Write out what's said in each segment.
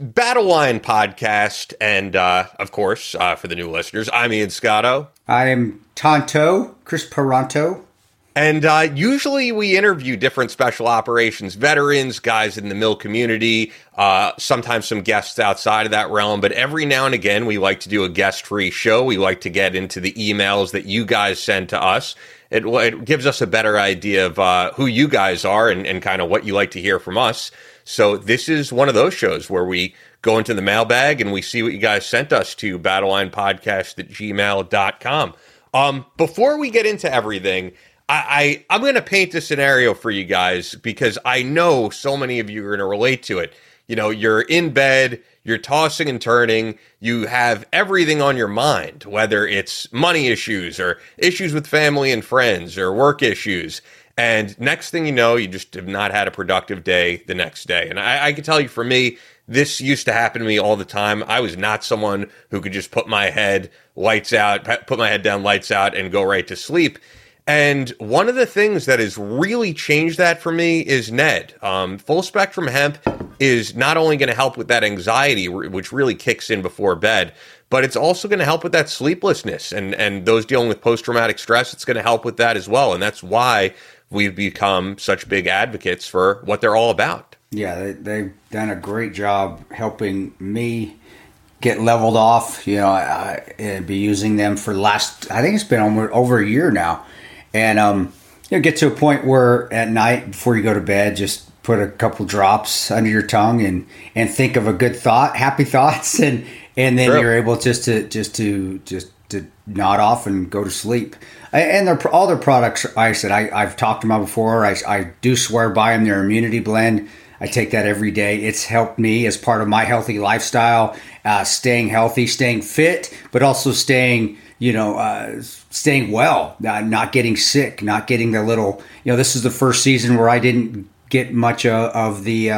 Battle Line podcast. And uh, of course, uh, for the new listeners, I'm Ian Scotto. I'm Tanto, Chris Paronto. And uh, usually we interview different special operations veterans, guys in the mill community, uh, sometimes some guests outside of that realm. But every now and again, we like to do a guest free show. We like to get into the emails that you guys send to us. It, it gives us a better idea of uh, who you guys are and, and kind of what you like to hear from us. So this is one of those shows where we go into the mailbag and we see what you guys sent us to battlelinepodcast at gmail.com. Um, before we get into everything, I, I I'm going to paint a scenario for you guys because I know so many of you are going to relate to it. You know, you're in bed, you're tossing and turning, you have everything on your mind, whether it's money issues or issues with family and friends or work issues. And next thing you know, you just have not had a productive day the next day. And I, I can tell you for me, this used to happen to me all the time. I was not someone who could just put my head lights out, put my head down, lights out, and go right to sleep. And one of the things that has really changed that for me is Ned. Um, Full spectrum hemp is not only going to help with that anxiety, which really kicks in before bed, but it's also going to help with that sleeplessness and and those dealing with post traumatic stress. It's going to help with that as well, and that's why we've become such big advocates for what they're all about. Yeah, they, have done a great job helping me get leveled off. You know, I, I be using them for last. I think it's been over, over a year now and um, you know, get to a point where at night before you go to bed, just put a couple drops under your tongue and and think of a good thought, happy thoughts, and and then you're able just to just to just to nod off and go to sleep. And they're, all their products, I said, I, I've talked about before. I, I do swear by them. Their immunity blend, I take that every day. It's helped me as part of my healthy lifestyle, uh, staying healthy, staying fit, but also staying you know, uh, staying well, uh, not getting sick, not getting the little, you know, this is the first season where I didn't get much of, of the,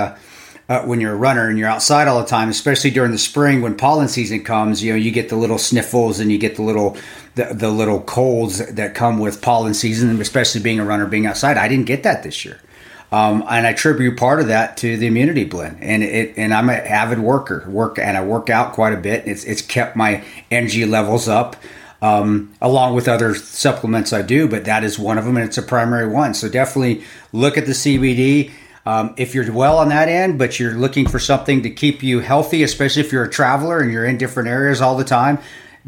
uh, when you're a runner and you're outside all the time, especially during the spring when pollen season comes, you know, you get the little sniffles and you get the little, the, the little colds that come with pollen season, especially being a runner, being outside. I didn't get that this year. Um, and I attribute part of that to the immunity blend. And it and I'm an avid worker, work and I work out quite a bit. It's it's kept my energy levels up um, along with other supplements I do, but that is one of them, and it's a primary one. So definitely look at the CBD. Um, if you're well on that end, but you're looking for something to keep you healthy, especially if you're a traveler and you're in different areas all the time,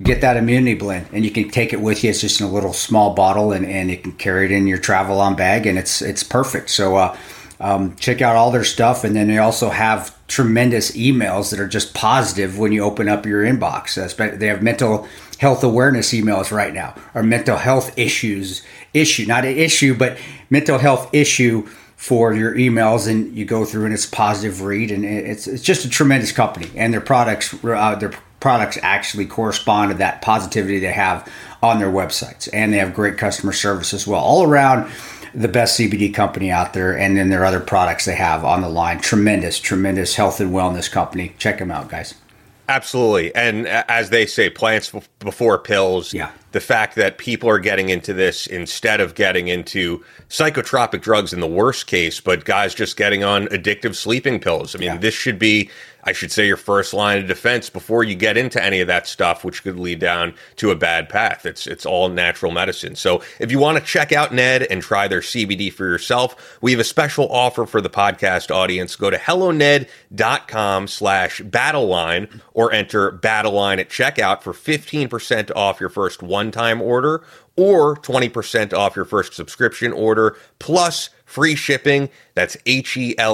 get that immunity blend and you can take it with you. It's just in a little small bottle and, and you can carry it in your travel on bag and it's it's perfect. So uh, um, check out all their stuff, and then they also have tremendous emails that are just positive when you open up your inbox. They have mental health awareness emails right now or mental health issues issue not an issue but mental health issue for your emails and you go through and it's positive read and it's, it's just a tremendous company and their products uh, their products actually correspond to that positivity they have on their websites and they have great customer service as well all around the best CBD company out there and then their other products they have on the line tremendous tremendous health and wellness company check them out guys Absolutely. And as they say, plants before pills. Yeah. The fact that people are getting into this instead of getting into psychotropic drugs in the worst case, but guys just getting on addictive sleeping pills. I mean, yeah. this should be I should say, your first line of defense before you get into any of that stuff, which could lead down to a bad path. It's it's all natural medicine. So if you want to check out Ned and try their CBD for yourself, we have a special offer for the podcast audience. Go to helloned.com slash battleline or enter battleline at checkout for 15% off your first one-time order or 20% off your first subscription order plus free shipping. That's H-E-L-L-O-N-E-D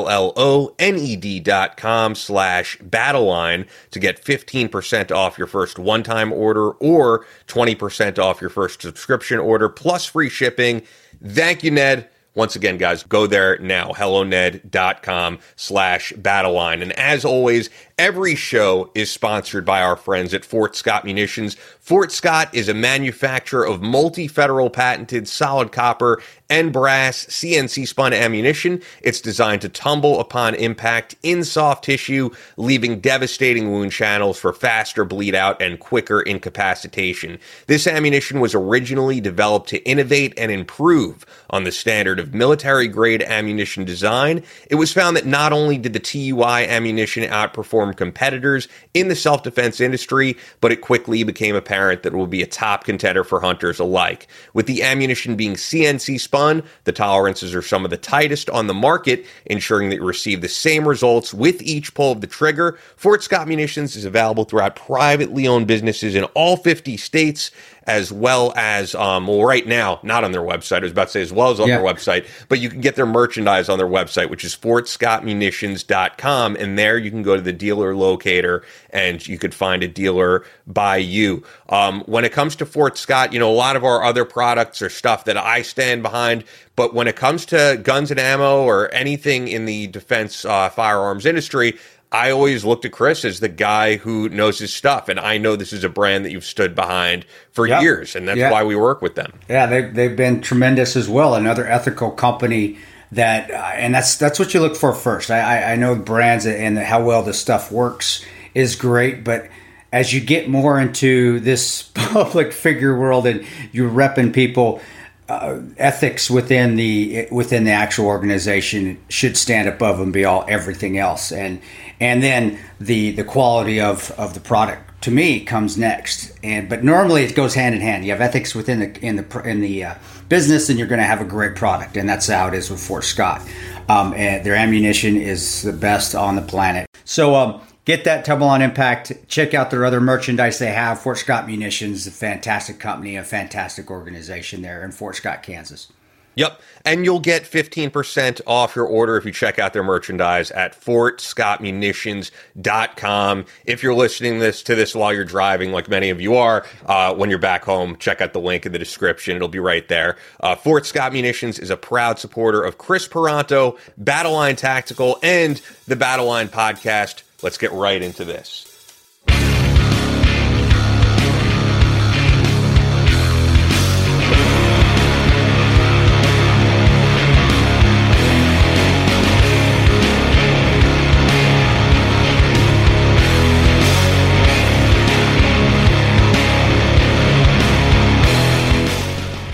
dot com slash battleline to get 15% off your first one-time order or 20% off your first subscription order plus free shipping. Thank you, Ned. Once again, guys, go there now, helloned.com slash battleline. And as always, every show is sponsored by our friends at Fort Scott Munitions. Fort Scott is a manufacturer of multi-federal patented solid copper and brass CNC spun ammunition. It's designed to tumble upon impact in soft tissue, leaving devastating wound channels for faster bleed out and quicker incapacitation. This ammunition was originally developed to innovate and improve on the standard of military grade ammunition design, it was found that not only did the TUI ammunition outperform competitors in the self defense industry, but it quickly became apparent that it would be a top contender for hunters alike. With the ammunition being CNC spun, the tolerances are some of the tightest on the market, ensuring that you receive the same results with each pull of the trigger. Fort Scott Munitions is available throughout privately owned businesses in all 50 states as well as um, well right now not on their website i was about to say as well as on Yeah. their website but you can get their merchandise on their website which is fortscottmunitions.com and there you can go to the dealer locator and you could find a dealer by you um, when it comes to fort scott you know a lot of our other products are stuff that i stand behind but when it comes to guns and ammo or anything in the defense uh, firearms industry I always looked at Chris as the guy who knows his stuff, and I know this is a brand that you've stood behind for Yeah. years, and that's Yeah. why we work with them. Yeah, they've they've been tremendous as well. Another ethical company that, uh, and that's that's what you look for first. I I, I know brands and how well the stuff works is great, but as you get more into this public figure world and you're repping people. Uh, ethics within the within the actual organization should stand above and be all everything else, and and then the the quality of of the product to me comes next. And but normally it goes hand in hand. You have ethics within the in the in the uh, business and you're going to have a great product. And that's how it is with fort scott. Um, and their ammunition is the best on the planet. So um, get that tumble on impact. Check out their other merchandise they have. Fort scott munitions a fantastic company a fantastic organization there in fort scott kansas Yep. And you'll get 15% off your order if you check out their merchandise at fortscottmunitions.com. If you're listening this to this while you're driving, like many of you are, uh, when you're back home, check out the link in the description. It'll be right there. Uh, Fort Scott Munitions is a proud supporter of Chris Paronto, Battle Line Tactical, and the Battle Line podcast. Let's get right into this.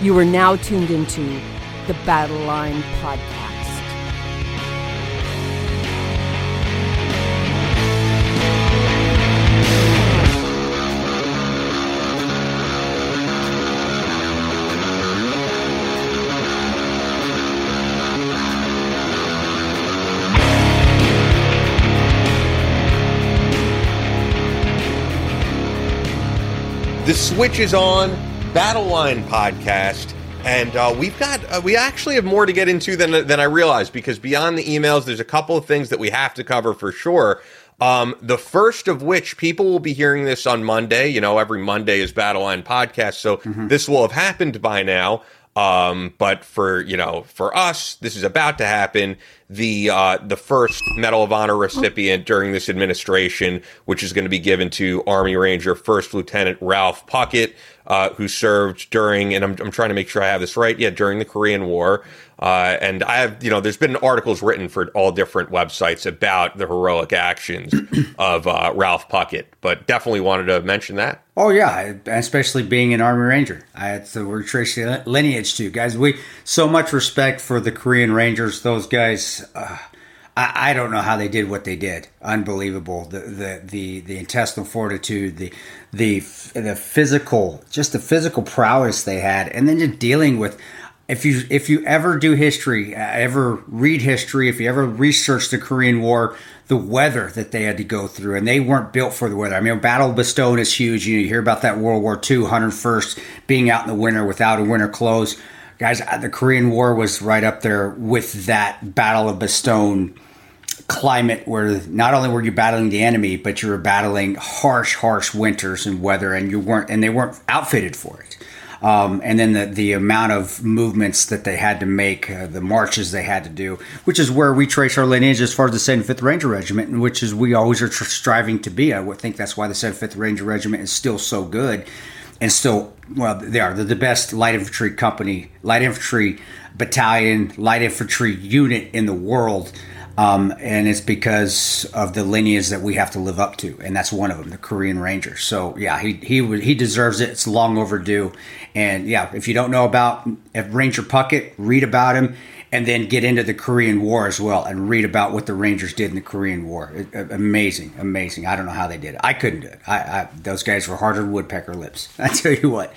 You are now tuned into the Battle Line Podcast. The switch is on, Battle Line podcast, and uh, we've got uh, we actually have more to get into than than I realized because beyond the emails, there's a couple of things that we have to cover for sure. Um, the first of which people will be hearing this on Monday. You know, every Monday is Battle Line podcast, so this will have happened by now. Um, but for you know, for us, this is about to happen. The uh, the first Medal of Honor recipient during this administration, which is going to be given to Army Ranger First Lieutenant Ralph Puckett, uh, who served during, and I'm, I'm trying to make sure I have this right. Yeah, during the Korean War. Uh, and I have, you know, there's been articles written for all different websites about the heroic actions of uh, Ralph Puckett, but definitely wanted to mention that. Oh yeah, especially being an Army Ranger. I had to we're tracing lineage too, guys. We so much respect for the Korean Rangers. Those guys, uh, I, I don't know how they did what they did. Unbelievable. The the the, the intestinal fortitude, the the the physical, just the physical prowess they had, and then just dealing with. If you if you ever do history, uh, ever read history, if you ever research the Korean War, the weather that they had to go through, and they weren't built for the weather. I mean, Battle of Bastogne is huge. You, hear about that World War II, 101st being out in the winter without a winter clothes. Guys, uh, the Korean War was right up there with that Battle of Bastogne climate where not only were you battling the enemy, but you were battling harsh, harsh winters and weather, and you weren't, and they weren't outfitted for it. Um, and then the, the amount of movements that they had to make, uh, the marches they had to do, which is where we trace our lineage as far as the 75th Ranger Regiment, which is we always are tr- striving to be. I would think that's why the 75th Ranger Regiment is still so good and still, well, they are. They're the best light infantry company, light infantry battalion, light infantry unit in the world. Um, and it's because of the lineage that we have to live up to, and that's one of them, the Korean Ranger. So yeah, he he he deserves it. It's long overdue, and yeah, if you don't know about Ranger Puckett, read about him, and then get into the Korean War as well, and read about what the Rangers did in the Korean War. It, amazing, amazing. I don't know how they did it. I couldn't do it. I, I those guys were harder woodpecker lips. I tell you what.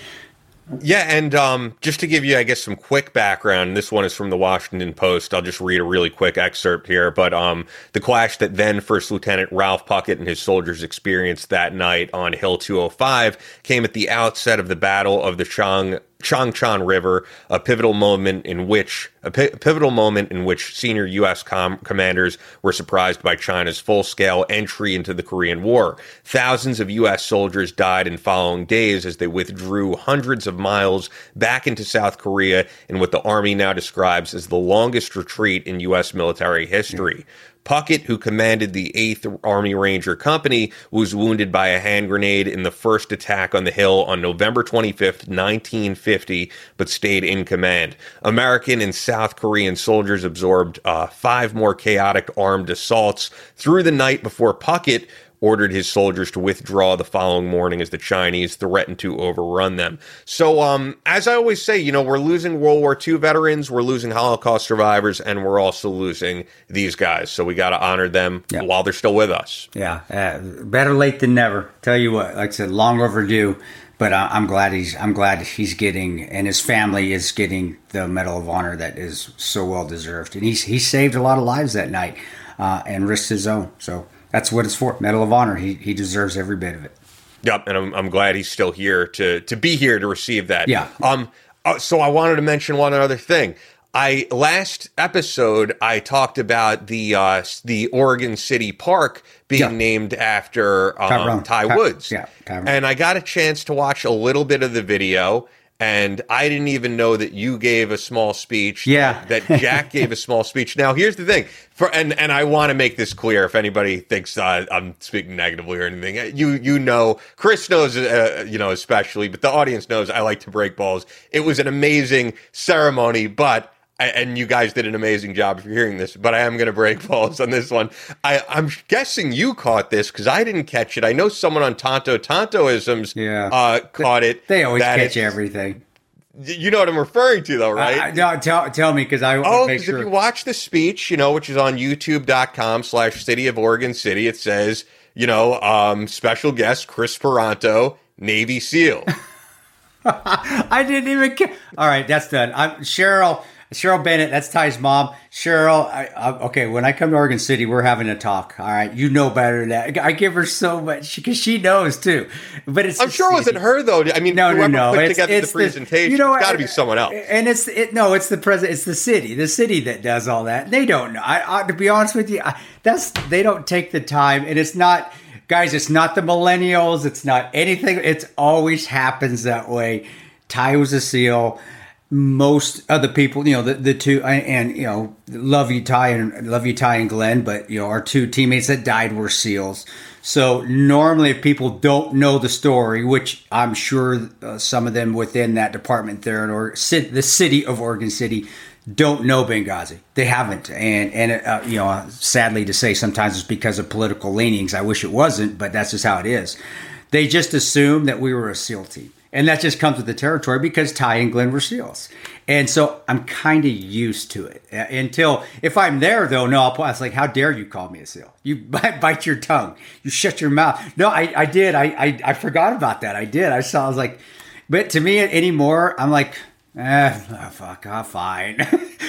Yeah, and um, just to give you, I guess, some quick background, this one is from the Washington Post. I'll just read a really quick excerpt here. But um, the clash that then First Lieutenant Ralph Puckett and his soldiers experienced that night on Hill 205 came at the outset of the Battle of the Chang Chongchon River, a pivotal moment in which a p- pivotal moment in which senior U.S. Com- commanders were surprised by China's full-scale entry into the Korean War. Thousands of U.S. soldiers died in following days as they withdrew hundreds of miles back into South Korea in what the Army now describes as the longest retreat in U.S. military history. Puckett, who commanded the 8th Army Ranger Company, was wounded by a hand grenade in the first attack on the hill on November 25th, 1950, but stayed in command. American and South Korean soldiers absorbed uh, five more chaotic armed assaults through the night before Puckett ordered his soldiers to withdraw the following morning as the Chinese threatened to overrun them. So, um, as I always say, you know, we're losing World War II veterans, we're losing Holocaust survivors, and we're also losing these guys. So we got to honor them yeah. while they're still with us. Yeah, uh, better late than never. Tell you what, like I said, long overdue. But I'm glad he's I'm glad he's getting and his family is getting the Medal of Honor that is so well deserved. And he's he saved a lot of lives that night uh, and risked his own. So that's what it's for. Medal of Honor. He he deserves every bit of it. Yep, and I'm I'm glad he's still here to to be here to receive that. Yeah. Um. Uh, so I wanted to mention one other thing. I last episode I talked about the uh, the Oregon City Park being yeah. named after um, Ty Woods. yeah, Tyrone. and I got a chance to watch a little bit of the video and I didn't even know that you gave a small speech. Yeah, that Jack gave a small speech. Now, here's the thing, for and and I want to make this clear. If anybody thinks uh, I'm speaking negatively or anything, you you know, Chris knows, uh, you know, especially, but the audience knows I like to break balls. It was an amazing ceremony, but and you guys did an amazing job for hearing this, but I am going to break balls on this one. I, am guessing you caught this because I didn't catch it. I know someone on Tonto Tontoisms yeah. uh, caught it. They always catch everything. You know what I'm referring to, though, right? Uh, no, tell, tell me because I oh, because sure. if you watch the speech, you know, which is on YouTube.com/slash City of Oregon City, it says, you know, um, special guest Chris Paronto, Navy SEAL. I didn't even care. All right, that's done. I'm Cheryl. Cheryl Bennett, that's Ty's mom. Cheryl, I, I, okay, when I come to Oregon City, we're having a talk. All right, you know better than that. I give her so much because she knows too. But it's I'm sure it wasn't her though. I mean, no, no, no. Put it's, together it's the presentation. The, you know, it's got to be someone else. And it's it. No, it's the president. It's the city. The city that does all that. They don't know. I, I to be honest with you, I, that's they don't take the time, and it's not guys. It's not the millennials. It's not anything. It's always happens that way. Ty was a seal most other people, you know, the, the two, and, you know, love you, Ty, and love you, Ty and Glenn, but, you know, our two teammates that died were SEALs. So normally, if people don't know the story, which I'm sure uh, some of them within that department there in or the city of Oregon City don't know Benghazi. They haven't, and and uh, you know, sadly to say, sometimes it's because of political leanings. I wish it wasn't, but that's just how it is. They just assume that we were a SEAL team. And that just comes with the territory because Ty and Glenn were SEALs. And so I'm kind of used to it uh, until if I'm there though, no, I'll, I was like, how dare you call me a SEAL? You bite your tongue. You shut your mouth. No, I, I did. I, I, I forgot about that. I did. I saw, I was like, but to me anymore, I'm like, Eh, oh, fuck, I'm fine.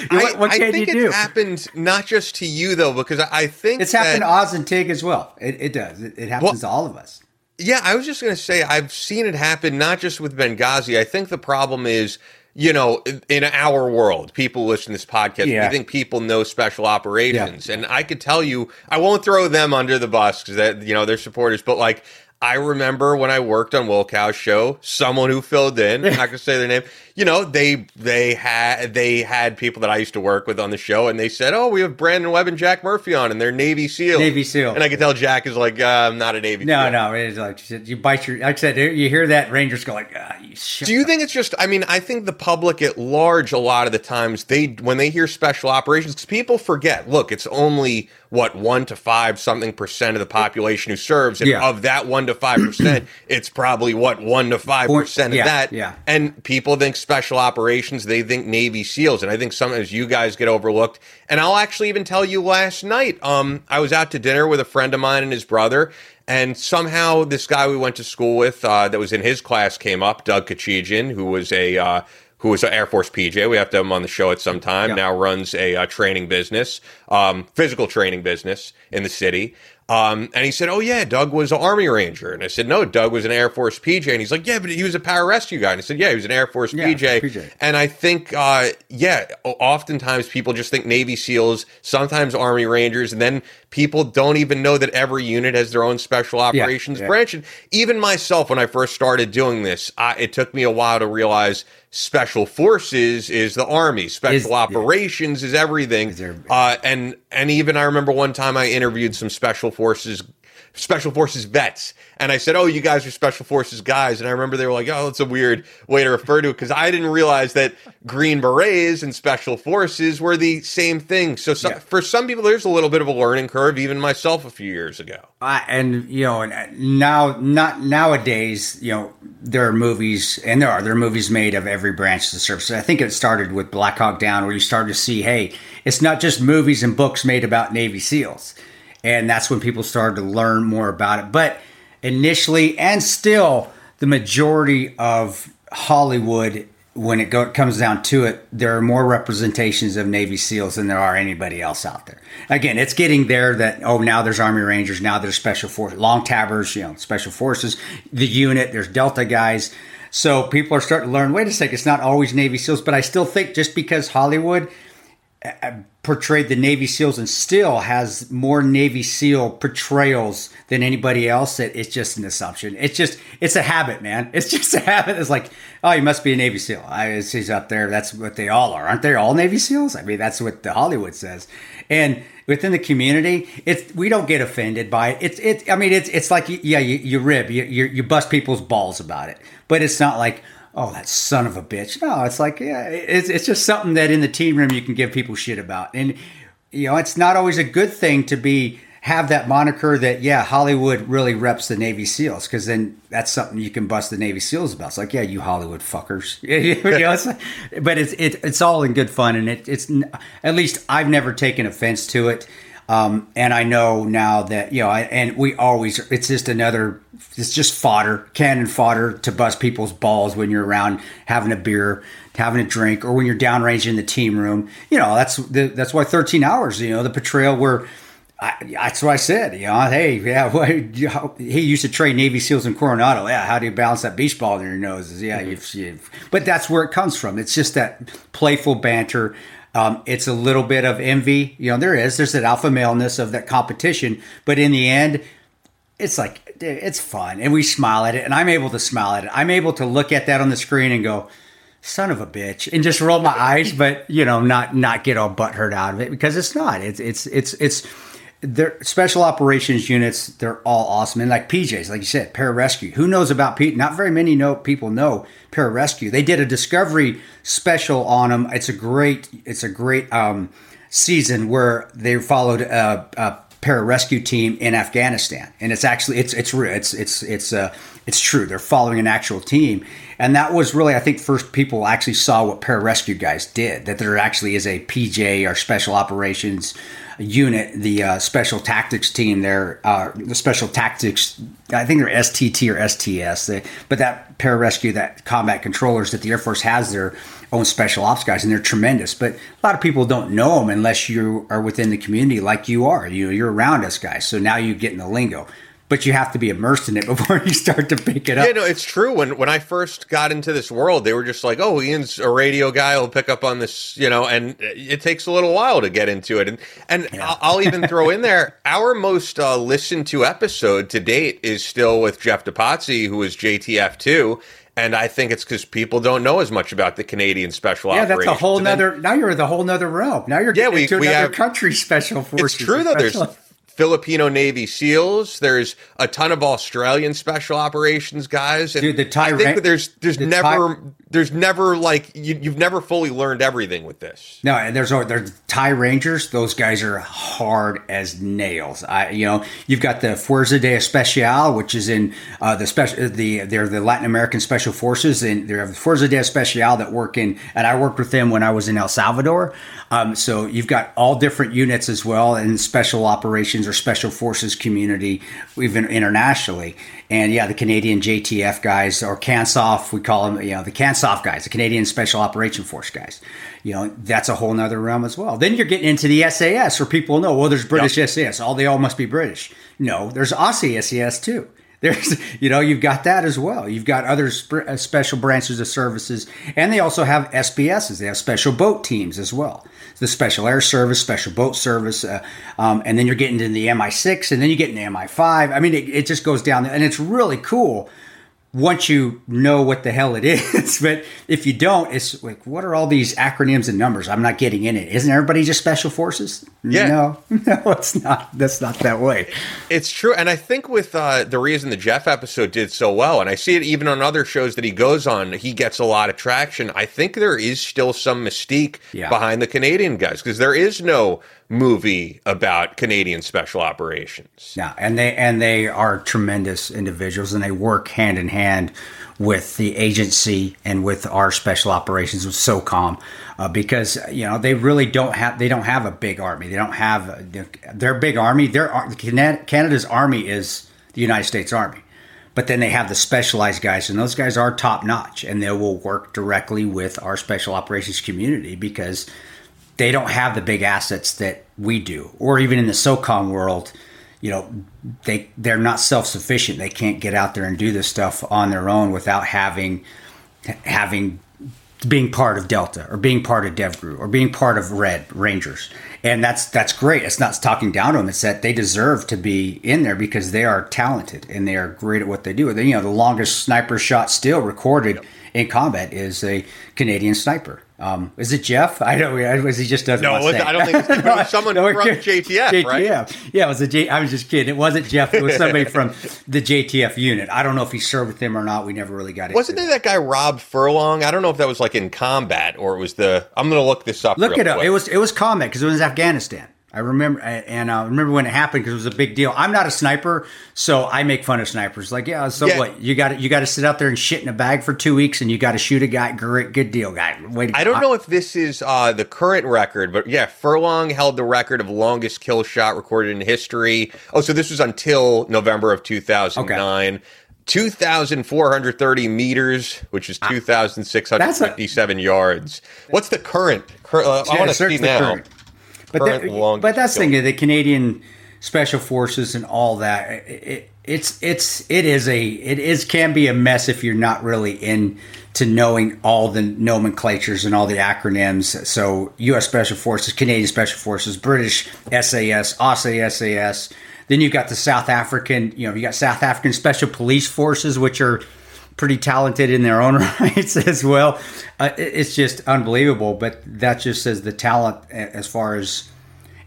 what, what I, I think you do? happened not just to you though, because I, think it's happened to Oz and Tig as well. It, it does. It, it happens well, to all of us. Yeah, I was just going to say I've seen it happen not just with Benghazi. I think the problem is, you know, in our world, people listen to this podcast. Yeah. We think people know special operations, yeah. and I could tell you, I won't throw them under the bus because that you know they're supporters, but like I remember when I worked on Wilkow's show, someone who filled in, I'm not gonna say their name, you know, they they had they had people that I used to work with on the show and they said, Oh, we have Brandon Webb and Jack Murphy on and they're Navy SEAL. Navy SEAL. And I could tell Jack is like, uh, I'm not a Navy No, SEAL. no, no, it is like you bite your. Like I said, you hear that Rangers go like, ah, you. Do you think it's just? I mean, I think the public at large, a lot of the times, they when they hear special operations, 'cause people forget. Look, it's only what one to five something percent of the population who serves, and Yeah. of that one to five percent, it's probably what one to five percent of Yeah, that. yeah. And people think special operations, they think Navy SEALs, and I think sometimes you guys get overlooked. And I'll actually even tell you last night, um, I was out to dinner with a friend of mine and his brother. And somehow this guy we went to school with uh, that was in his class came up, Doug Kachijian, who was a uh, who was an Air Force PJ. We have to have him on the show at some time. Yeah. Now runs a uh, training business, um, physical training business in the city. Um, and he said, "Oh yeah, Doug was an Army Ranger." And I said, "No, Doug was an Air Force PJ." And he's like, "Yeah, but he was a pararescue guy." And I said, "Yeah, he was an Air Force Yeah, PJ." PJ. And I think, uh, yeah, oftentimes people just think Navy SEALs, sometimes Army Rangers, and then people don't even know that every unit has their own special operations yeah. branch. And even myself, when I first started doing this, I, it took me a while to realize special forces is the army special Is- yeah. operations is everything there- uh, and and even i remember one time i interviewed some special forces special forces vets. And i said oh you guys are special forces guys. And i remember they were like oh that's a weird way to refer to it because i didn't realize that green berets and special forces were the same thing. So some, Yeah. for some people there's a little bit of a learning curve even myself a few years ago. I, and you know, uh, now not nowadays, you know, there are movies, and there are there are movies made of every branch of the service. I think it started with Black Hawk Down, where you started to see, hey, it's not just movies and books made about Navy SEALs, and that's when people started to learn more about it. But initially, and still, the majority of Hollywood. When it go, comes down to it, there are more representations of Navy SEALs than there are anybody else out there. Again, it's getting there that oh now there's Army Rangers, now there's Special Forces, Long Tabbers, you know, Special Forces, the unit, there's Delta guys. So people are starting to learn. Wait a second, it's not always Navy SEALs, but I still think just because Hollywood uh, uh, portrayed the Navy SEALs and still has more Navy SEAL portrayals than anybody else. That it's just an assumption. It's just it's a habit, man. It's just a habit. It's like, oh, you must be a Navy SEAL. I he's up there. That's what they all are, aren't they? All Navy SEAls. I mean, that's what the Hollywood says. And within the community, it's we don't get offended by it. It's it. I mean, it's it's like yeah, you, you rib, you, you you bust people's balls about it, but it's not like oh, that son of a bitch. No, it's like, yeah, it's, it's just something that in the team room you can give people shit about. And, you know, it's not always a good thing to be, have that moniker that, yeah, Hollywood really reps the Navy SEALs because then that's something you can bust the Navy SEAls about. It's like, yeah, you Hollywood fuckers. you know, it's but it's, it, it's all in good fun. And it, it's, at least I've never taken offense to it. Um, and I know now that you know, I, and we always it's just another, it's just fodder, cannon fodder to bust people's balls when you're around having a beer, having a drink, or when you're downrange in the team room. You know, that's the, that's why 13 hours. You know, the portrayal where. I, that's what I said. You know, hey, yeah, well, you- how- he used to train Navy SEAls in Coronado. Yeah, how do you balance that beach ball in your nose? Yeah, you've, you've, but that's where it comes from. It's just that playful banter. Um, it's a little bit of envy. You know, there is. There's that alpha maleness of that competition. But in the end, it's like it's fun, and we smile at it, and I'm able to smile at it. I'm able to look at that on the screen and go, "Son of a bitch," and just roll my eyes, but you know, not not get all butthurt out of it because it's not. It's it's it's it's. They're special operations units. They're all awesome, and like PJs, like you said, pararescue. Who knows about Pete? Not very many know people know pararescue. They did a discovery special on them. It's a great. It's a great um, season where they followed a, a pararescue team in Afghanistan, and it's actually it's it's. It's it's it's uh it's true. They're following an actual team, and that was really I think first people actually saw what pararescue guys did. That there actually is a PJ or special operations unit, the uh, special tactics team. There, uh, the special tactics. I think they're STT or STS. They, but that pararescue, that combat controllers that the Air Force has their own special ops guys, and they're tremendous. But a lot of people don't know them unless you are within the community, like you are. You you're around us guys, so now you get in the lingo. But you have to be immersed in it before you start to pick it up. Yeah, no, it's true. When when I first got into this world, they were just like, "Oh, Ian's a radio guy. He'll pick up on this," you know. And it takes a little while to get into it. And and yeah. I'll even throw in there our most uh, listened to episode to date is still with Jeff DePazzi, who is JTF two. And I think it's because people don't know as much about the Canadian Special yeah, that's a whole nother. Now you're in the whole nother realm. Now you're getting yeah, we, into we another have, country special forces. It's true though. There's Filipino Navy SEALs. There's a ton of Australian special operations guys. And Dude, the Thai I think there's there's the never Thai, there's never like you, have never fully learned everything with this. No, and there's there's Thai Rangers. Those guys are hard as nails. I you know you've got the Fuerza de Especial, which is in uh, the special the they're the Latin American Special Forces, and they have the Fuerza de Especial that work in. And I worked with them when I was in El Salvador. Um, so you've got all different units as well in special operations or special forces community, even internationally. And yeah, the Canadian JTF guys or CANSOF, we call them, you know, the CANSOF guys, the Canadian Special Operation Force guys. You know, that's a whole nother realm as well. Then you're getting into the SAS where people know, well, there's British yep. SAS. All they all must be British. No, there's Aussie SAS too. There's, you know, you've got that as well. You've got other sp- uh, special branches of services, and they also have SBSs. They have special boat teams as well. The Special Air Service, Special Boat Service, uh, um, and then you're getting into the MI6, and then you get into MI5. I mean, it, it just goes down, and it's really cool once you know what the hell it is. but if you don't, it's like, what are all these acronyms and numbers? I'm not getting in it. Isn't everybody just special forces? Yeah. No, no, it's not. That's not that way. It's true. And I think with uh, the reason the Jeff episode did so well, and I see it even on other shows that he goes on, he gets a lot of traction. I think there is still some mystique yeah. behind the Canadian guys because there is no movie about Canadian special operations. Yeah, and they and they are tremendous individuals, and they work hand in hand with the agency and with our special operations with SOCOM, uh, because you know they really don't have they don't have a big army. They don't have their big army. Their Canada's army is the United States Army. But then they have the specialized guys, and those guys are top notch, and they will work directly with our special operations community because they don't have the big assets that we do, or even in the SOCOM world, you know, they they're not self sufficient. They can't get out there and do this stuff on their own without having having being part of Delta or being part of DevGru or being part of Red Rangers. And that's that's great. It's not talking down to them. It's that they deserve to be in there because they are talented and they are great at what they do. You know, the longest sniper shot still recorded in combat is a Canadian sniper. Um, is it Jeff? I don't. Was he just doesn't. No, was, I don't think it's, it was someone no, from JTF, JTF, right? Yeah, it was a J. I was just kidding. It wasn't Jeff. It was somebody from the JTF unit. I don't know if he served with them or not. We never really got it. Wasn't there that guy Rob Furlong? I don't know if that was like in combat or it was the. I'm going to look this up. Look it up. Quick. It was it was combat because it was Afghanistan. I remember, and I uh, remember when it happened because it was a big deal. I'm not a sniper, so I make fun of snipers. Like, yeah, so yeah. what? You got you got to sit out there and shit in a bag for two weeks, and you got to shoot a guy. Great, good deal, guy. Wait, I don't know if this is uh, the current record, but yeah, Furlong held the record of longest kill shot recorded in history. Oh, so this was until November of 2009. Okay. 2,430 meters, which is ah. 2,657 yards. What's the current? Cur- uh, I want to see now. Current. But, that, but that's the thing. The Canadian special forces and all that. It, it's it's it is a it is can be a mess if you're not really in to knowing all the nomenclatures and all the acronyms. So U.S. Special Forces, Canadian Special Forces, British SAS, Aussie SAS. Then you've got the South African. You know, you got South African Special Police Forces, which are pretty talented in their own rights as well. Uh, it's just unbelievable. But that just says the talent as far as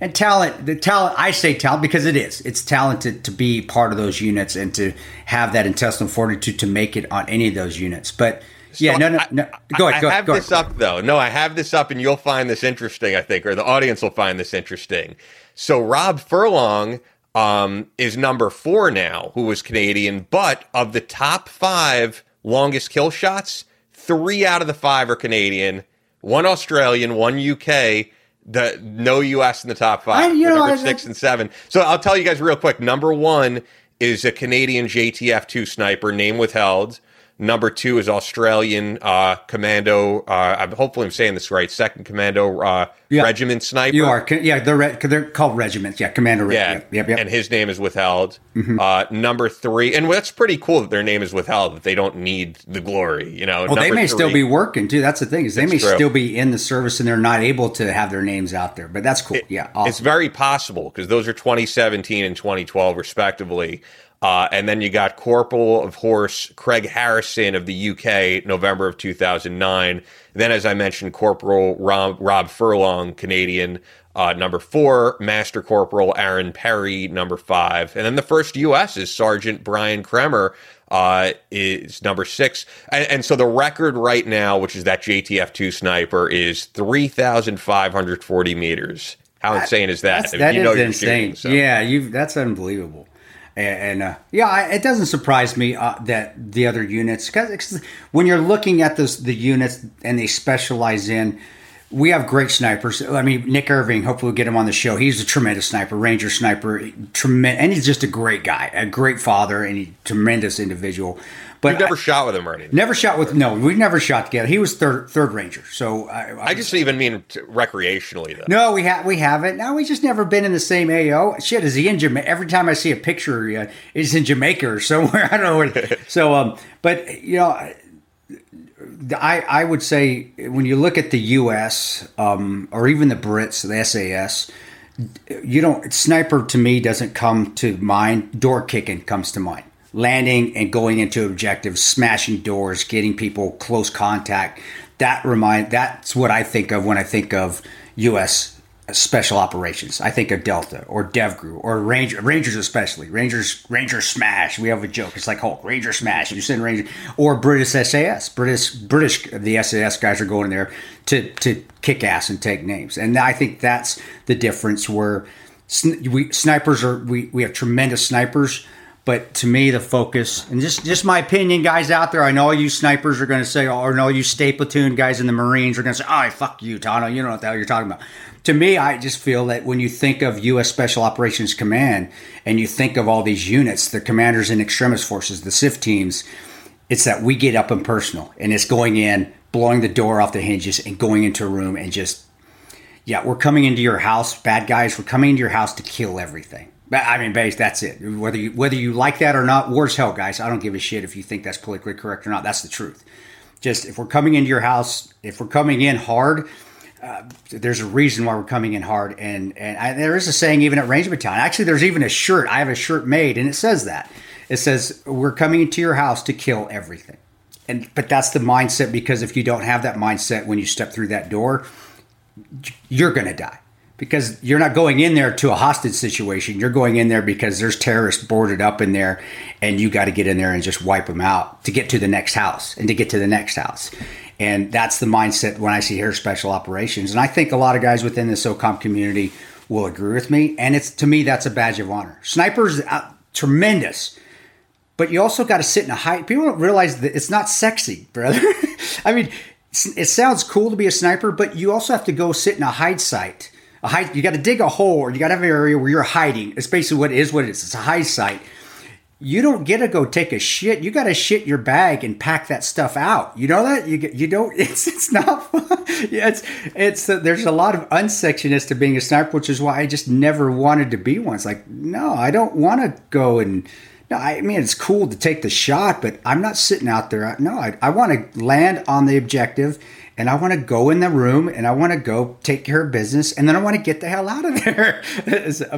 and talent. The talent I say talent because it is. It's talented to be part of those units and to have that intestinal fortitude to make it on any of those units. But yeah, so no, no, no. Go ahead. I, go, I have go this ahead. up though. No, I have this up, and you'll find this interesting. I think, or the audience will find this interesting. So Rob Furlong um, is number four now, who was Canadian, but of the top five longest kill shots, three out of the five are Canadian, one Australian, one UK. The no US in the top five. I, you know, six I, and seven. So I'll tell you guys real quick. Number one is a Canadian JTF two sniper, name withheld. Number two is Australian uh, Commando. Uh, I'm hopefully I'm saying this right. Second Commando uh, Yeah. Regiment Sniper. You are, yeah. They're re- they're called regiments. Yeah, commander. Reg- Yeah, Yep, yep. and his name is withheld. Mm-hmm. Uh, number three, and that's pretty cool that their name is withheld. That they don't need the glory. You know, well, they may still be working too. That's the thing is they may true. still be in the service and they're not able to have their names out there. But that's cool. yeah, awesome. It's very possible because those are 2017 and 2012 respectively. Uh, and then you got Corporal of Horse Craig Harrison of the UK, November of 2009. Then, as I mentioned, Corporal Rob, Rob Furlong, Canadian, uh, number four. Master Corporal Arron Perry, number five. And then the first US is Sergeant Bryan Kremer, uh, is number six. And, and so the record right now, which is that JTF 2 sniper, is 3,540 meters. How insane is that? That's, I mean, that you is insane. shooting, so. Yeah, you that's unbelievable. And, uh, yeah, it doesn't surprise me uh, that the other units, because when you're looking at those the units and they specialize in, we have great snipers. I mean, Nick Irving. Hopefully, we'll get him on the show. He's a tremendous sniper, Ranger sniper, tremendous, and he's just a great guy, a great father, and a tremendous individual. But You've never I- shot with him or anything. never shot with no. We never shot together. He was third third ranger. So I, I just even mean recreationally, though. no, we have we haven't. No, we just never been in the same AO. Shit, is he in Jamaica? Every time I see a picture, uh, he's in Jamaica or somewhere. I don't know. Where, so, um, but you know, I I would say when you look at the U.S. Um, or even the Brits, the SAS, you don't sniper to me doesn't come to mind. Door kicking comes to mind. Landing and going into objectives, smashing doors, getting people close contact. That remind that's what I think of when I think of U.S. special operations. I think of Delta or DevGru or Ranger, Rangers especially. Rangers Ranger Smash. We have a joke. It's like Hulk Ranger Smash. You send Ranger or British SAS. British British the SAS guys are going there to to kick ass and take names. And I think that's the difference where we snipers are we we have tremendous snipers. But to me, the focus, and just just my opinion, guys out there, I know all you snipers are going to say, or no, you stay platoon guys in the Marines are going to say, oh, fuck you, Tano, you don't know what the hell you're talking about. To me, I just feel that when you think of U.S. Special Operations Command and you think of all these units, the commanders in extremis forces, the CIF teams, it's that we get up and personal, and it's going in, blowing the door off the hinges, and going into a room and just yeah, we're coming into your house, bad guys. We're coming into your house to kill everything. But, I mean, base. That's it. Whether you whether you like that or not, war's hell, guys. I don't give a shit if you think that's politically correct or not. That's the truth. Just if we're coming into your house, if we're coming in hard, uh, there's a reason why we're coming in hard. And and I, there is a saying even at Range Battalion. Actually, there's even a shirt. I have a shirt made, and it says that. It says we're coming into your house to kill everything. And but that's the mindset because if you don't have that mindset when you step through that door, you're to die because you're not going in there to a hostage situation. You're going in there because there's terrorists boarded up in there, and you got to get in there and just wipe them out to get to the next house and to get to the next house. And that's the mindset when I see here special operations. And I think a lot of guys within the SOCOM community will agree with me. And it's to me that's a badge of honor. Snipers, uh, tremendous but you also got to sit in a high. People don't realize that it's not sexy, brother. I mean, it sounds cool to be a sniper, but you also have to go sit in a hide site. A hide, you got to dig a hole, or you got to have an area where you're hiding. It's basically what it is. What it is. It's a high site. You don't get to go take a shit. You got to shit your bag and pack that stuff out. You know that you you don't. It's it's not. Yeah, it's it's uh, there's a lot of unsexiness to being a sniper, which is why I just never wanted to be one. It's like no, I don't want to go and. No, I mean it's cool to take the shot, but I'm not sitting out there. No, I, I want to land on the objective, and I want to go in the room, and I want to go take care of business, and then I want to get the hell out of there.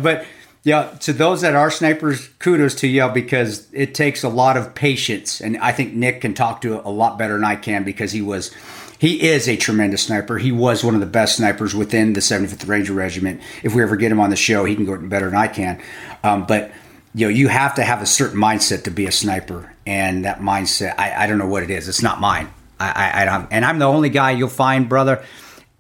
but yeah, to those that are snipers, kudos to you because it takes a lot of patience, and I think Nick can talk to it a lot better than I can because he was. He is a tremendous sniper. He was one of the best snipers within the 75th Ranger Regiment. If we ever get him on the show, he can go better than I can. Um, but you know, you have to have a certain mindset to be a sniper, and that mindset, I, I don't know what it is. It's not mine. I, I, don't, and I'm the only guy you'll find, brother.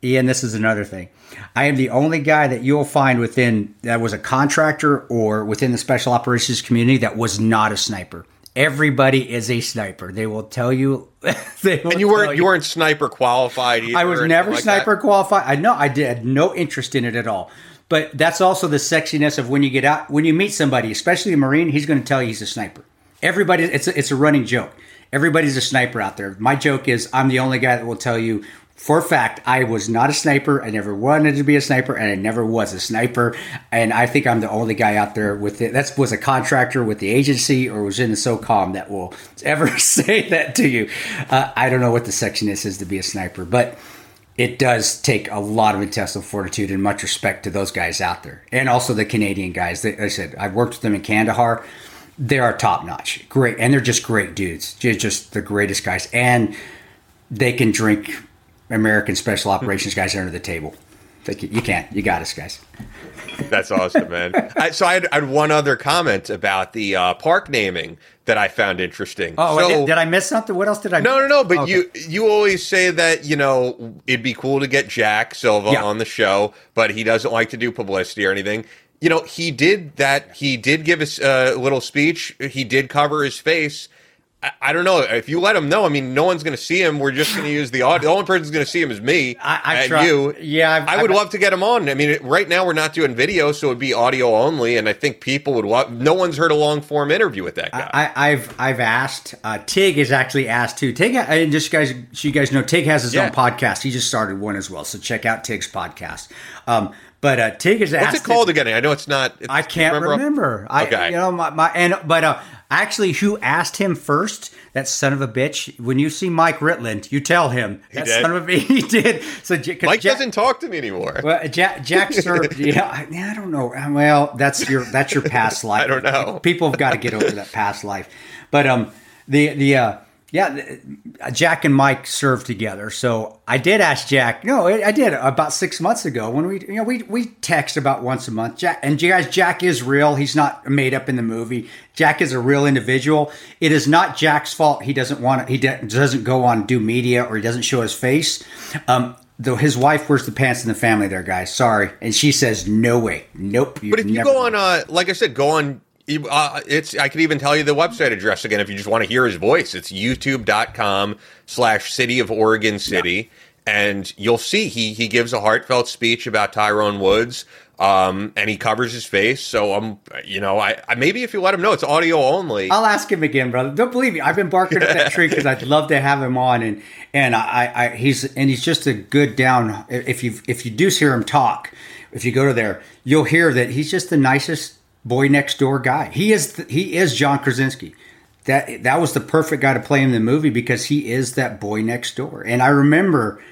Ian, this is another thing. I am the only guy that you'll find within that was a contractor or within the special operations community that was not a sniper. Everybody is a sniper. They will tell you. they will And you weren't you weren't sniper qualified. Either, I was never like sniper that? qualified. I know I did had no interest in it at all. But that's also the sexiness of when you get out when you meet somebody, especially a Marine, he's going to tell you he's a sniper. everybody. It's a, it's a running joke. Everybody's a sniper out there. My joke is I'm the only guy that will tell you for a fact I was not a sniper. I never wanted to be a sniper, and I never was a sniper. And I think I'm the only guy out there with it. That was a contractor with the agency or was in the SOCOM that will ever say that to you. Uh, I don't know what the section is to be a sniper, but it does take a lot of intestinal fortitude and much respect to those guys out there, and also the Canadian guys. They, I said I've worked with them in Kandahar. They are top notch, great, and they're just great dudes. Just, just the greatest guys, and they can drink American special operations guys under the table. They can, you can't. You got us, guys. That's awesome, man. I, so I had, I had one other comment about the uh, park naming that I found interesting. Oh, so, did, did I miss something? What else did I? No, no, no. But Okay. you you always say that you know it'd be cool to get Jack Silva Yeah. on the show, but he doesn't like to do publicity or anything. You know, he did that. He did give us a little speech. He did cover his face. I, I don't know if you let him know. I mean, no one's going to see him. We're just going to use the audio. The only person's going to see him is me I- I you. Yeah, I've- I would I've- love to get him on. I mean, it- right now we're not doing video, so it'd be audio only, and I think people would love. No one's heard a long form interview with that guy. I, I've I've asked. Uh, Tig is actually asked too. Tig, and just guys, so you guys know, Tig has his Yeah. own podcast. He just started one as well, so check out Tig's podcast. Um, but uh, Tig is What's asked. it called again? I know it's not. It's, I can't remember. I, Okay. you know, my, my and but uh, actually, who asked him first? That son of a bitch. When you see Mike Ritland, you tell him that did? son of a he did. So Mike Jack- doesn't talk to me anymore. Well, Jack, Jack served. yeah, I, I don't know. Well, that's your that's your past life. I don't know. People have got to get over that past life. But um, the the uh, yeah, Jack and Mike served together. So I did ask Jack. No, I did about six months ago when we you know we we text about once a month. Jack and you guys, Jack is real. He's not made up in the movie. Jack is a real individual. It is not Jack's fault. He doesn't want to, he doesn't go on do media or he doesn't show his face. Um, though his wife wears the pants in the family there, guys. Sorry. And she says, no way. Nope. But if you go on, uh, like I said, go on. Uh, it's I could even tell you the website address again if you just want to hear his voice. It's youtube.com slash city of Oregon City. And you'll see he he gives a heartfelt speech about Tyrone Woods. Um, and he covers his face. So um, you know, I, I maybe if you let him know it's audio only. I'll ask him again, brother. Don't believe me. I've been barking at that tree because I'd love to have him on, and and I, I he's and he's just a good down. If you if you do hear him talk, if you go to there, you'll hear that he's just the nicest boy next door guy. He is the, he is John Krasinski. That that was the perfect guy to play in the movie because he is that boy next door. And I remember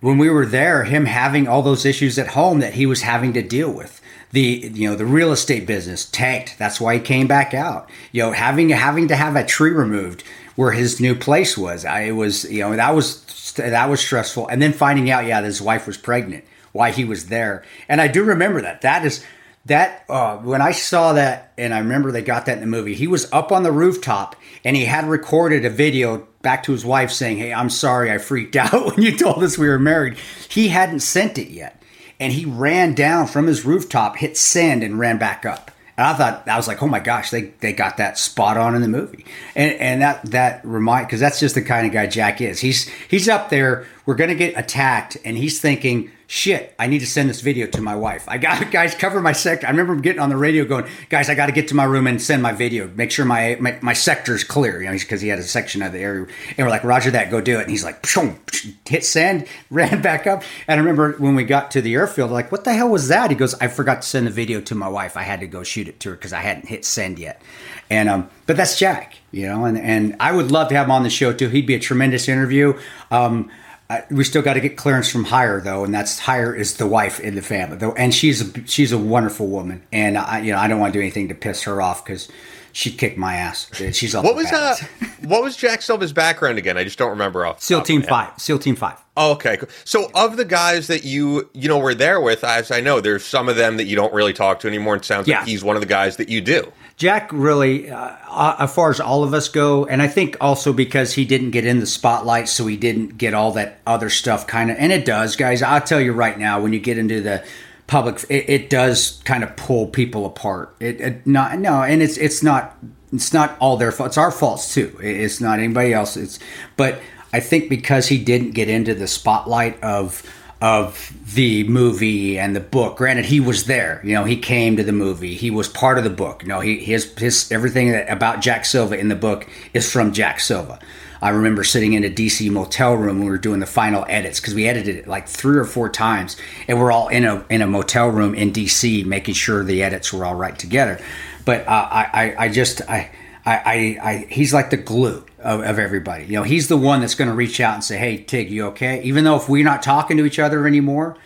when we were there, him having all those issues at home that he was having to deal with. The you know the real estate business tanked. That's why he came back out. You know having having to have a tree removed where his new place was. I it was you know that was that was stressful. And then finding out yeah that his wife was pregnant. Why he was there. And I do remember that. That is that uh, when I saw that, and I remember they got that in the movie. He was up on the rooftop and he had recorded a video back to his wife saying, "Hey, I'm sorry, I freaked out when you told us we were married." He hadn't sent it yet, and he ran down from his rooftop, hit send, and ran back up. And I thought I was like, "Oh my gosh, they they got that spot on in the movie." And and that that remind because that's just the kind of guy Jack is. He's he's up there. We're gonna get attacked, and he's thinking shit, I need to send this video to my wife. I got guys cover my sector. I remember getting on the radio going, guys, I got to get to my room and send my video. Make sure my my, my sector is clear. You know, because he had a section of the area, and we're like, Roger that, go do it. And he's like, pshong, psh, hit send, ran back up. And I remember when we got to the airfield, like, what the hell was that? He goes, I forgot to send the video to my wife. I had to go shoot it to her because I hadn't hit send yet. And um, but that's Jack, you know, and and I would love to have him on the show too. He'd be a tremendous interview. Um, uh, we still got to get clearance from Hire though, and that's Hire is the wife in the family though, and she's a she's a wonderful woman, and I you know I don't want to do anything to piss her off because she'd kick my ass. She's what was uh, what was Jack Silva's background again? I just don't remember off. SEAL Team. Five, SEAL Team Five. Oh, okay. So, of the guys that you you know were there with, as I know, there's some of them that you don't really talk to anymore. And it sounds Yeah. like he's one of the guys that you do. Jack really, uh, as far as all of us go, and I think also because he didn't get in the spotlight, so he didn't get all that other stuff kind of, and it does, guys. I'll tell you right now, when you get into the public, it, it does kind of pull people apart. It, it not no, and it's it's not it's not all their fault. It's our faults too. It- It's not anybody else. It's but I think because he didn't get into the spotlight of of the movie and the book. Granted, he was there. You know, he came to the movie. He was part of the book. You know, he his his everything that, about Jack Silva in the book is from Jack Silva. I remember sitting in a DC motel room when we were doing the final edits because we edited it like three or four times, and we're all in a in a motel room in DC making sure the edits were all right together. But uh, I, I I just I. I, I, I, he's like the glue of, of everybody. You know, he's the one that's going to reach out and say, "Hey, Tig, you okay?" Even though if we're not talking to each other anymore,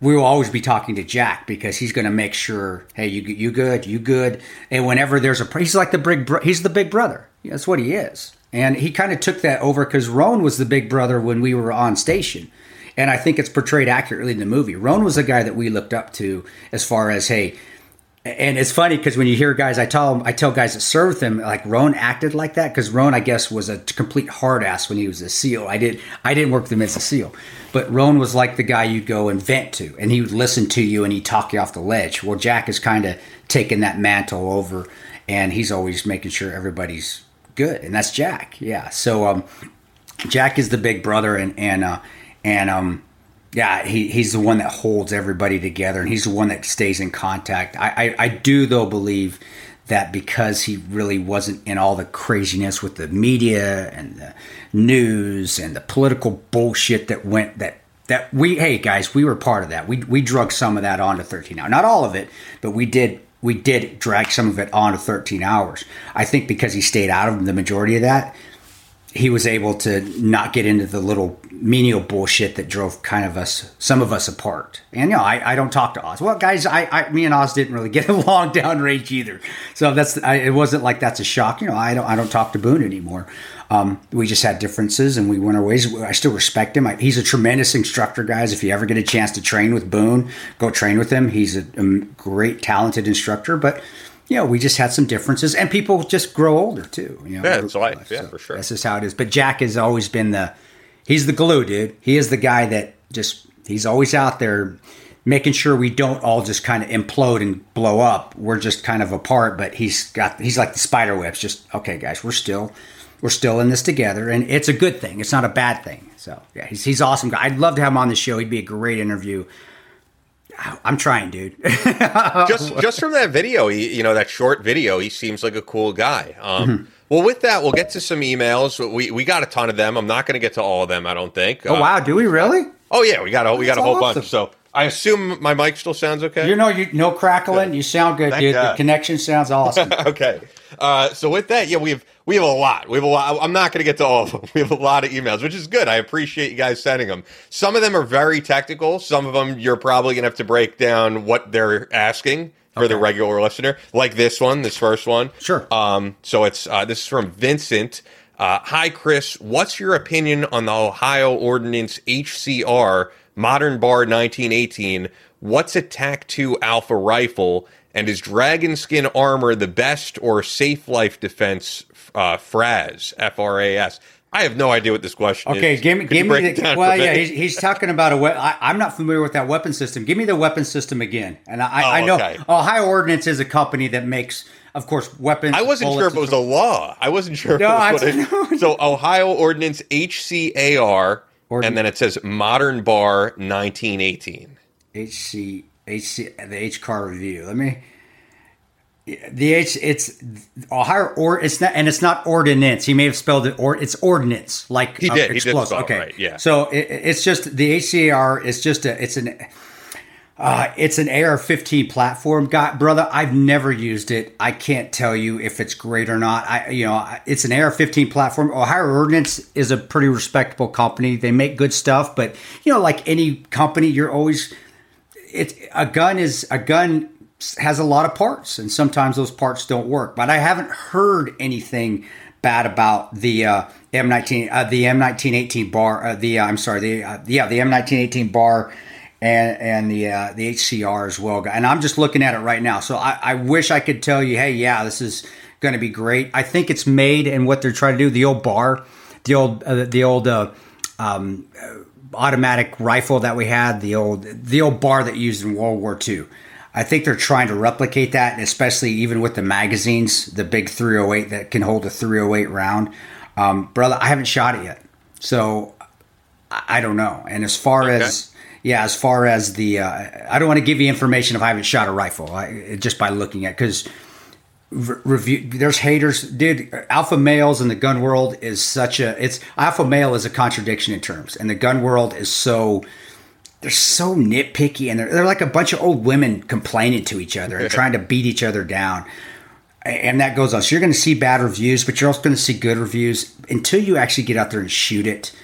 we will always be talking to Jack because he's going to make sure, "Hey, you you good? You good?" And whenever there's a, he's like the big, bro- he's the big brother. That's what he is. And he kind of took that over because Rone was the big brother when we were on station. And I think it's portrayed accurately in the movie. Rone was the guy that we looked up to as far as, hey, and it's funny because when you hear guys, I tell them, I tell guys that serve with him, like Rone acted like that because Rone, I guess, was a complete hard ass when he was a SEAL. I did, I didn't work with him as a SEAL, but Rone was like the guy you'd go and vent to, and he would listen to you and he'd talk you off the ledge. Well, Jack is kind of taking that mantle over, and he's always making sure everybody's good, and that's Jack. Yeah, so um, Jack is the big brother, and and uh, and um yeah, he, he's the one that holds everybody together, and he's the one that stays in contact. I, I, I, do though believe that because he really wasn't in all the craziness with the media and the news and the political bullshit that went that that we hey guys we were part of that. We we drug some of that onto 13 hours. Not all of it but we did we did drag some of it onto 13 hours. I think because he stayed out of the majority of that he was able to not get into the little menial bullshit that drove kind of us some of us apart. And you know i, I don't talk to oz. Well guys I, I me and oz didn't really get along downrange either. So that's I, it wasn't like that's a shock. You know i don't i don't talk to boone anymore. Um, we just had differences and we went our ways. I still respect him. I, he's a tremendous instructor guys. If you ever get a chance to train with boone go train with him. He's a, a great talented instructor. But you know, we just had some differences, and people just grow older too. You know, yeah, it's life. Yeah, so for sure. That's just how it is. But Jack has always been the he's the glue, dude. He is the guy that just he's always out there making sure we don't all just kind of implode and blow up. We're just kind of apart, but he's got he's like the spider webs. Just okay, guys, we're still we're still in this together, and it's a good thing. It's not a bad thing. So yeah, he's he's awesome guy. I'd love to have him on the show. He'd be a great interview. I'm trying, dude. just just from that video, he, you know, that short video, he seems like a cool guy. Um, mm-hmm. Well, with that, we'll get to some emails. We we got a ton of them. I'm not going to get to all of them. I don't think. Oh uh, wow, do we really? Oh yeah, we got a we got a whole awesome. bunch. So I assume my mic still sounds okay. You know, you no crackling. You sound good, Thank dude. God. The connection sounds awesome. okay. Uh, so with that, yeah, we have we have a lot. We have a lot. I'm not going to get to all of them. We have a lot of emails, which is good. I appreciate you guys sending them. Some of them are very technical. Some of them you're probably going to have to break down what they're asking for okay. the regular listener, like this one, this first one. Sure. Um, so it's uh, this is from Vincent. Uh, Hi, Chris. What's your opinion on the Ohio Ordinance HCR Modern Bar 1918? What's a TAC 2 Alpha rifle? And is dragon skin armor the best or safe life defense uh, FRAS, F R A S. I have no idea what this question okay, is. give me, give me the, well, yeah, he's, he's, talking about a we- I, I'm not familiar with that weapon system. Give me the weapon system again. And I, oh, I know okay. Ohio Ordnance is a company that makes, of course, weapons. I wasn't sure if it was a law. I wasn't sure. No, I, it, so Ohio Ordnance HCAR, Ordin- and then it says Modern Bar 1918. HC, HC, the H car review. Let me the H it's Ohio or it's not and it's not ordinance. He may have spelled it or it's ordinance like he did. Uh, he did okay, right, yeah. So it, it's just the HCAR is just a it's an uh, it's an AR-15 platform, guy, brother. I've never used it. I can't tell you if it's great or not. I, you know, it's an AR-15 platform. Ohio Ordnance is a pretty respectable company. They make good stuff, but you know, like any company, you're always it's a gun is a gun has a lot of parts, and sometimes those parts don't work. But I haven't heard anything bad about the uh, M19, uh, the M1918 bar. Uh, the uh, I'm sorry, the uh, yeah, the M1918 bar. And, and the uh, the HCR as well, and I'm just looking at it right now. So I, I wish I could tell you, hey, yeah, this is going to be great. I think it's made and what they're trying to do. The old bar, the old the old um, automatic rifle that we had, the old the old bar that used in World War II. I think they're trying to replicate that, and especially even with the magazines, the big 308 that can hold a 308 round. Um, brother, I haven't shot it yet, so I don't know. And as far okay. as yeah, as far as the, uh, I don't want to give you information if I haven't shot a rifle I, just by looking at because review. There's haters, dude. Alpha males in the gun world is such a. It's alpha male is a contradiction in terms, and the gun world is so. They're so nitpicky, and they're, they're like a bunch of old women complaining to each other and trying to beat each other down and that goes on. So you're going to see bad reviews, but you're also going to see good reviews until you actually get out there and shoot it.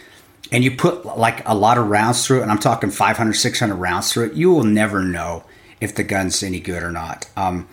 And you put like a lot of rounds through it, and I'm talking 500, 600 rounds through it. You will never know if the gun's any good or not. Um,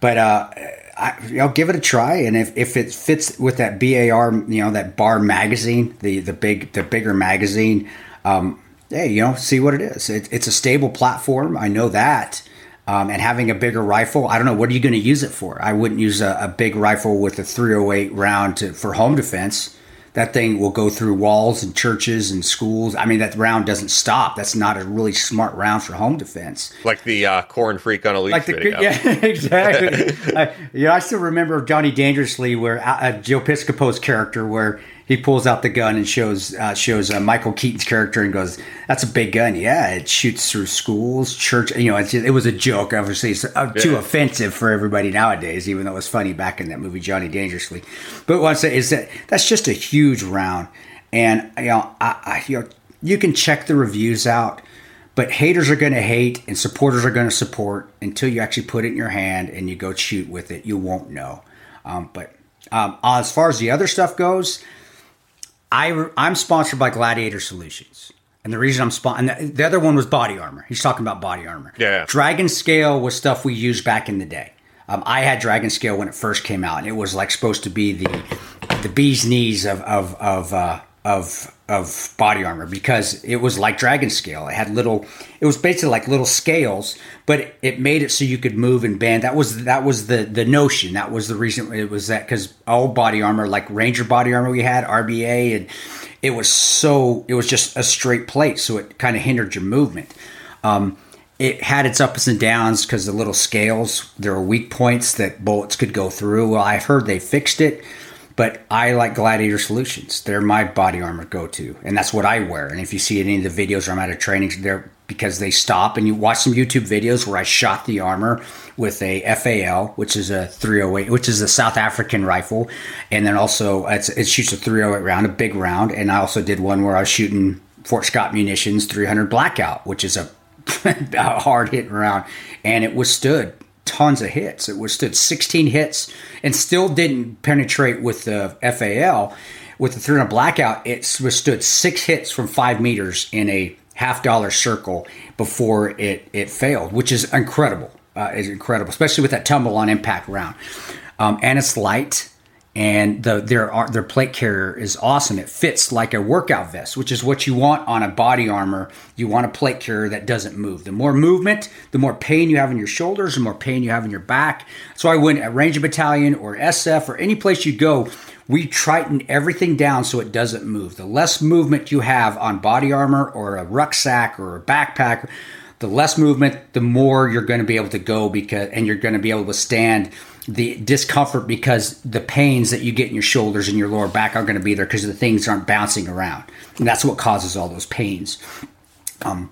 but uh, I, you know, give it a try, and if, if it fits with that BAR, you know, that bar magazine, the the big the bigger magazine, um, hey, you know, see what it is. It, it's a stable platform. I know that. Um, and having a bigger rifle, I don't know, what are you going to use it for? I wouldn't use a, a big rifle with a 308 round to, for home defense. That thing will go through walls and churches and schools. I mean, that round doesn't stop. That's not a really smart round for home defense. Like the uh, Korn freak on a leash Like the video. yeah, exactly. I, you know, I still remember Johnny Dangerously, where uh, uh, Joe Piscopo's character, where he pulls out the gun and shows uh, shows uh, Michael Keaton's character and goes, "That's a big gun. Yeah, it shoots through schools, church. You know, it's just, it was a joke. Obviously, it's uh, too Yeah. offensive for everybody nowadays, even though it was funny back in that movie Johnny Dangerously. But what I'm is that that's just a huge round, and you know, I, I you know, you can check the reviews out. But haters are going to hate and supporters are going to support until you actually put it in your hand and you go shoot with it. You won't know. Um, but um, as far as the other stuff goes, I, I'm sponsored by Gladiator Solutions. And the reason I'm and the, the other one was body armor. He's talking about body armor. Yeah. Dragon Scale was stuff we used back in the day. Um, I had Dragon Scale when it first came out, and it was like supposed to be the the bee's knees of of of uh, of of body armor because it was like Dragon Scale. It had little. It was basically like little scales, but it, made it so you could move and bend. That was that was the the notion. That was the reason. It was that because all body armor, like Ranger body armor, we had RBA, and it was so it was just a straight plate, so it kind of hindered your movement. Um, it had its ups and downs because the little scales there were weak points that bullets could go through. Well, I've heard they fixed it, but I like Gladiator Solutions. They're my body armor go to, and that's what I wear. And if you see any of the videos where I'm at a training, they're because they stop and you watch some YouTube videos where I shot the armor with a FAL, which is a 308, which is a South African rifle, and then also it shoots a 308 round, a big round, and I also did one where I was shooting Fort Scott Munitions 300 Blackout, which is a hard hitting round, and it withstood tons of hits. It withstood 16 hits and still didn't penetrate with the FAL. With the 300 blackout, it withstood six hits from five meters in a half dollar circle before it, it failed, which is incredible. Uh, is incredible, especially with that tumble on impact round. Um, and it's light and the their their plate carrier is awesome. It fits like a workout vest, which is what you want on a body armor. You want a plate carrier that doesn't move. The more movement, the more pain you have in your shoulders, the more pain you have in your back. So I went at Ranger Battalion or SF or any place you go. We triton everything down so it doesn't move. The less movement you have on body armor or a rucksack or a backpack, the less movement, the more you're going to be able to go because, and you're going to be able to withstand the discomfort because the pains that you get in your shoulders and your lower back are going to be there because the things aren't bouncing around, and that's what causes all those pains. Um,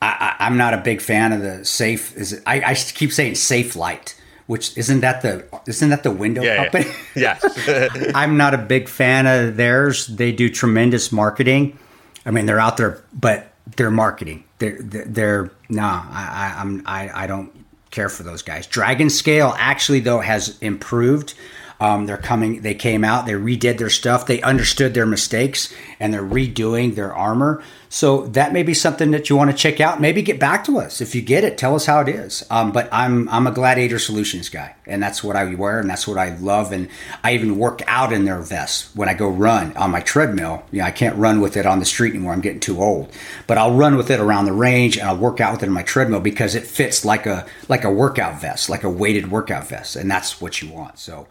I, I, I'm not a big fan of the safe. Is it, I, I keep saying safe light, which isn't that the isn't that the window Yeah, company? yeah. yes. I'm not a big fan of theirs. They do tremendous marketing. I mean, they're out there, but they're marketing. They're they're, they're no, I, I I'm I, I don't care for those guys. Dragon Scale actually though has improved. Um, they're coming. They came out. They redid their stuff. They understood their mistakes, and they're redoing their armor. So that may be something that you want to check out. Maybe get back to us if you get it. Tell us how it is. Um, but I'm I'm a Gladiator Solutions guy, and that's what I wear, and that's what I love. And I even work out in their vests when I go run on my treadmill. You know, I can't run with it on the street anymore. I'm getting too old. But I'll run with it around the range, and I'll work out with it in my treadmill because it fits like a like a workout vest, like a weighted workout vest, and that's what you want. So.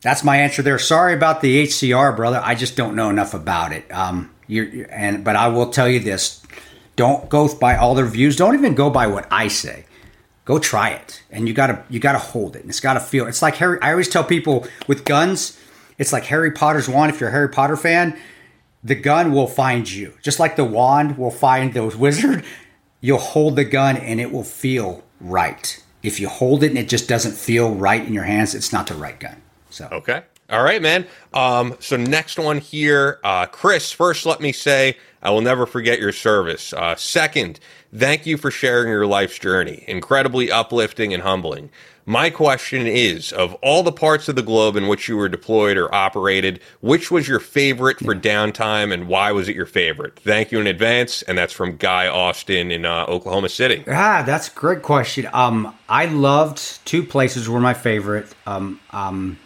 That's my answer there. Sorry about the HCR, brother. I just don't know enough about it. Um, you're, and but I will tell you this: don't go by all the reviews. Don't even go by what I say. Go try it, and you gotta you gotta hold it. And it's gotta feel. It's like Harry. I always tell people with guns, it's like Harry Potter's wand. If you're a Harry Potter fan, the gun will find you, just like the wand will find the wizard. you'll hold the gun and it will feel right. If you hold it and it just doesn't feel right in your hands, it's not the right gun. So Okay. All right, man. Um, so next one here, uh, Chris. First, let me say I will never forget your service. Uh, second, thank you for sharing your life's journey. Incredibly uplifting and humbling. My question is: Of all the parts of the globe in which you were deployed or operated, which was your favorite for downtime, and why was it your favorite? Thank you in advance. And that's from Guy Austin in uh, Oklahoma City. Ah, that's a great question. Um, I loved two places were my favorite. Um, um,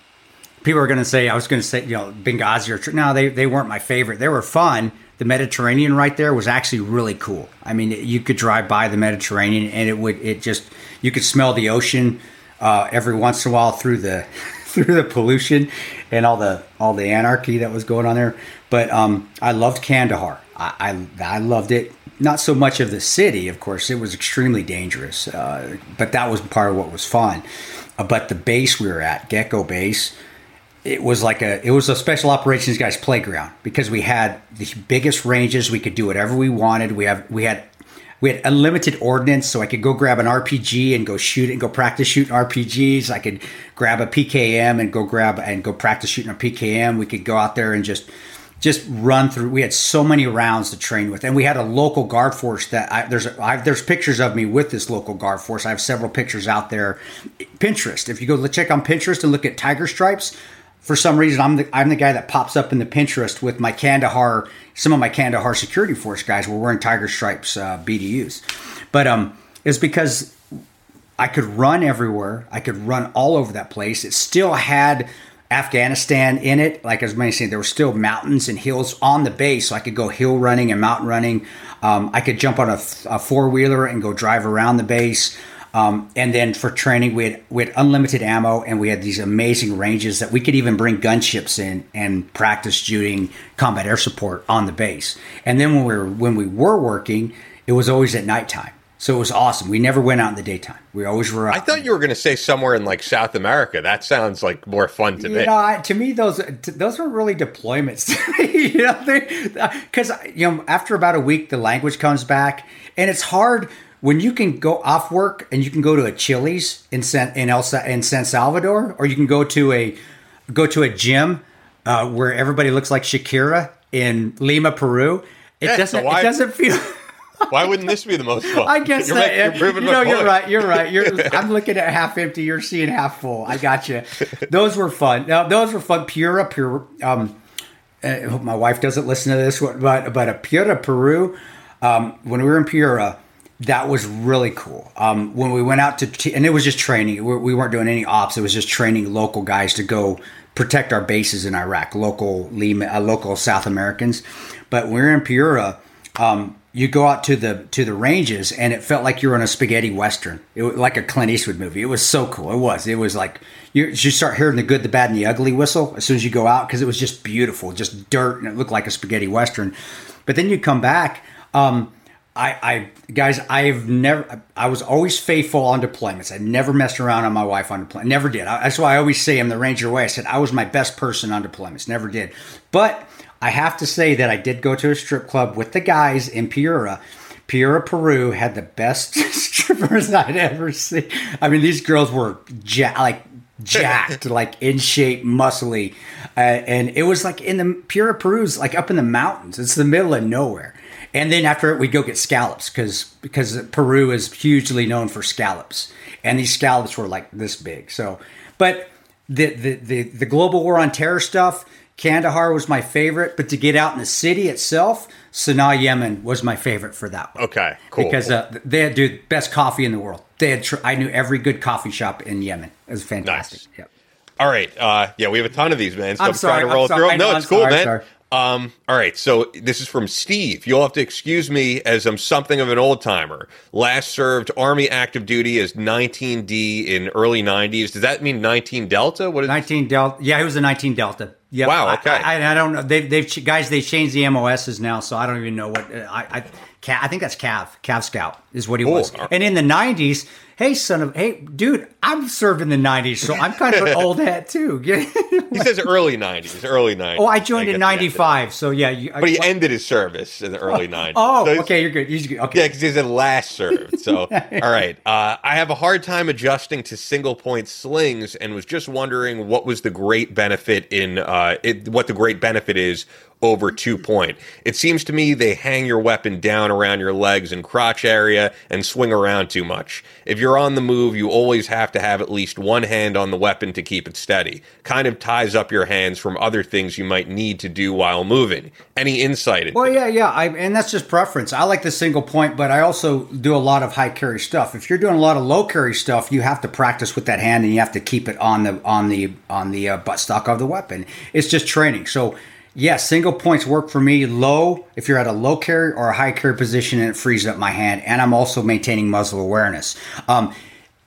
people are going to say I was going to say you know Benghazi or no, they they weren't my favorite. They were fun. The Mediterranean right there was actually really cool. I mean, you could drive by the Mediterranean and it would it just you could smell the ocean uh, every once in a while through the through the pollution and all the all the anarchy that was going on there. But um, I loved Kandahar. I, I I loved it. Not so much of the city, of course. It was extremely dangerous, uh, but that was part of what was fun. Uh, but the base we were at, Gecko Base, it was like a it was a special operations guys playground because we had the biggest ranges. We could do whatever we wanted. We have we had we had unlimited ordnance, so I could go grab an RPG and go shoot it and go practice shooting RPGs. I could grab a PKM and go grab and go practice shooting a PKM. We could go out there and just just run through. We had so many rounds to train with, and we had a local guard force that I, there's I, there's pictures of me with this local guard force. I have several pictures out there. Pinterest, if you go check on Pinterest and look at tiger stripes, for some reason I'm the I'm the guy that pops up in the Pinterest with my Kandahar. Some of my Kandahar security force guys were wearing tiger stripes uh, BDUs, but um, it's because I could run everywhere. I could run all over that place. It still had Afghanistan in it. Like I was mentioning, there were still mountains and hills on the base, so I could go hill running and mountain running. Um, I could jump on a, a four wheeler and go drive around the base. Um, and then for training, we had we had unlimited ammo, and we had these amazing ranges that we could even bring gunships in and practice shooting combat air support on the base. And then when we were when we were working, it was always at nighttime. So it was awesome. We never went out in the daytime. We always were. Out. I thought you were going to say somewhere in like South America. That sounds like more fun to you me. know, I, to me, those t- those were really deployments. You know, because you know, after about a week, the language comes back, and it's hard when you can go off work and you can go to a Chili's in San in El Sa- in San Salvador, or you can go to a go to a gym uh, where everybody looks like Shakira in Lima, Peru. It Yeah, so doesn't. why- it doesn't feel. Why wouldn't this be the most fun? I guess you're, that, making- you're proving you know you're point. right. You're right. You're, I'm looking at half empty. You're seeing half full. I got you. Those were fun. Now those were fun. Piura, Piura. Um, I hope my wife doesn't listen to this, but but a Piura, Peru. Um, when we were in Piura, that was really cool. Um, when we went out to t- and it was just training. We, we weren't doing any ops. It was just training local guys to go protect our bases in Iraq, local uh, local South Americans. But we are in Piura. Um, you go out to the to the ranges and it felt like you were in a spaghetti western it was like a clint eastwood movie it was so cool it was it was like you, you start hearing the good the bad and the ugly whistle as soon as you go out because it was just beautiful just dirt and it looked like a spaghetti western but then you come back um, I, I guys i've never i was always faithful on deployments i never messed around on my wife on deployment never did I, that's why i always say i'm the ranger way i said i was my best person on deployments never did but I have to say that I did go to a strip club with the guys in Piura. Piura, Peru had the best strippers I'd ever seen. I mean, these girls were ja- like jacked, like in shape, muscly, uh, and it was like in the Piura, Peru's like up in the mountains. It's the middle of nowhere. And then after it, we'd go get scallops because because Peru is hugely known for scallops, and these scallops were like this big. So, but the the the, the global war on terror stuff. Kandahar was my favorite, but to get out in the city itself, Sanaa, Yemen was my favorite for that one. Okay, cool. Because uh, they had dude best coffee in the world. They had tr- I knew every good coffee shop in Yemen. It was fantastic. Nice. Yep. All right. Uh, yeah, we have a ton of these, man. So I'm I'm, sorry, trying to I'm roll sorry. through No, I'm it's cool, sorry, man. sorry. Um, all right. So this is from Steve. You'll have to excuse me as I'm something of an old timer. Last served Army active duty as 19D in early 90s. Does that mean 19 Delta? What is 19 Delta. Yeah, he was a 19 Delta. Yeah. Wow, okay. I, I, I don't know. They, they've guys. They changed the MOSs now, so I don't even know what. I, I I think that's Cav. Cav Scout is what he was. And in the '90s, hey son of, hey dude, I'm served in the '90s, so I'm kind of an old hat too. He says early '90s. Early '90s. oh, I joined guess in '95, so yeah. You, But he ended his service in the early '90s. oh, So okay, you're good. You're good. Okay. Yeah, because he's in last served. So, all right. Uh, I have a hard time adjusting to single point slings, and was just wondering what was the great benefit in uh, it, what the great benefit is over two point. It seems to me they hang your weapon down around your legs and crotch area and swing around too much. If you're on the move, you always have to have at least one hand on the weapon to keep it steady. Kind of ties up your hands from other things you might need to do while moving. Any insight? Well, yeah, yeah, I, and that's just preference. I like the single point, but I also do a lot of high carry stuff. If you're doing a lot of low carry stuff, you have to practice with that hand, and you have to keep it on the on the on the uh, buttstock of the weapon. It's just training. So, yes, single points work for me. Low, if you're at a low carry or a high carry position, and it frees up my hand, and I'm also maintaining muzzle awareness. Um,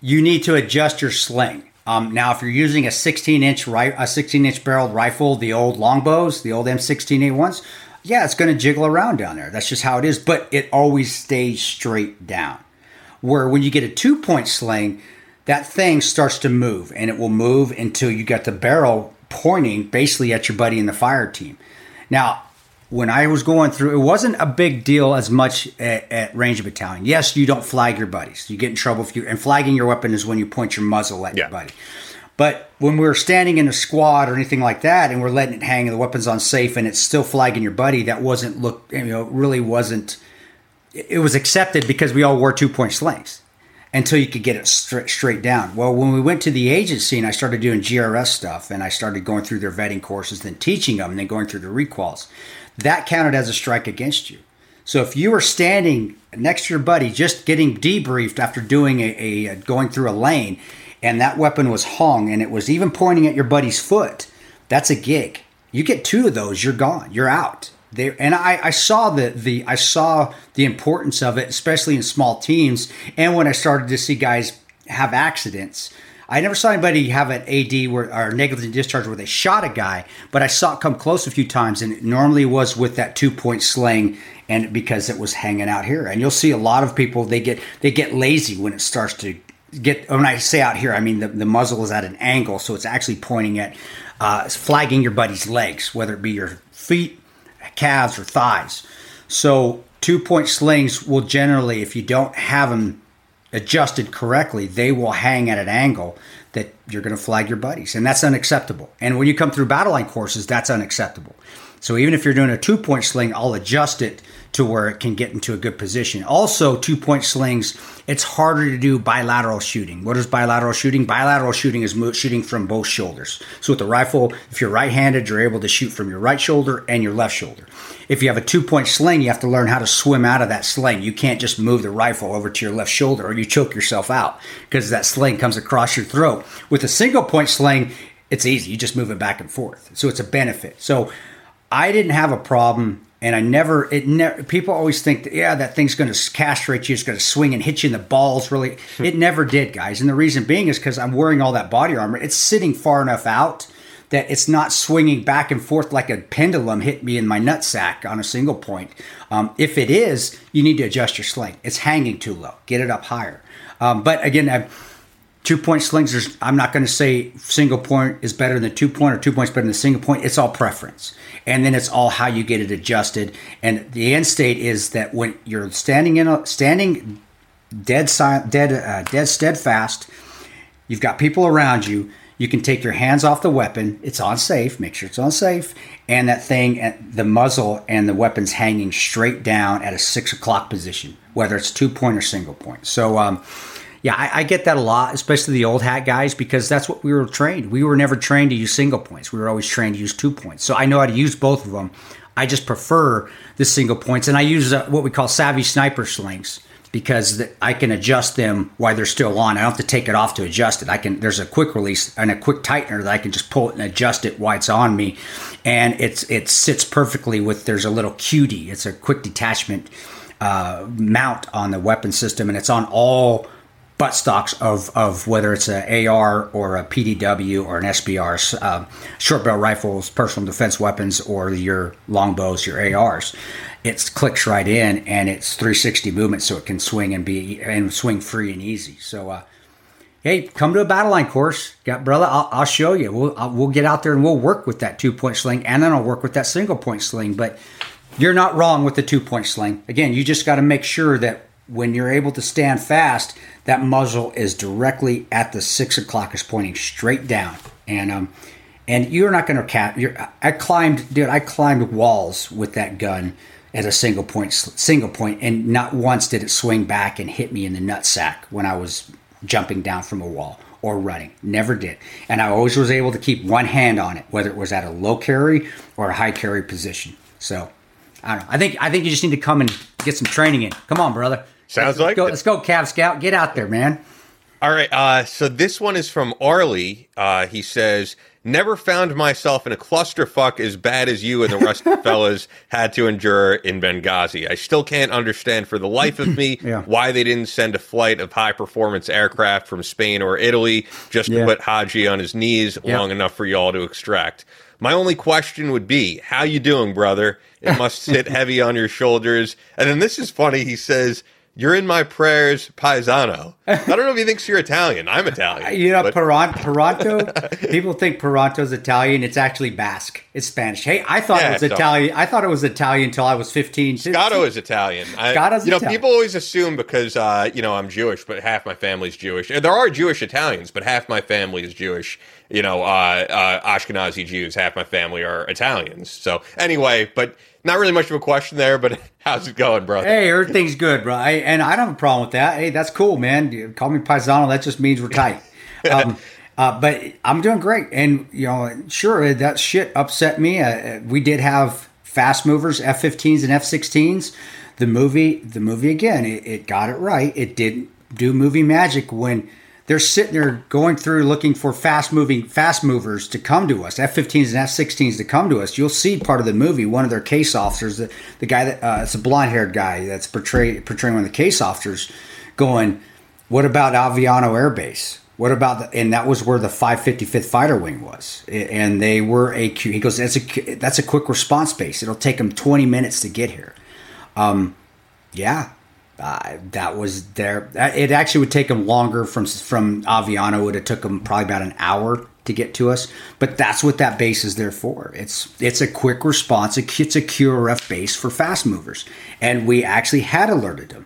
you need to adjust your sling. Um, now, if you're using a 16 inch right, a 16 inch barreled rifle, the old longbows, the old M16A1s, yeah, it's going to jiggle around down there. That's just how it is. But it always stays straight down. Where when you get a two point sling, that thing starts to move, and it will move until you get the barrel pointing basically at your buddy in the fire team. Now, when I was going through, it wasn't a big deal as much at, at Ranger Battalion. Yes, you don't flag your buddies. You get in trouble if you and flagging your weapon is when you point your muzzle at Yeah. your buddy. But when we were standing in a squad or anything like that, and we're letting it hang, and the weapon's on safe, and it's still flagging your buddy, that wasn't look, you know, really wasn't. It was accepted because we all wore two point slings until you could get it straight straight down. Well, when we went to the agency and I started doing GRS stuff and I started going through their vetting courses, then teaching them, and then going through the requals, that counted as a strike against you. So if you were standing next to your buddy, just getting debriefed after doing a, a going through a lane, and that weapon was hung and it was even pointing at your buddy's foot, that's a gig. You get two of those, you're gone, you're out. There and I, I saw the the I saw the importance of it, especially in small teams, and when I started to see guys have accidents. I never saw anybody have an AD where, or negligent discharge where they shot a guy, but I saw it come close a few times, and it normally was with that two point sling, and because it was hanging out here. And you'll see a lot of people they get they get lazy when it starts to get. When I say out here, I mean the, the muzzle is at an angle, so it's actually pointing at uh, flagging your buddy's legs, whether it be your feet, calves, or thighs. So two point slings will generally, if you don't have them adjusted correctly, they will hang at an angle that you're going to flag your buddies, and that's unacceptable. And when you come through battle line courses, that's unacceptable. So even if you're doing a two point sling, I'll adjust it to where it can get into a good position. Also, two point slings, it's harder to do bilateral shooting. What is bilateral shooting? Bilateral shooting is mo- shooting from both shoulders. So with the rifle, if you're right handed, you're able to shoot from your right shoulder and your left shoulder. If you have a two point sling, you have to learn how to swim out of that sling. You can't just move the rifle over to your left shoulder or you choke yourself out because that sling comes across your throat. With a single point sling, it's easy. You just move it back and forth. So it's a benefit. So I didn't have a problem, and I never. It never. People always think, that, yeah, that thing's going to castrate you. It's going to swing and hit you in the balls. Really, it never did, guys. And the reason being is because I'm wearing all that body armor. It's sitting far enough out that it's not swinging back and forth like a pendulum hit me in my nutsack on a single point. Um, if it is, you need to adjust your sling. It's hanging too low. Get it up higher. Um, but again, I've, two point slings there's i'm not going to say single point is better than the two point or two points better than single point. It's all preference. And then it's all how you get it adjusted. And the end state is that when you're standing in a standing dead dead uh, dead steadfast you've got people around you you can take your hands off the weapon. It's on safe. Make sure it's on safe. And that thing the muzzle and the weapons hanging straight down at a six o'clock position whether it's two point or single point. So um yeah, I, I, get that a lot, especially the old hat guys, because that's what we were trained. We were never trained to use single points. We were always trained to use two points. So I know how to use both of them. I just prefer the single points, and I use uh, what we call savvy sniper slings because the, I can adjust them while they're still on. I don't have to take it off to adjust it. I can. There's a quick release and a quick tightener that I can just pull it and adjust it while it's on me, and it's it sits perfectly with. There's a little QD. It's a quick detachment uh, mount on the weapon system, and it's on all butt stocks of, of whether it's a AR or a PDW or an SBR, uh, short barrel rifles, personal defense weapons, or your longbows, your ARs. It clicks right in, and it's 360 movement, so it can swing and be and swing free and easy. So, uh, hey, come to a battle line course, got brother. I'll, I'll show you. We'll I'll, we'll get out there and we'll work with that two point sling, and then I'll work with that single point sling. But you're not wrong with the two point sling. Again, you just got to make sure that when you're able to stand fast, that muzzle is directly at the six o'clock is pointing straight down, and um, and you're not going to cap. I climbed, dude. I climbed walls with that gun at a single point, single point, and not once did it swing back and hit me in the nutsack when I was jumping down from a wall or running. Never did, and I always was able to keep one hand on it, whether it was at a low carry or a high carry position. So. I don't know. I think I think you just need to come and get some training in. Come on, brother. Sounds let's like go, it. Let's go, Cav Scout. Get out there, man. All right. Uh, so this one is from Arlie. Uh, he says, "Never found myself in a clusterfuck as bad as you and the rest of the fellas had to endure in Benghazi. I still can't understand for the life of me Yeah. why they didn't send a flight of high performance aircraft from Spain or Italy just to put Haji on his knees Yeah. long enough for y'all to extract." My only question would be, "How you doing, brother? It must sit heavy on your shoulders." And then this is funny. He says. You're in my prayers, paisano. I don't know if he thinks you're Italian. I'm Italian. You know, but- Paronto. people think Paronto's Italian. It's actually Basque. It's Spanish. Hey, I thought Yeah, it was Italian. I thought it was Italian until I was 15. Scotto is Italian. I, Scotto's you know, Italian. people always assume because uh, you know I'm Jewish, but half my family's Jewish. There are Jewish Italians, but half my family is Jewish. You know, uh, uh, Ashkenazi Jews. Half my family are Italians. So anyway, but not really much of a question there. But how's it going, brother? Hey, everything's good, bro. I, and I don't have a problem with that. Hey, that's cool, man. You Call me paisano. That just means we're tight. Um, uh, but I'm doing great, and you know, sure that shit upset me. Uh, we did have fast movers, F-15s and F-16s. The movie, the movie again, it, it got it right. It didn't do movie magic when they're sitting there going through looking for fast moving fast movers to come to us. F-15s and f-16s to come to us. You'll see part of the movie one of their case officers the, the guy that uh, it's a blonde haired guy that's portray, portraying one of the case officers going what about aviano air base? What about the, and that was where the 555th fighter wing was. And they were a Q- he goes that's a that's a quick response base. It'll take them 20 minutes to get here. Um yeah uh, that was there. It actually would take them longer from from Aviano. It would have took them probably about an hour to get to us. But that's what that base is there for. It's it's a quick response. It's a QRF base for fast movers, and we actually had alerted them,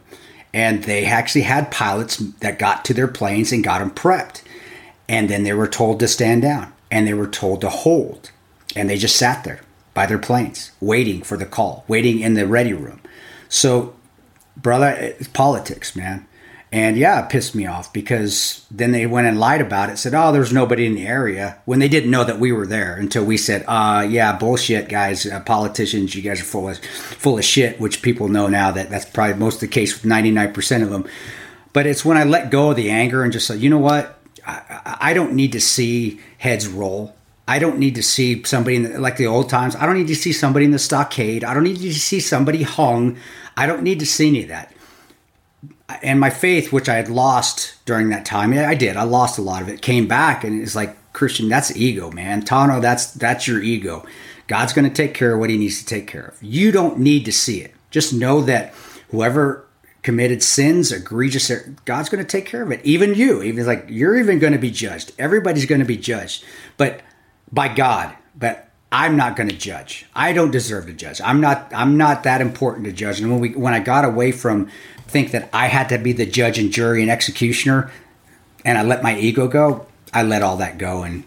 and they actually had pilots that got to their planes and got them prepped, and then they were told to stand down, and they were told to hold, and they just sat there by their planes waiting for the call, waiting in the ready room. So brother, it's politics, man. And yeah, it pissed me off because then they went and lied about it, said, oh, there's nobody in the area, when they didn't know that we were there until we said, uh, yeah, bullshit, guys, uh, politicians, you guys are full of, full of shit, which people know now that that's probably most of the case with 99% of them. But it's when I let go of the anger and just said, you know what? I, I- I don't need to see heads roll. I don't need to see somebody the, like the old times. I don't need to see somebody in the stockade. I don't need to see somebody hung. I don't need to see any of that. And my faith, which I had lost during that time, I did. I lost a lot of it. Came back, and it's like Christian. That's ego, man. Tanto, that's that's your ego. God's going to take care of what He needs to take care of. You don't need to see it. Just know that whoever committed sins, egregious, God's going to take care of it. Even you, even like you're even going to be judged. Everybody's going to be judged, but by God. But I'm not going to judge. I don't deserve to judge. I'm not. I'm not that important to judge. And when we, when I got away from think that I had to be the judge and jury and executioner, and I let my ego go, I let all that go, and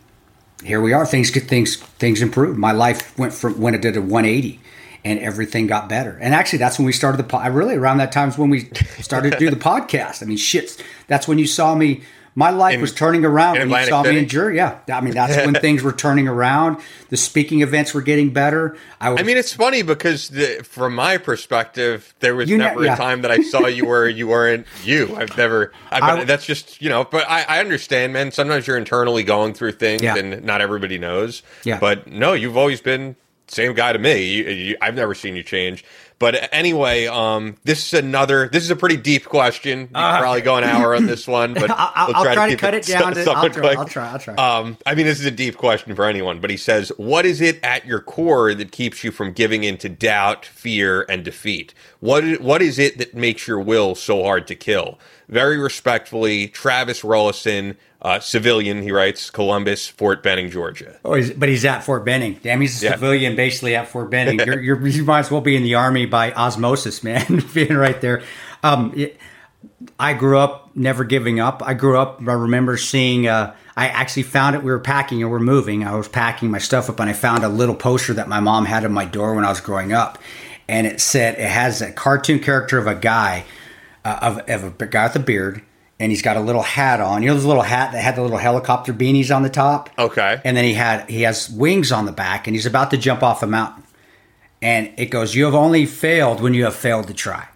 here we are. Things get things things improved. My life went from when it did a 180, and everything got better. And actually, that's when we started the pod. Really, around that time is when we started to do the podcast. I mean, shit, that's when you saw me. My life In- was turning around when you Atlantic saw me in jury. Yeah, I mean that's when things were turning around. The speaking events were getting better. I, was, I mean, it's funny because the, from my perspective, there was You ne- never yeah. a time that I saw you where you weren't you. I've never. I, I- but that's just you know. But I, I understand, man. Sometimes you're internally going through things, Yeah. and not everybody knows. Yeah. But no, you've always been same guy to me. You, you, I've never seen you change. But anyway, um, this is another. This is a pretty deep question. You Uh, probably go an hour on this one, but I'll, we'll I'll try, to keep cut it down. To, I'll, try. I'll try. I'll try. Um, I mean, this is a deep question for anyone, but he says, What is it at your core that keeps you from giving into doubt, fear, and defeat? What is, what is it that makes your will so hard to kill? Very respectfully, Travis Rollison, uh, civilian, he writes, Columbus, Fort Benning, Georgia. Oh, he's, but he's at Fort Benning. Damn, he's a Yeah. civilian basically at Fort Benning. You're, you're, you might as well be in the army by osmosis, man, being right there. Um, it- I grew up never giving up. I grew up. I remember seeing. Uh, I actually found it. We were packing and we're moving. I was packing my stuff up, and I found a little poster that my mom had on my door when I was growing up, and it said it has a cartoon character of a guy, uh, of, of a guy with a beard, and he's got a little hat on. You know, this little hat that had the little helicopter beanies on the top. Okay. And then he had he has wings on the back, and he's about to jump off a mountain. And it goes, "You have only failed when you have failed to try."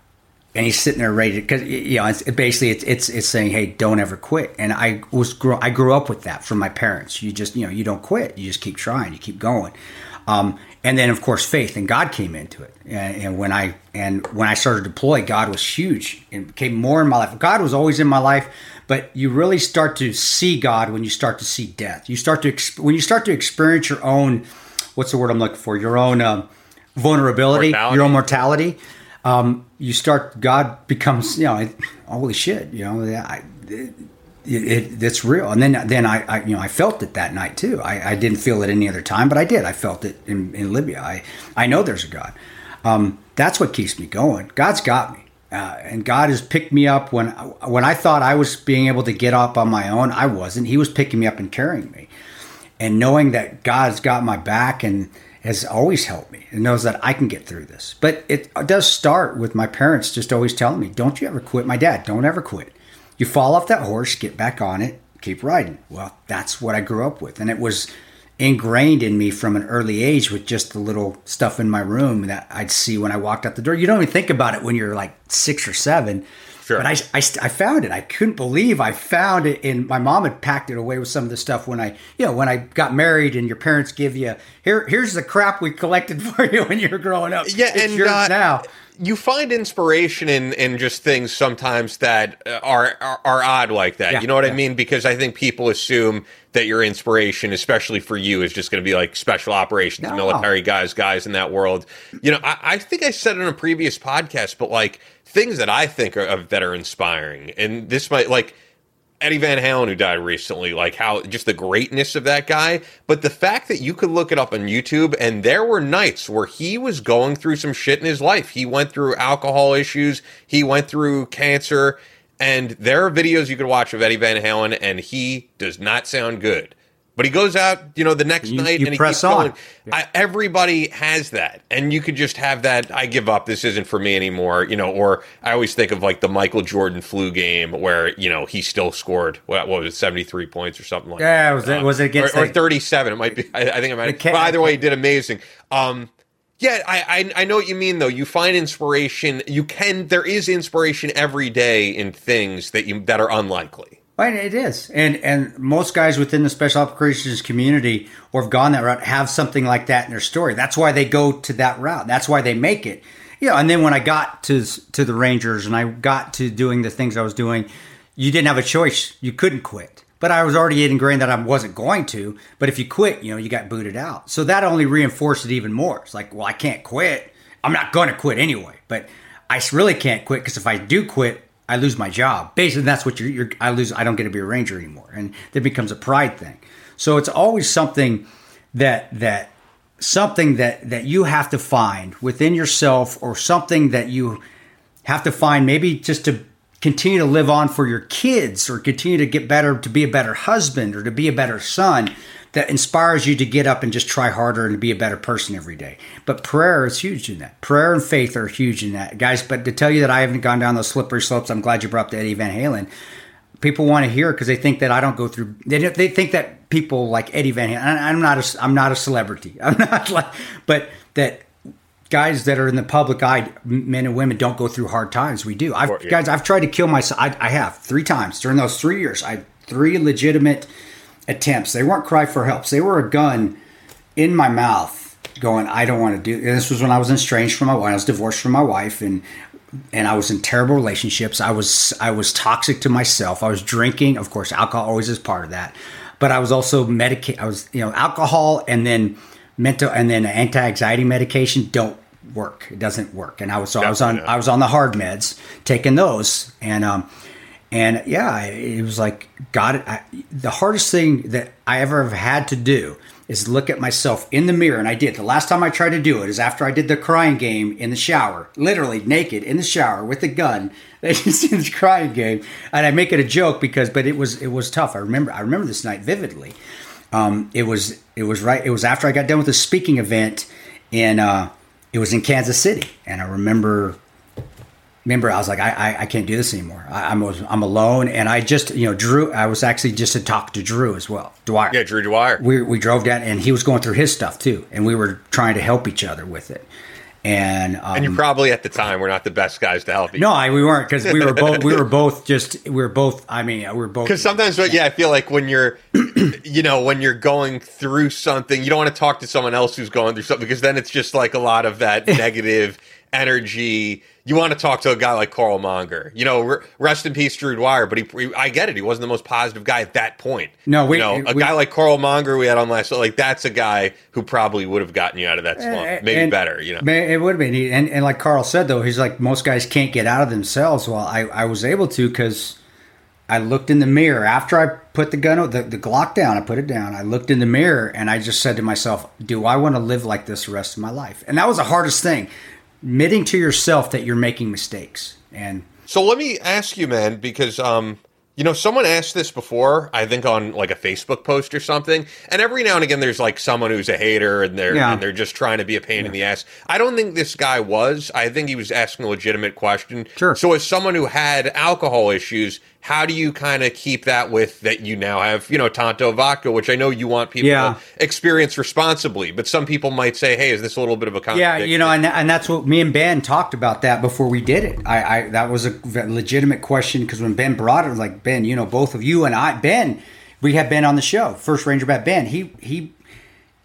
And he's sitting there ready because you know it's it basically it's, it's it's saying, "Hey, don't ever quit." And I was grew, I grew up with that from my parents. You just you know you don't quit. You just keep trying. You keep going. Um, and then of course faith and God came into it. And, and when I and when I started to deploy, God was huge and became more in my life. God was always in my life, but you really start to see God when you start to see death. You start to exp- when you start to experience your own what's the word I'm looking for? Your own um, vulnerability, Mortality. your own mortality. Um, you start. God becomes you know, holy shit. You know, I, it, it's real. And then then I, I you know I felt it that night too. I, I didn't feel it any other time, but I did. I felt it in, in Libya. I I know there's a God. Um, that's what keeps me going. God's got me. Uh, and God has picked me up when when I thought I was being able to get up on my own. I wasn't. He was picking me up and carrying me and knowing that God's got my back and has always helped me and knows that I can get through this. But it does start with my parents just always telling me, don't you ever quit. My dad, don't ever quit. You fall off that horse, get back on it, keep riding. Well, that's what I grew up with. And it was ingrained in me from an early age with just the little stuff in my room that I'd see when I walked out the door. You don't even think about it when you're like six or seven. Sure. But I, I, I found it. I couldn't believe I found it. And my mom had packed it away with some of the stuff when I, you know, when I got married and your parents give you, here, here's the crap we collected for you when you were growing up. Yeah, it's and yours uh, now. You find inspiration in in just things sometimes that uh, are are, are odd like that. Yeah, you know what I mean? Because I think people assume that your inspiration, especially for you, is just going to be like special operations, No. military guys, guys in that world. You know, I, I think I said it on a previous podcast, but like things that I think are of that are inspiring, and this might like. Eddie Van Halen, who died recently, like how just the greatness of that guy, but the fact that you could look it up on YouTube and there were nights where he was going through some shit in his life. He went through alcohol issues, he went through cancer, and there are videos you could watch of Eddie Van Halen, and he does not sound good. But he goes out, you know, the next You- night you and he press keeps on. going. I, everybody has that, and you could just have that. I give up. This isn't for me anymore. You know, or I always think of like the Michael Jordan flu game where you know he still scored what, what was it, seventy three points or something like. Yeah, was it- was it against or, or thirty seven? It might be. I, I think it might. But either way, he did amazing. Um, yeah, I, I I know what you mean though. You find inspiration. You can. There is inspiration every day in things that you that are unlikely. Right, it is, and and most guys within the special operations community or have gone that route have something like that in their story. That's why they go to that route. That's why they make it. Know, and then when I got to to the Rangers and I got to doing the things I was doing, you didn't have a choice. You couldn't quit. But I was already ingrained that I wasn't going to. But if you quit, you know, you got booted out. So that only reinforced it even more. It's like, well, I can't quit. I'm not going to quit anyway. But I really can't quit because if I do quit, I lose my job. Basically, that's what you're, you're. I lose. I don't get to be a ranger anymore, and it becomes a pride thing. So it's always something that that something that that you have to find within yourself, or something that you have to find maybe just to continue to live on for your kids or continue to get better to be a better husband or to be a better son that inspires you to get up and just try harder and be a better person every day. But prayer is huge in that. Prayer and faith are huge in that. Guys, but to tell you that I haven't gone down those slippery slopes, I'm glad you brought up Eddie Van Halen. People want to hear because they think that I don't go through. They, they think that people like Eddie Van Halen. I'm not a. I'm not a celebrity. I'm not like. But that guys that are in the public eye, men and women, don't go through hard times. We do. I've, Or- yeah. Guys, I've tried to kill myself. I, I have three times during those three years. I had three legitimate attempts. They weren't cry for help. They were a gun in my mouth going, I don't want to do. And this was when I was estranged from my wife. I was divorced from my wife, and and I was in terrible relationships. I was I was toxic to myself. I was drinking. Of course, alcohol always is part of that. But I was also medicated. I was you know alcohol and then mental and then anti anxiety medication don't work. It doesn't work. And I was so I was on I was on the hard meds, taking those, and um, and yeah, it was like God. I, the hardest thing that I ever have had to do is look at myself in the mirror, and I did. The last time I tried to do it is after I did the crying game in the shower, literally naked in the shower with a gun. They just in this crying game, and I make it a joke because, but it was it was tough. I remember I remember this night vividly. Um, it was it was right. It was after I got done with a speaking event in uh, it was in Kansas City, and I remember remember I was like I I, I can't do this anymore. I, I'm I'm alone, and I just you know Drew. I was actually just to talk to Drew as well, Dwyer. Yeah, Drew Dwyer. We we drove down, and he was going through his stuff too, and we were trying to help each other with it. And um, and you probably at the time were not the best guys to help you. No, I, we weren't because we were both we were both just we were both. I mean, we were both because sometimes, yeah, I feel like when you're, you know, when you're going through something, you don't want to talk to someone else who's going through something because then it's just like a lot of that negative energy. You want to talk to a guy like Karl Monger. You know, rest in peace, Drew Dwyer. But he, he I get it. He wasn't the most positive guy at that point. No, we, you know, a we, guy like Karl Monger we had on last. Like that's a guy who probably would have gotten you out of that slump. Eh, Maybe and, better. You know, it would have been. And, and like Karl said, though, he's like most guys can't get out of themselves. Well, I, I was able to because I looked in the mirror after I put the gun, the, the Glock down. I put it down. I looked in the mirror and I just said to myself, "Do I want to live like this the rest of my life?" And that was the hardest thing admitting to yourself that you're making mistakes. And so let me ask you, man, because um, you know, someone asked this before, I think on like a Facebook post or something, and every now and again there's like someone who's a hater and they're yeah. and they're just trying to be a pain yeah. in the ass. I don't think this guy was. I think he was asking a legitimate question. Sure. So as someone who had alcohol issues, how do you kind of keep that with that you now have, you know, Tanto vodka, which I know you want people yeah. to experience responsibly, but some people might say, hey, is this a little bit of a Yeah, you know, and, and that's what me and Ben talked about that before we did it. I, I that was a legitimate question because when Ben brought it, like Ben, you know, both of you and I, Ben, we had Ben on the show, First Ranger Bat Ben. He he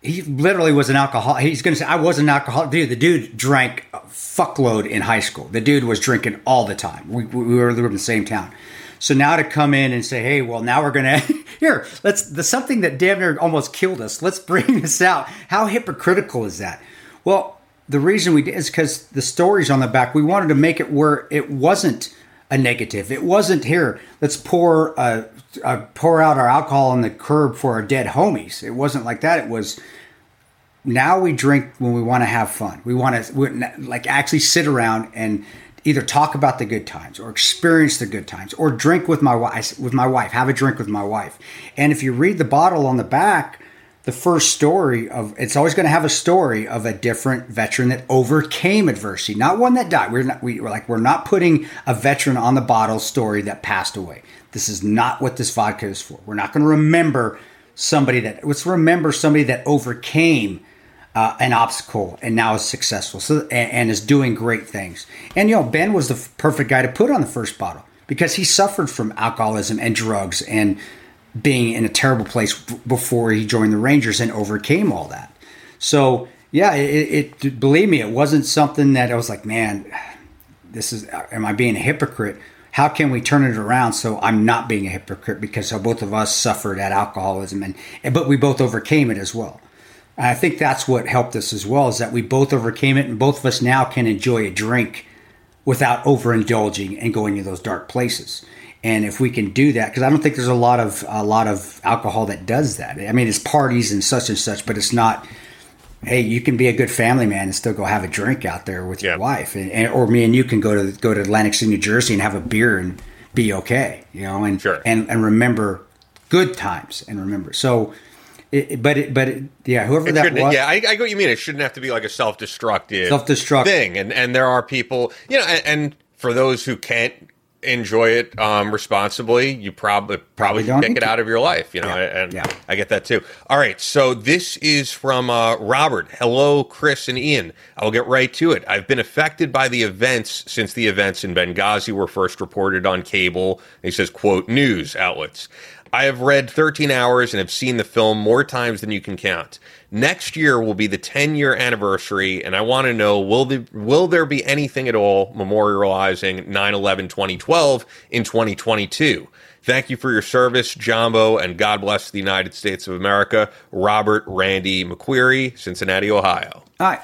he literally was an alcoholic. He's going to say, I was an alcoholic. Dude, the dude drank a fuckload in high school. The dude was drinking all the time. We, we were in the same town. So now to come in and say, hey, well, now we're gonna here, let's the something that damn near almost killed us. Let's bring this out. How hypocritical is that? Well, the reason we did is because the stories on the back. We wanted to make it where it wasn't a negative. It wasn't here. Let's pour uh, uh, pour out our alcohol on the curb for our dead homies. It wasn't like that. It was now we drink when we want to have fun. We want to like actually sit around and either talk about the good times or experience the good times or drink with my wife with my wife have a drink with my wife. And if you read the bottle on the back the first story of it's always going to have a story of a different veteran that overcame adversity not one that died. We're not we, are like we're not putting a veteran on the bottle story that passed away. This is not what this vodka is for. We're not going to remember somebody that let's remember somebody that overcame uh, an obstacle and now is successful. So and, and, is doing great things. And you know ben was the perfect guy to put on the first bottle because he suffered from alcoholism and drugs and being in a terrible place before he joined the rangers and overcame all that. So yeah it, it believe me it wasn't something that i was like man this is am i being a hypocrite? How can we turn it around so i'm not being a hypocrite because both of us suffered at alcoholism and but we both overcame it as well I think that's what helped us as well is that we both overcame it and both of us now can enjoy a drink without overindulging and going to those dark places. And if we can do that, because I don't think there's a lot of a lot of alcohol that does that. I mean, it's parties and such and such, but it's not. Hey, you can be a good family man and still go have a drink out there with your wife, and, and, or me and you can go to go to Atlantic City, New Jersey, and have a beer and be okay, you know, and sure. and and remember good times and remember. So it, but it, but it, yeah, whoever that was, yeah, I, I get what you mean. It shouldn't have to be like a self-destructive, self-destructive thing. And and there are people, you know, and, and for those who can't enjoy it um, responsibly, you probably probably, probably take it out of your life. You know, yeah. and yeah. I get that too. All right, so this is from uh, Robert. Hello, Chris and Ian. I'll get right to it. I've been affected by the events since the events in Benghazi were first reported on cable. He says, "quote news outlets." I have read 13 hours and have seen the film more times than you can count. Next year will be the 10 year anniversary, and I want to know will, the, will there be anything at all memorializing 9 11 2012 in 2022? Thank you for your service, Jumbo, and God bless the United States of America. Robert Randy McQueary, Cincinnati, Ohio. I,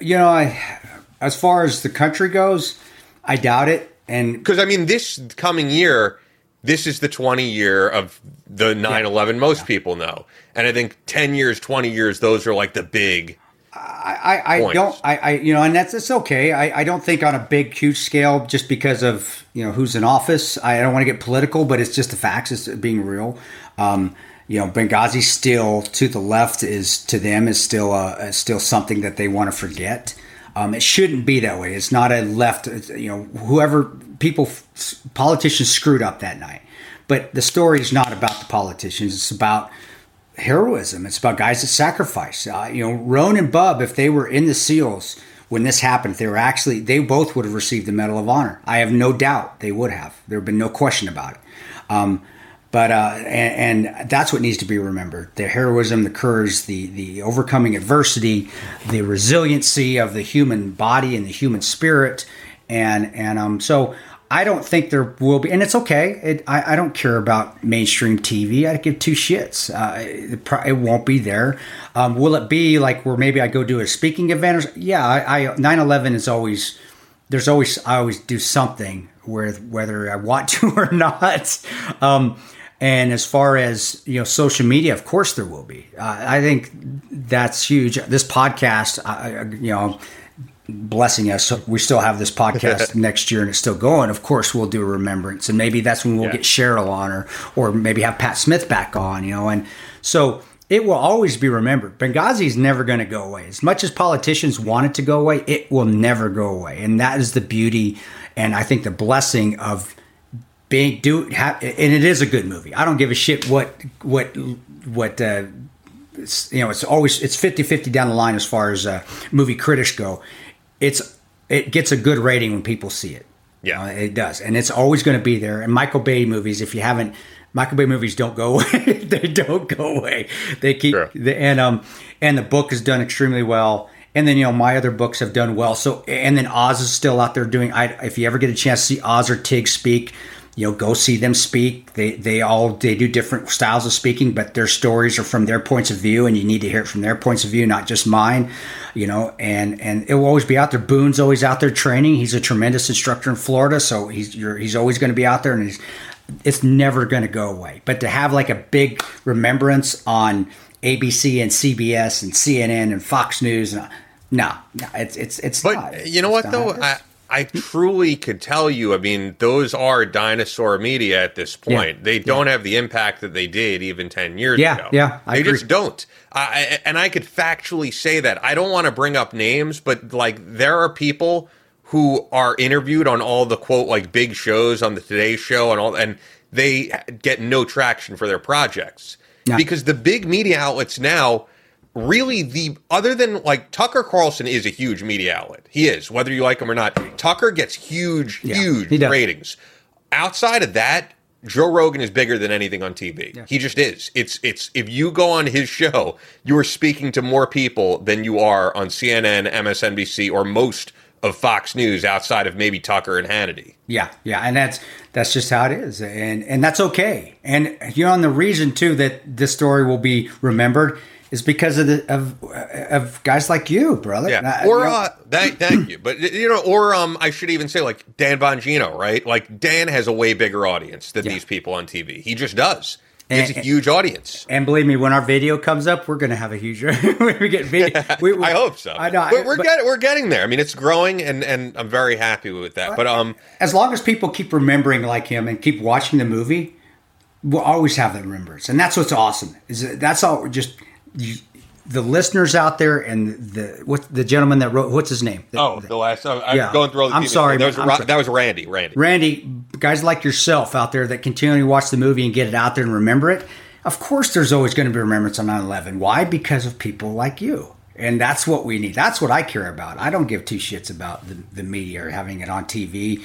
you know, I, as far as the country goes, I doubt it. And Because, I mean, this coming year, this is the 20 year of the 9 11 most people know. And I think 10 years, 20 years, those are like the big. I, I points. don't, I, I, you know, and that's it's okay. I, I don't think on a big, huge scale, just because of you know who's in office. I don't want to get political, but it's just the facts. It's being real. Um, you know, Benghazi still to the left is to them is still uh, still something that they want to forget. Um, it shouldn't be that way. It's not a left. You know, whoever people, politicians screwed up that night. But the story is not about the politicians. It's about heroism. It's about guys that sacrifice. Uh, you know, Rone and Bub, if they were in the SEALs when this happened, they were actually, they both would have received the Medal of Honor. I have no doubt they would have. There have been no question about it. Um, but uh, and, and that's what needs to be remembered: the heroism, the courage, the the overcoming adversity, the resiliency of the human body and the human spirit, and and um. So I don't think there will be, and it's okay. It, I, I don't care about mainstream TV. I give two shits. Uh, it, it won't be there. Um, will it be like where maybe I go do a speaking event? Or, yeah, I, I 9/11 is always there's always I always do something where whether I want to or not. Um, and as far as you know, social media, of course there will be. Uh, I think that's huge. This podcast, you know, blessing us, we still have this podcast next year and it's still going. Of course, we'll do a remembrance, and maybe that's when we'll Yeah. get Cheryl on, or or maybe have Pat Smith back on. You know, and so it will always be remembered. Benghazi is never going to go away. As much as politicians want it to go away, it will never go away, and that is the beauty and I think the blessing of being do ha, and it is a good movie. I don't give a shit what what what uh, it's, you know. It's always it's 50-50 down the line as far as uh, movie critics go. It's it gets a good rating when people see it. Yeah. Uh, it does, and it's always going to be there. And Michael Bay movies, if you haven't, Michael Bay movies don't go away. they don't go away. They keep Sure. the, and um and the book is done extremely well. And then you know my other books have done well. So and then Oz is still out there doing. I if you ever get a chance to see Oz or Tig speak, you know go see them speak. They they all they do different styles of speaking, but their stories are from their points of view, and you need to hear it from their points of view, not just mine. You know, and and it will always be out there. Boone's always out there training. He's a tremendous instructor in Florida, so he's you're, he's always going to be out there, and he's it's never going to go away. But to have like a big remembrance on ABC and CBS and CNN and Fox News, and no, no, it's it's it's. But not. you know what, though? I. I truly could tell you, I mean, those are dinosaur media at this point. Yeah. They don't have the impact that they did even 10 years Yeah, ago. yeah, I they agree. just don't. I, I- and I could factually say that. I don't want to bring up names, but like there are people who are interviewed on all the quote like big shows on the Today Show and all, and they get no traction for their projects Yeah. because the big media outlets now really the other than like Tucker Carlson is a huge media outlet. He is, whether you like him or not. Tucker gets huge, Yeah, huge ratings. Outside of that, Joe Rogan is bigger than anything on TV. He just is. It's it's if you go on his show, you are speaking to more people than you are on CNN, MSNBC, or most of Fox News outside of maybe Tucker and Hannity. Yeah, yeah, and that's that's just how it is, and and that's okay. And you know, and the reason too that this story will be remembered is because of the of of guys like you, brother. Yeah. Or uh, thank thank you. But you know, or um I should even say like Dan Bongino, right? Like Dan has a way bigger audience than Yeah. these people on TV. He just does. Has a huge audience. and believe me, when our video comes up, we're gonna have a huge. we get video. We, we- I hope so. I know. We're, we're, but get, we're getting there. I mean, it's growing, and, and I'm very happy with that. But um, as long as people keep remembering like him and keep watching the movie, we'll always have that remembrance, and that's what's awesome. Is that's all. Just you, the listeners out there, and the what the gentleman that wrote. What's his name? The- oh, the last uh, I'm Yeah. going through all the I'm sorry, That was. I'm sorry. that was Randy. Randy. Randy, guys like yourself out there that continually watch the movie and get it out there and remember it, of course there's always going to be remembrance on 9 11. Why? Because of people like you. And that's what we need. That's what I care about. I don't give two shits about the, the media or having it on TV.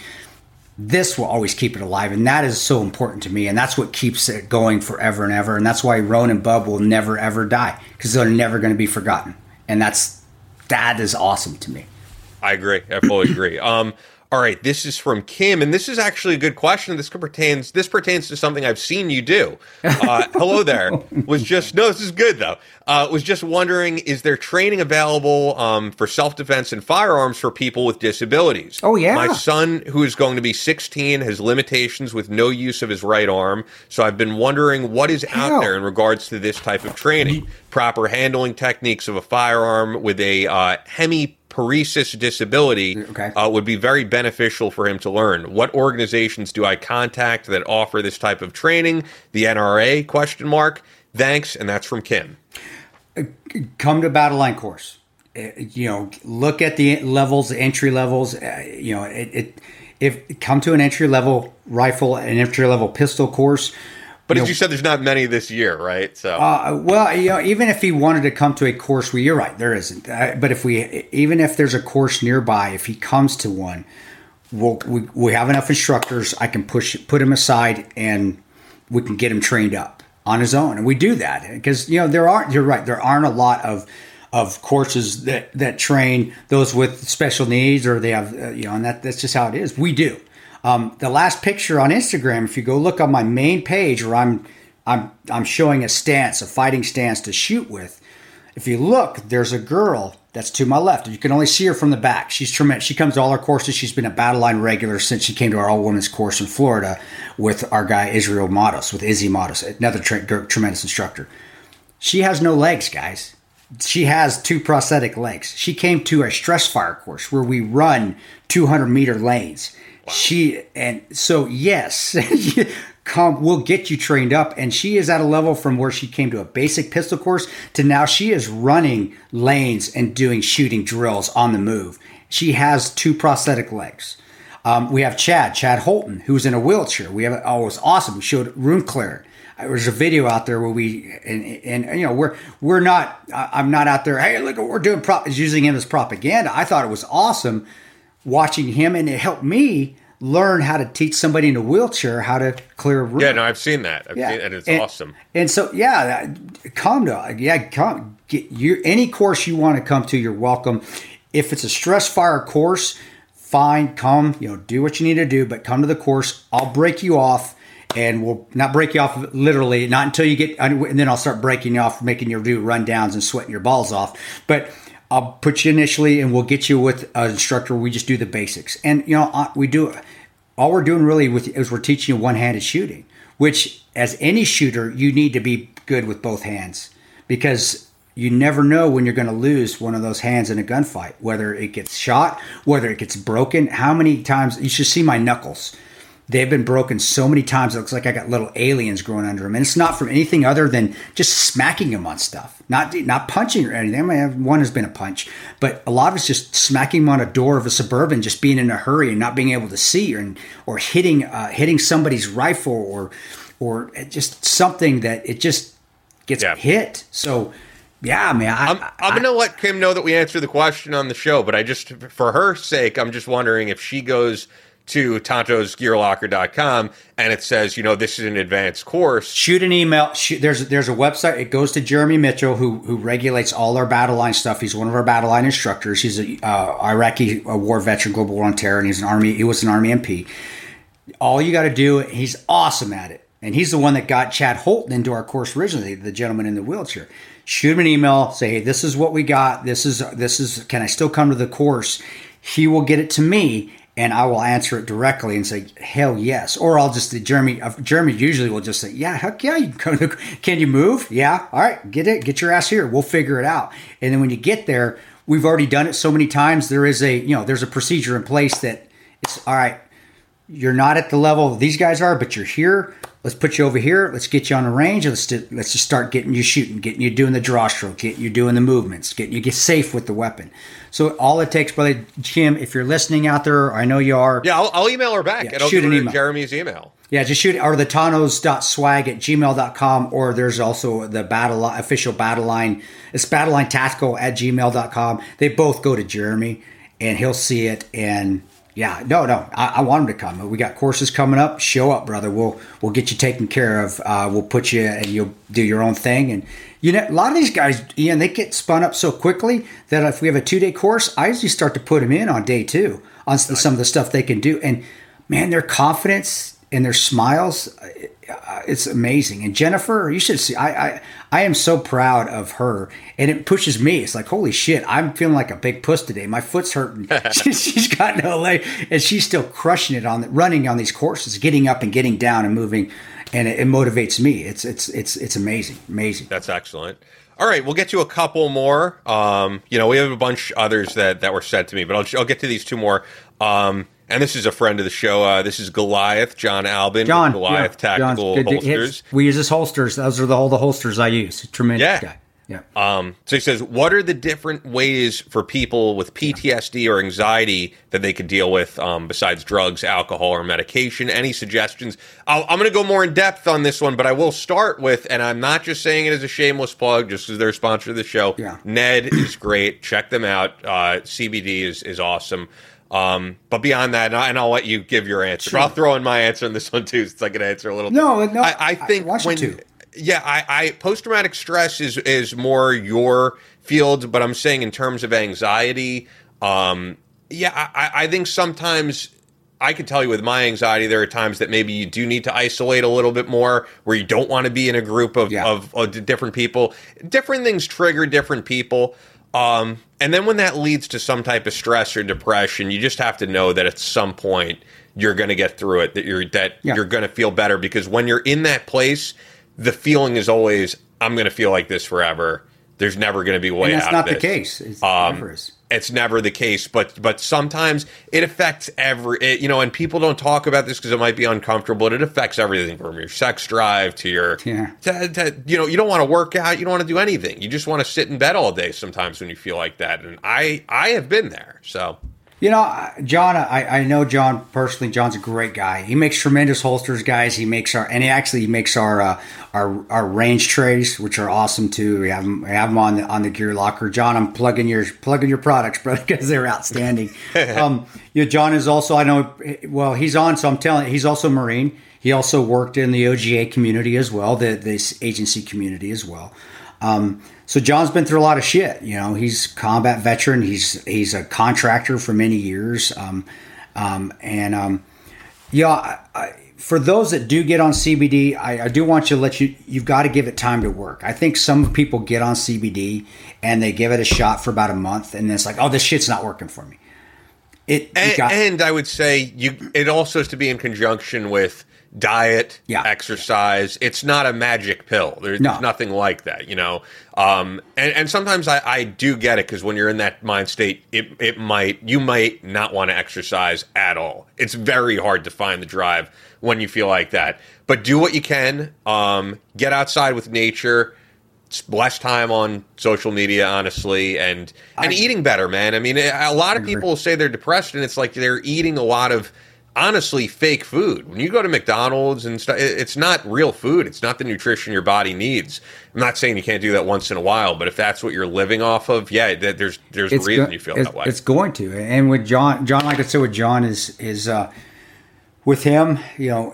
This will always keep it alive, and that is so important to me, and that's what keeps it going forever and ever, and that's why Rone and Bub will never ever die because they're never going to be forgotten, and that's that is awesome to me. I agree. I fully agree. Um, all right, this is from Kim, and this is actually a good question. This pertains this pertains to something I've seen you do. Uh, hello there. Was just no, this is good though. Uh, was just wondering, is there training available um, for self defense and firearms for people with disabilities? Oh yeah. My son, who is going to be 16, has limitations with no use of his right arm. So I've been wondering what is out Hell. there in regards to this type of training. Proper handling techniques of a firearm with a uh, hemiparesis disability Okay. uh, would be very beneficial for him to learn. What organizations do I contact that offer this type of training? The NRA? Question mark. Thanks, and that's from Kim. come to battle line course Uh, you know look at the levels the entry levels uh, you know it, it if come to an entry level rifle an entry level pistol course But you as know, you said, there's not many this year, right? So uh, well you know even if he wanted to come to a course well you're right there isn't. Uh, but if we even if there's a course nearby if he comes to one we'll, we, we have enough instructors i can push put him aside and we can get him trained up on his own. And we do that because you know there aren't you're right there aren't a lot of of courses that that train those with special needs or they have uh, you know and that that's just how it is. We do um, the last picture on instagram if you go look on my main page where i'm i'm i'm showing a stance a fighting stance to shoot with if you look, there's a girl that's to my left. You can only see her from the back. She's tremendous. She comes to all our courses. She's been a battle line regular since she came to our all women's course in Florida with our guy Israel Matos, with Izzy Matos, another tre- tremendous instructor. She has no legs, guys. She has two prosthetic legs. She came to a stress fire course where we run 200 meter lanes. She and so yes, come we'll get you trained up. And she is at a level from where she came to a basic pistol course to now she is running lanes and doing shooting drills on the move. She has two prosthetic legs. Um, we have Chad, Chad Holton, who's in a wheelchair. We have oh, it was awesome. We showed room clearing. There's a video out there where we and, and you know we're we're not. I'm not out there. Hey, look what we're doing. Prop, is using him as propaganda. I thought it was awesome watching him, and it helped me learn how to teach somebody in a wheelchair how to clear a room. yeah, no, I've seen that, I've Yeah, seen, and it's and, awesome. And so, yeah, come to yeah, come get you any course you want to come to. You're welcome. If it's a stress fire course, fine, come. You know, do what you need to do, but come to the course. I'll break you off, and we'll not break you off literally, not until you get, and then I'll start breaking you off, making you do rundowns and sweating your balls off. But I'll put you initially, and we'll get you with an instructor. We just do the basics, and you know, we do all we're doing really with is we're teaching you one-handed shooting which as any shooter you need to be good with both hands because you never know when you're going to lose one of those hands in a gunfight whether it gets shot whether it gets broken. How many times you should see my knuckles they've been broken so many times it looks like i got little aliens growing under them and it's not from anything other than just smacking them on stuff. Not not punching or anything. I mean, one has been a punch but a lot of it's just smacking them on a door of a suburban just being in a hurry and not being able to see or or hitting uh, hitting somebody's rifle or or just something that it just gets Yeah. hit. So yeah man I, I'm, I'm going to let Kim know that we answered the question on the show, but I just, for her sake, I'm just wondering if she goes to tantosgearlocker.com and it says, you know, this is an advanced course. shoot an email. Shoot, there's there's a website. It goes to Jeremy Mitchell, who who regulates all our battle line stuff. He's one of our battle line instructors. He's a uh, Iraqi uh, war veteran, global war on terror, and he's an army. He was an army MP. All you got to do. He's awesome at it, and he's the one that got Chad Holton into our course originally. The gentleman in the wheelchair. Shoot him an email. Say, hey, this is what we got. This is this is. Can I still come to the course? He will get it to me and I will answer it directly and say, "Hell yes," or I'll just Jeremy. Uh, Jeremy usually will just say, "Yeah, heck yeah, you can come Can you move? Yeah, all right, get it, get your ass here. We'll figure it out." And then when you get there, we've already done it so many times. There is a you know there's a procedure in place that it's all right. You're not at the level these guys are, but you're here. Let's put you over here. Let's get you on the range. Let's do, let's just start getting you shooting, getting you doing the draw stroke, getting you doing the movements, getting you get safe with the weapon. So all it takes, brother Jim, if you're listening out there, I know you are. Yeah, I'll, I'll email her back. Yeah, and I'll shoot an email. Jeremy's email. Yeah, just shoot or the tanos.swag at gmail.com or there's also the battle official battle line. It's battle line tactical at gmail.com. They both go to Jeremy and he'll see it and Yeah, no, no. I, I want them to come. We got courses coming up. Show up, brother. We'll we'll get you taken care of. Uh, we'll put you and you'll do your own thing. And you know, a lot of these guys, Ian, they get spun up so quickly that if we have a two day course, I usually start to put them in on day two on some of the stuff they can do. And man, their confidence and their smiles, it's amazing. And Jennifer, you should see. I, I I am so proud of her, and it pushes me. It's like holy shit, I'm feeling like a big puss today. My foot's hurting. she, she's got no leg, and she's still crushing it on the, running on these courses, getting up and getting down and moving, and it, it motivates me. It's it's it's it's amazing, amazing. That's excellent. All right, we'll get to a couple more. Um, you know, we have a bunch others that that were sent to me, but I'll I'll get to these two more. Um, and this is a friend of the show. Uh, this is Goliath, John Albin, John Goliath yeah, Tactical John's Holsters. We use his holsters. Those are the, all the holsters I use. Tremendous Yeah. guy. Yeah. Um, so he says, what are the different ways for people with PTSD or anxiety that they could deal with um, besides drugs, alcohol, or medication? Any suggestions? I'll, I'm going to go more in depth on this one, but I will start with, and I'm not just saying it as a shameless plug, just because they're a sponsor of the show. Yeah. Ned is great. Check them out. Uh, CBD is is awesome. Um, but beyond that, and, I, and I'll let you give your answer. I'll throw in my answer in this one too, since I can answer a little. No, bit. no, I, I I think you when to. yeah, I, I post traumatic stress is is more your field, but I'm saying in terms of anxiety, um, yeah, I, I think sometimes I can tell you with my anxiety, there are times that maybe you do need to isolate a little bit more, where you don't want to be in a group of Yeah. of, of different people. Different things trigger different people. Um, and then when that leads to some type of stress or depression, you just have to know that at some point you're going to get through it. That you're that Yeah. you're going to feel better because when you're in that place, the feeling is always I'm going to feel like this forever. There's never going to be a way And that's out not of the case. It's Um. It's never the case, but but sometimes it affects every it, you know, and people don't talk about this because it might be uncomfortable. But it affects everything from your sex drive to your Yeah. to, to you know you don't want to work out, you don't want to do anything. You just want to sit in bed all day. Sometimes when you feel like that, and I I have been there. So You know, John, I, I know John personally. John's a great guy. He makes tremendous holsters, guys. He makes our, and he actually makes our uh, our our range trays, which are awesome too. We have them, we have them on the on the gear locker. John, I'm plugging your plugging your products, bro, because they're outstanding. um, you know, John is also I know. Well, he's on, so I'm telling. He's also Marine. He also worked in the OGA community as well, the this agency community as well. Um, so John's been through a lot of shit. You know, he's a combat veteran. He's he's a contractor for many years. Um, um, and um, yeah, I, I, for those that do get on CBD, I, I do want you to let you. You've got to give it time to work. I think some people get on CBD and they give it a shot for about a month, and then it's like, oh, this shit's not working for me. It and, got- and I would say you it also has to be in conjunction with diet, Yeah. exercise. It's not a magic pill. There's, No. there's nothing like that, you know. Um, and, and sometimes I, I do get it because when you're in that mind state, it it might you might not want to exercise at all. It's very hard to find the drive when you feel like that. But do what you can. Um, get outside with nature s- less time on social media, honestly, and and eating better, man. I mean, a lot of people say they're depressed, and it's like they're eating a lot of honestly fake food. When you go to McDonald's and stuff, it's not real food. It's not the nutrition your body needs. I'm not saying you can't do that once in a while, but if that's what you're living off of, yeah, there's there's a reason go- you feel that way. It's going to. And with John, John, like I said, with John is is uh, with him. You know,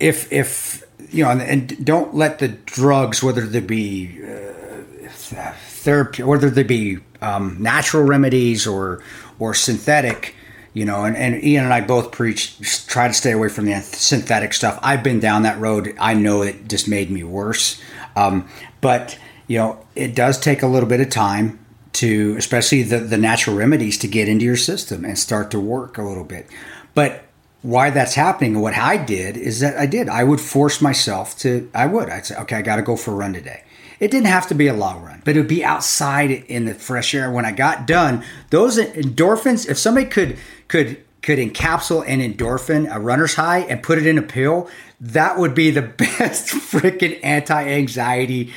if if you know, and, and don't let the drugs, whether they be uh, therapy, whether they be um, natural remedies or or synthetic. You know, and, and Ian and I both preach try to stay away from the synthetic stuff. I've been down that road. I know it just made me worse. Um, but you know, it does take a little bit of time to, especially the the natural remedies, to get into your system and start to work a little bit. But why that's happening and what I did is that I did. I would force myself to. I would. I'd say, okay, I got to go for a run today. It didn't have to be a long run, but it would be outside in the fresh air. When I got done, those endorphins. If somebody could could could encapsulate an endorphin, a runner's high, and put it in a pill, that would be the best freaking anti-anxiety,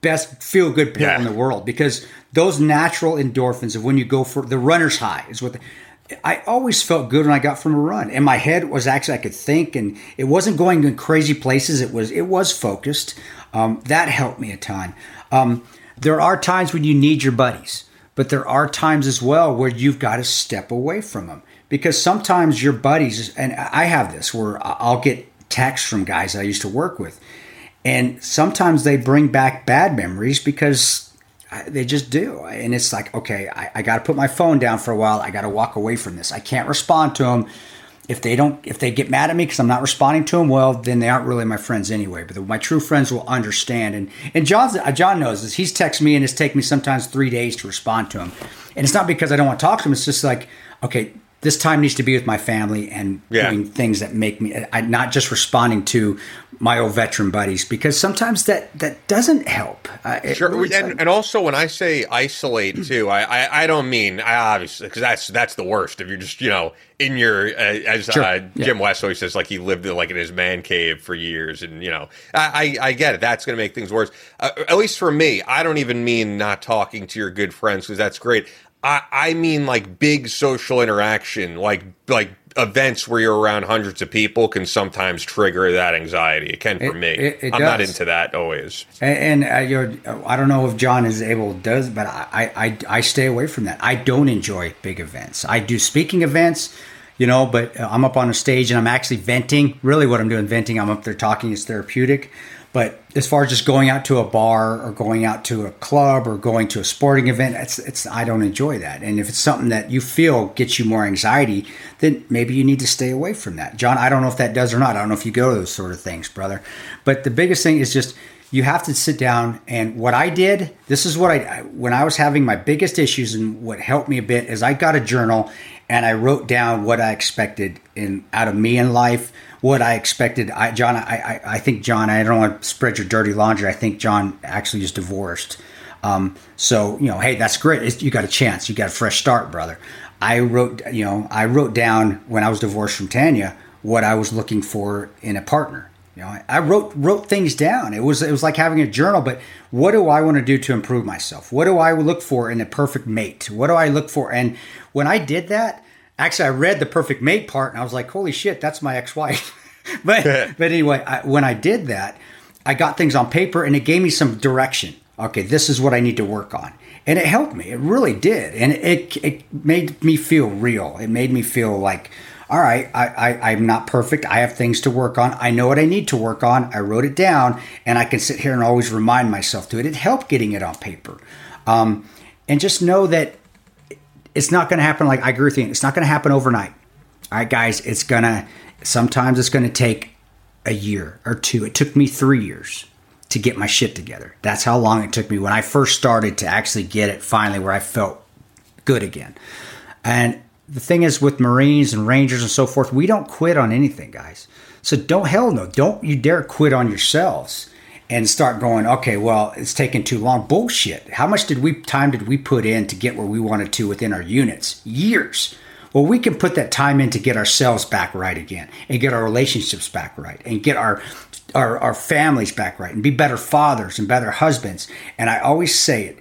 best feel good pill Yeah. in the world because those natural endorphins of when you go for the runner's high is what. The, I always felt good when I got from a run, and my head was actually I could think, and it wasn't going in crazy places. It was it was focused. Um, that helped me a ton. Um, there are times when you need your buddies, but there are times as well where you've got to step away from them because sometimes your buddies and I have this where I'll get texts from guys I used to work with, and sometimes they bring back bad memories because they just do. And it's like, okay, I, I got to put my phone down for a while. I got to walk away from this. I can't respond to them. If they don't, if they get mad at me because I'm not responding to them, well, then they aren't really my friends anyway. But my true friends will understand. And and John's, uh, John knows this. He's texted me and it's taken me sometimes three days to respond to him. And it's not because I don't want to talk to him. It's just like, okay, this time needs to be with my family and Yeah. doing things that make me I, not just responding to my old veteran buddies because sometimes that that doesn't help. Uh, Sure, really and, doesn't. and also when I say isolate too, I I, I don't mean I obviously because that's that's the worst. If you're just you know in your uh, as Sure, uh, yeah. Jim West always says, like he lived like in his man cave for years, and you know I I, I get it. That's going to make things worse. Uh, at least for me, I don't even mean not talking to your good friends because that's great. I I mean like big social interaction, like like events where you're around hundreds of people can sometimes trigger that anxiety. It can for It- me. it- it I'm not into that always. And, and uh, I don't know if John is able does, but I, I I stay away from that. I don't enjoy big events. I do speaking events, you know, but uh, I'm up on a stage and I'm actually venting. Really, what I'm doing venting. I'm up there talking. It's therapeutic. But as far as just going out to a bar or going out to a club or going to a sporting event, it's it's I don't enjoy that. And if it's something that you feel gets you more anxiety, then maybe you need to stay away from that. John, I don't know if that does or not. I don't know if you go to those sort of things, brother. But the biggest thing is just you have to sit down and what I did, this is what I when I was having my biggest issues and what helped me a bit is I got a journal and I wrote down what I expected in out of me in life, what I expected. I John, I I, I think John, I don't want to spread your dirty laundry. I think John actually is divorced. Um, so you know, hey, that's great. It's, you got a chance. You got a fresh start, brother. I wrote, you know, I wrote down when I was divorced from Tanya what I was looking for in a partner. You know, I, wrote wrote things down. It was it was like having a journal. But what do I want to do to improve myself? What do I look for in a perfect mate? What do I look for? And when I did that, actually, I read the perfect mate part, and I was like, holy shit, that's my ex wife. but but anyway, I, when I did that, I got things on paper, and it gave me some direction. Okay, this is what I need to work on, and it helped me. It really did, and it it made me feel real. It made me feel like all right, I, I, I'm not perfect. I have things to work on. I know what I need to work on. I wrote it down, and I can sit here and always remind myself to it. It helped getting it on paper. Um, and just know that it's not going to happen like I agree with you. It's not going to happen overnight. All right, guys, it's going to, sometimes it's going to take a year or two. It took me three years to get my shit together. That's how long it took me when I first started to actually get it finally where I felt good again. And the thing is with Marines and Rangers and so forth, we don't quit on anything, guys. So don't hell no, don't you dare quit on yourselves and start going, okay, well, it's taking too long. Bullshit. How much did we time did we put in to get where we wanted to within our units? Years. Well, we can put that time in to get ourselves back right again and get our relationships back right and get our our, our families back right and be better fathers and better husbands. And I always say it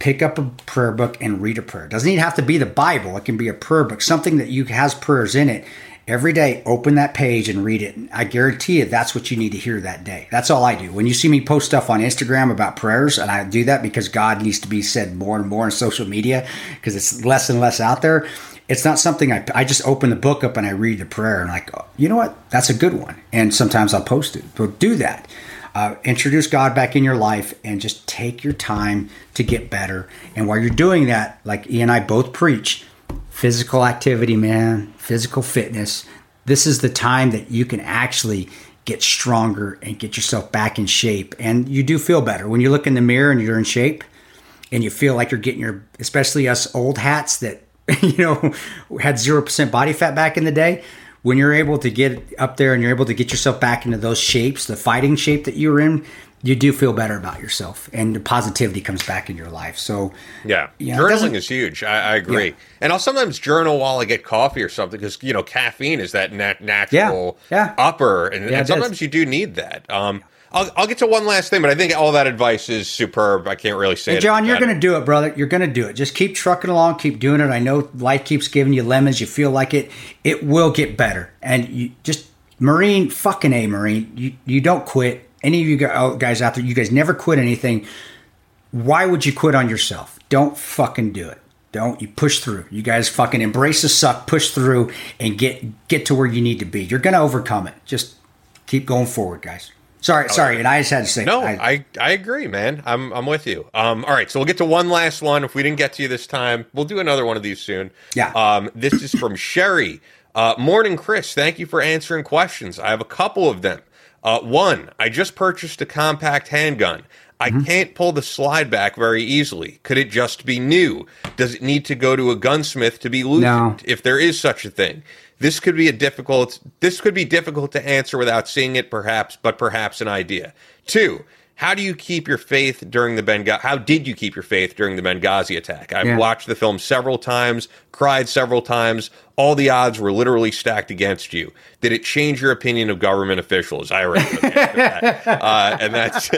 pick up a prayer book and read a prayer. It doesn't even have to be the Bible. It can be a prayer book, something that you has prayers in it. Every day, open that page and read it. I guarantee you that's what you need to hear that day. That's all I do. When you see me post stuff on Instagram about prayers, and I do that because God needs to be said more and more on social media because it's less and less out there. It's not something I, I just open the book up and I read the prayer and like, you know what? That's a good one. And sometimes I'll post it. But do that. Uh, introduce God back in your life and just take your time to get better. And while you're doing that, like E and I both preach, physical activity, man, physical fitness. This is the time that you can actually get stronger and get yourself back in shape. And you do feel better when you look in the mirror and you're in shape and you feel like you're getting your, especially us old hats that, you know, had 0% body fat back in the day. When you're able to get up there and you're able to get yourself back into those shapes, the fighting shape that you were in, you do feel better about yourself and the positivity comes back in your life. So, Yeah, Yeah, it doesn't- journaling is huge. I, I agree, Yeah. and I'll sometimes journal while I get coffee or something because you know caffeine is that nat- natural Yeah. upper, and, Yeah, and sometimes does. you do need that. Um, I'll, I'll get to one last thing, but I think all that advice is superb. I can't really say. Hey, it John, you're going to do it, brother. You're going to do it. Just keep trucking along, keep doing it. I know life keeps giving you lemons. You feel like it. It will get better. And you just, Marine, fucking A, Marine, you, you don't quit. Any of you oh, guys out there, you guys never quit anything. Why would you quit on yourself? Don't fucking do it. Don't you push through. You guys fucking embrace the suck, push through, and get get to where you need to be. You're gonna overcome it. Just keep going forward, guys. Sorry, sorry, and I just had to say. No, I, I, I agree, man. I'm I'm with you. Um, all right, so we'll get to one last one. If we didn't get to you this time, we'll do another one of these soon. Yeah. Um, this is from Sherry. Uh, morning, Chris. Thank you for answering questions. I have a couple of them. Uh, one, I just purchased a compact handgun. I Mm-hmm. can't pull the slide back very easily. Could it just be new? Does it need to go to a gunsmith to be loosened? No. If there is such a thing, this could be a difficult. This could be difficult to answer without seeing it, perhaps, but perhaps an idea. Two. How do you keep your faith during the Benghazi? How did you keep your faith during the Benghazi attack? I've Yeah. watched the film several times, cried several times. All the odds were literally stacked against you. Did it change your opinion of government officials? I already know the answer to that. Uh, and that's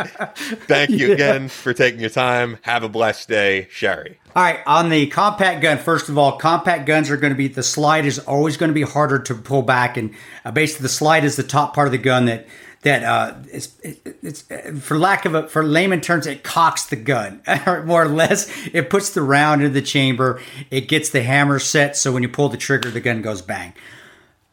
thank you again for taking your time. Have a blessed day, Sherry. All right, on the compact gun, first of all, compact guns are going to be the slide is always going to be harder to pull back, and uh, basically the slide is the top part of the gun that that uh, it's, it's for lack of a for layman terms, it cocks the gun, more or less. It puts the round into the chamber. It gets the hammer set, so when you pull the trigger, the gun goes bang.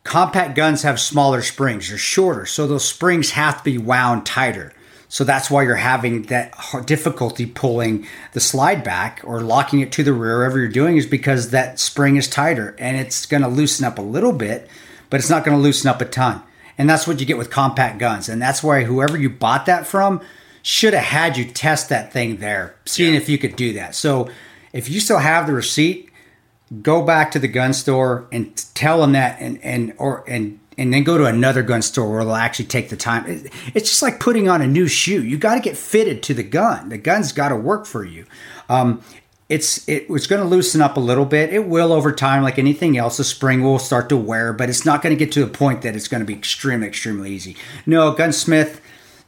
Compact guns have smaller springs; they're shorter, so those springs have to be wound tighter. So that's why you're having that difficulty pulling the slide back or locking it to the rear, whatever you're doing, is because that spring is tighter and it's going to loosen up a little bit, but it's not going to loosen up a ton. And that's what you get with compact guns. And that's why whoever you bought that from should have had you test that thing there, seeing if you could do that. So if you still have the receipt, go back to the gun store and tell them that and and or and and then go to another gun store where they'll actually take the time. It's just like putting on a new shoe. You got to get fitted to the gun. The gun's got to work for you. Um, it's it, it's going to loosen up a little bit. It will over time, like anything else. The spring will start to wear, but it's not going to get to a point that it's going to be extremely, extremely easy. No, gunsmith.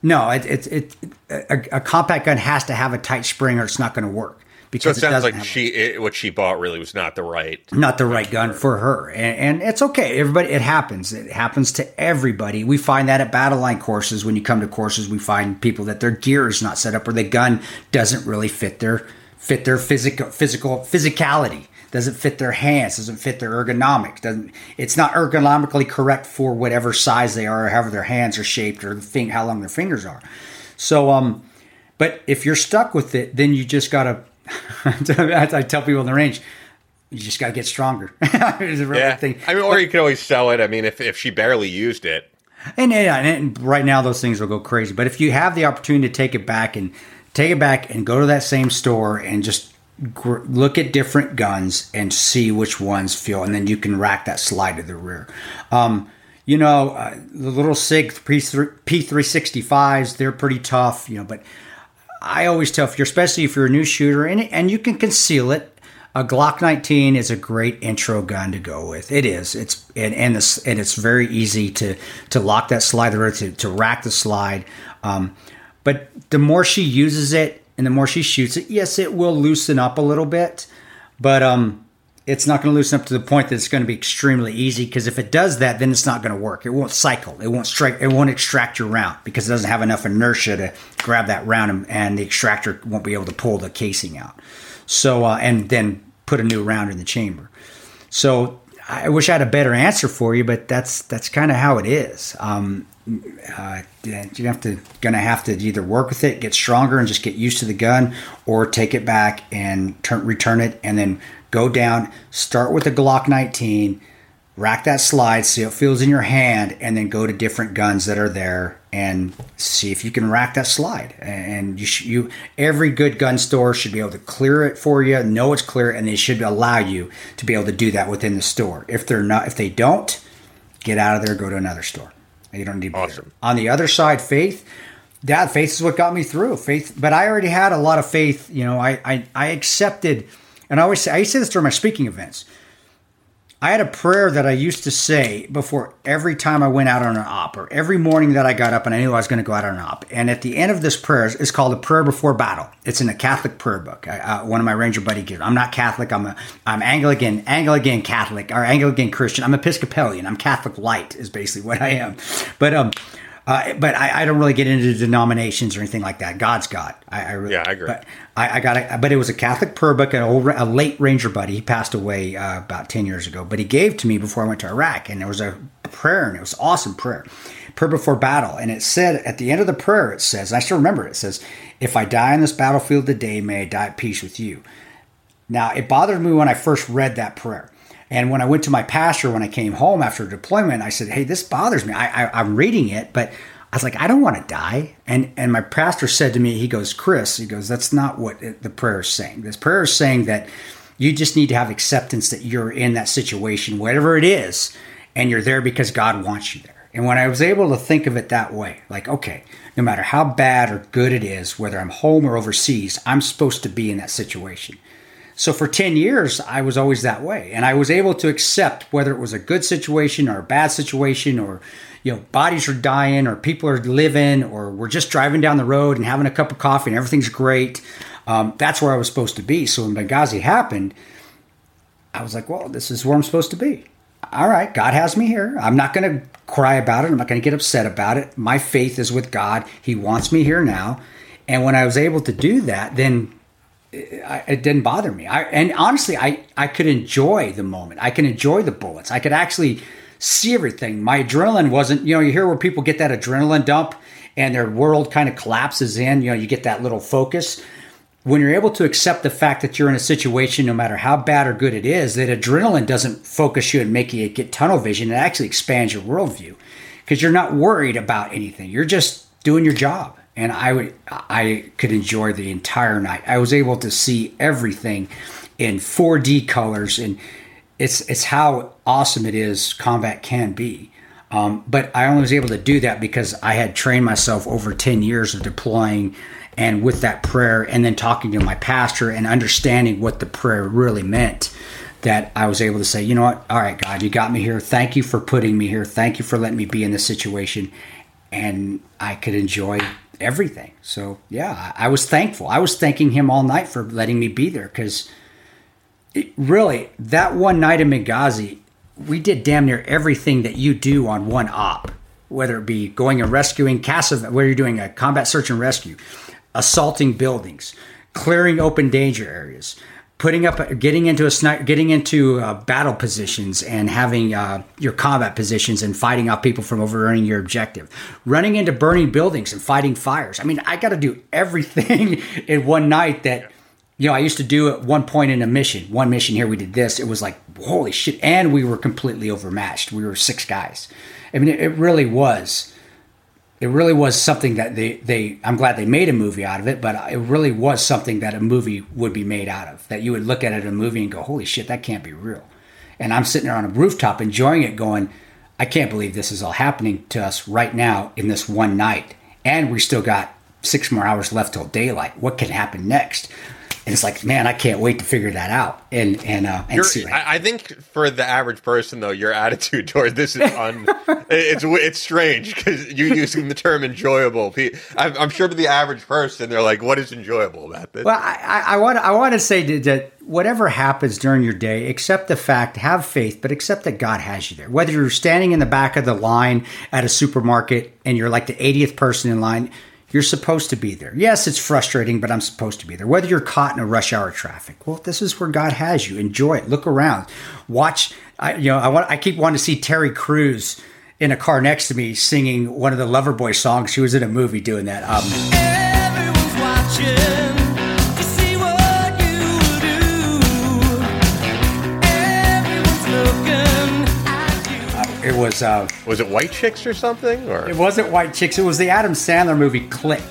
No, it, it, it a, a compact gun has to have a tight spring, or it's not going to work. So Because it sounds doesn't like she it, what she bought really was not the right. not the right gun for her and, and it's okay everybody it happens it happens to everybody we find that at battle line courses when you come to courses we find people that their gear is not set up or the gun doesn't really fit their fit their physical physical physicality doesn't fit their hands doesn't fit their ergonomics doesn't it's not ergonomically correct for whatever size they are or however their hands are shaped or thing how long their fingers are so um but if you're stuck with it then you just gotta I tell people in the range you just got to get stronger. It's a real Yeah, thing. I mean, or you could always sell it. I mean, if if she barely used it, And, and, and right now, those things will go crazy. But if you have the opportunity to take it back and take it back and go to that same store and just gr- look at different guns and see which ones feel, and then you can rack that slide to the rear. Um, you know, uh, the little Sig P365s, they're pretty tough, you know, but I always tell if you're, especially if you're a new shooter, and and you can conceal it. A Glock 19 is a great intro gun to go with. It is. It's and and it's and it's very easy to to lock that slide to to rack the slide. Um, but the more she uses it and the more she shoots it, yes, it will loosen up a little bit, but um, it's not going to loosen up to the point that it's going to be extremely easy. Because if it does that, then it's not going to work. It won't cycle. It won't strike. It won't extract your round because it doesn't have enough inertia to grab that round, and, and the extractor won't be able to pull the casing out. So uh, and then put a new round in the chamber. So I wish I had a better answer for you, but that's that's kind of how it is. Um, uh, you have to gonna have to either work with it, get stronger, and just get used to the gun, or take it back and turn return it, and then go down. Start with the Glock 19, rack that slide, see how it feels in your hand, and then go to different guns that are there and see if you can rack that slide. And you, sh- you every good gun store should be able to clear it for you, know it's clear, and they should allow you to be able to do that within the store. If they're not, if they don't, get out of there, go to another store. You don't need to be there. On the other side, faith. That faith is what got me through. Faith, but I already had a lot of faith. You know, I I, I accepted, and I always say I used to say this during my speaking events. I had a prayer that I used to say before every time I went out on an op, or every morning that I got up and I knew I was going to go out on an op. And at the end of this prayer, it's called a prayer before battle. It's in a Catholic prayer book. I, uh, one of my Ranger buddy gives. I'm not Catholic. I'm a I'm Anglican, Anglican Catholic, or Anglican Christian. I'm Episcopalian. I'm Catholic light is basically what I am. But um, Uh, but I, I, don't really get into denominations or anything like that. God's God. I, I really, yeah, I agree. But I, I, got a, but it was a Catholic prayer book, an old, a late Ranger buddy. He passed away uh, about ten years ago, but he gave to me before I went to Iraq, and there was a prayer, and it was awesome prayer, prayer before battle, and it said at the end of the prayer, it says, I still remember it, it says, "If I die on this battlefield today, may I die at peace with you." Now it bothered me when I first read that prayer and when I went to my pastor when I came home after deployment, I said, "Hey, this bothers me. I, I, I'm reading it, but." I was like, I don't want to die. And and my pastor said to me, he goes, Chris, he goes, that's not what the prayer is saying. This prayer is saying that you just need to have acceptance that you're in that situation, whatever it is, and you're there because God wants you there. And when I was able to think of it that way, like, okay, no matter how bad or good it is, whether I'm home or overseas, I'm supposed to be in that situation. So for 10 years, I was always that way. And I was able to accept whether it was a good situation or a bad situation or, you know, bodies are dying or people are living or we're just driving down the road and having a cup of coffee and everything's great. Um, that's where I was supposed to be. So when Benghazi happened, I was like, well, this is where I'm supposed to be. All right, God has me here. I'm not going to cry about it. I'm not going to get upset about it. My faith is with God. He wants me here now. And when I was able to do that, then it didn't bother me. I, and honestly, I, I could enjoy the moment. I can enjoy the bullets. I could actually see everything. My adrenaline wasn't, you know, you hear where people get that adrenaline dump and their world kind of collapses in, you know, you get that little focus. When you're able to accept the fact that you're in a situation, no matter how bad or good it is, that adrenaline doesn't focus you and make you get tunnel vision. It actually expands your worldview because you're not worried about anything. You're just doing your job and I would I could enjoy the entire night. I was able to see everything in 4D colors, and it's it's how awesome it is combat can be. Um, but I only was able to do that because I had trained myself over 10 years of deploying and with that prayer and then talking to my pastor and understanding what the prayer really meant that I was able to say, you know what? All right, God, you got me here. Thank you for putting me here. Thank you for letting me be in this situation. And I could enjoy everything. So yeah, I was thankful. I was thanking him all night for letting me be there because really that one night in Benghazi, we did damn near everything that you do on one op, whether it be going and rescuing CSAR, where you're doing a combat search and rescue, assaulting buildings, clearing open danger areas, putting up, getting into a sniper, getting into uh, battle positions and having uh, your combat positions and fighting off people from overrunning your objective, running into burning buildings and fighting fires. I mean, I got to do everything in one night that. You know, I used to do at one point in a mission. One mission here, we did this. It was like, holy shit. And we were completely overmatched. We were six guys. I mean, it, it really was it really was something that they, they I'm glad they made a movie out of it, but it really was something that a movie would be made out of. That you would look at it in a movie and go, holy shit, that can't be real. And I'm sitting there on a rooftop enjoying it, going, I can't believe this is all happening to us right now in this one night. And we still got six more hours left till daylight. What can happen next? And it's like, man, I can't wait to figure that out and and uh, and see. I, I, think for the average person, though, your attitude toward this is un. it's it's strange because you're using the term enjoyable. I'm, I'm, sure to the average person, they're like, "What is enjoyable about this?" Well, I, I want I want to say that whatever happens during your day, accept the fact, have faith, but accept that God has you there. Whether you're standing in the back of the line at a supermarket and you're like the 80th person in line you're supposed to be there. Yes, it's frustrating, but I'm supposed to be there. Whether you're caught in a rush hour traffic, well, this is where God has you. Enjoy it. Look around. Watch. I, you know, I want. I keep wanting to see Terry Crews in a car next to me singing one of the Loverboy songs. She was in a movie doing that. Um, It was. Uh, was it White Chicks or something? Or it wasn't White Chicks. It was the Adam Sandler movie Click.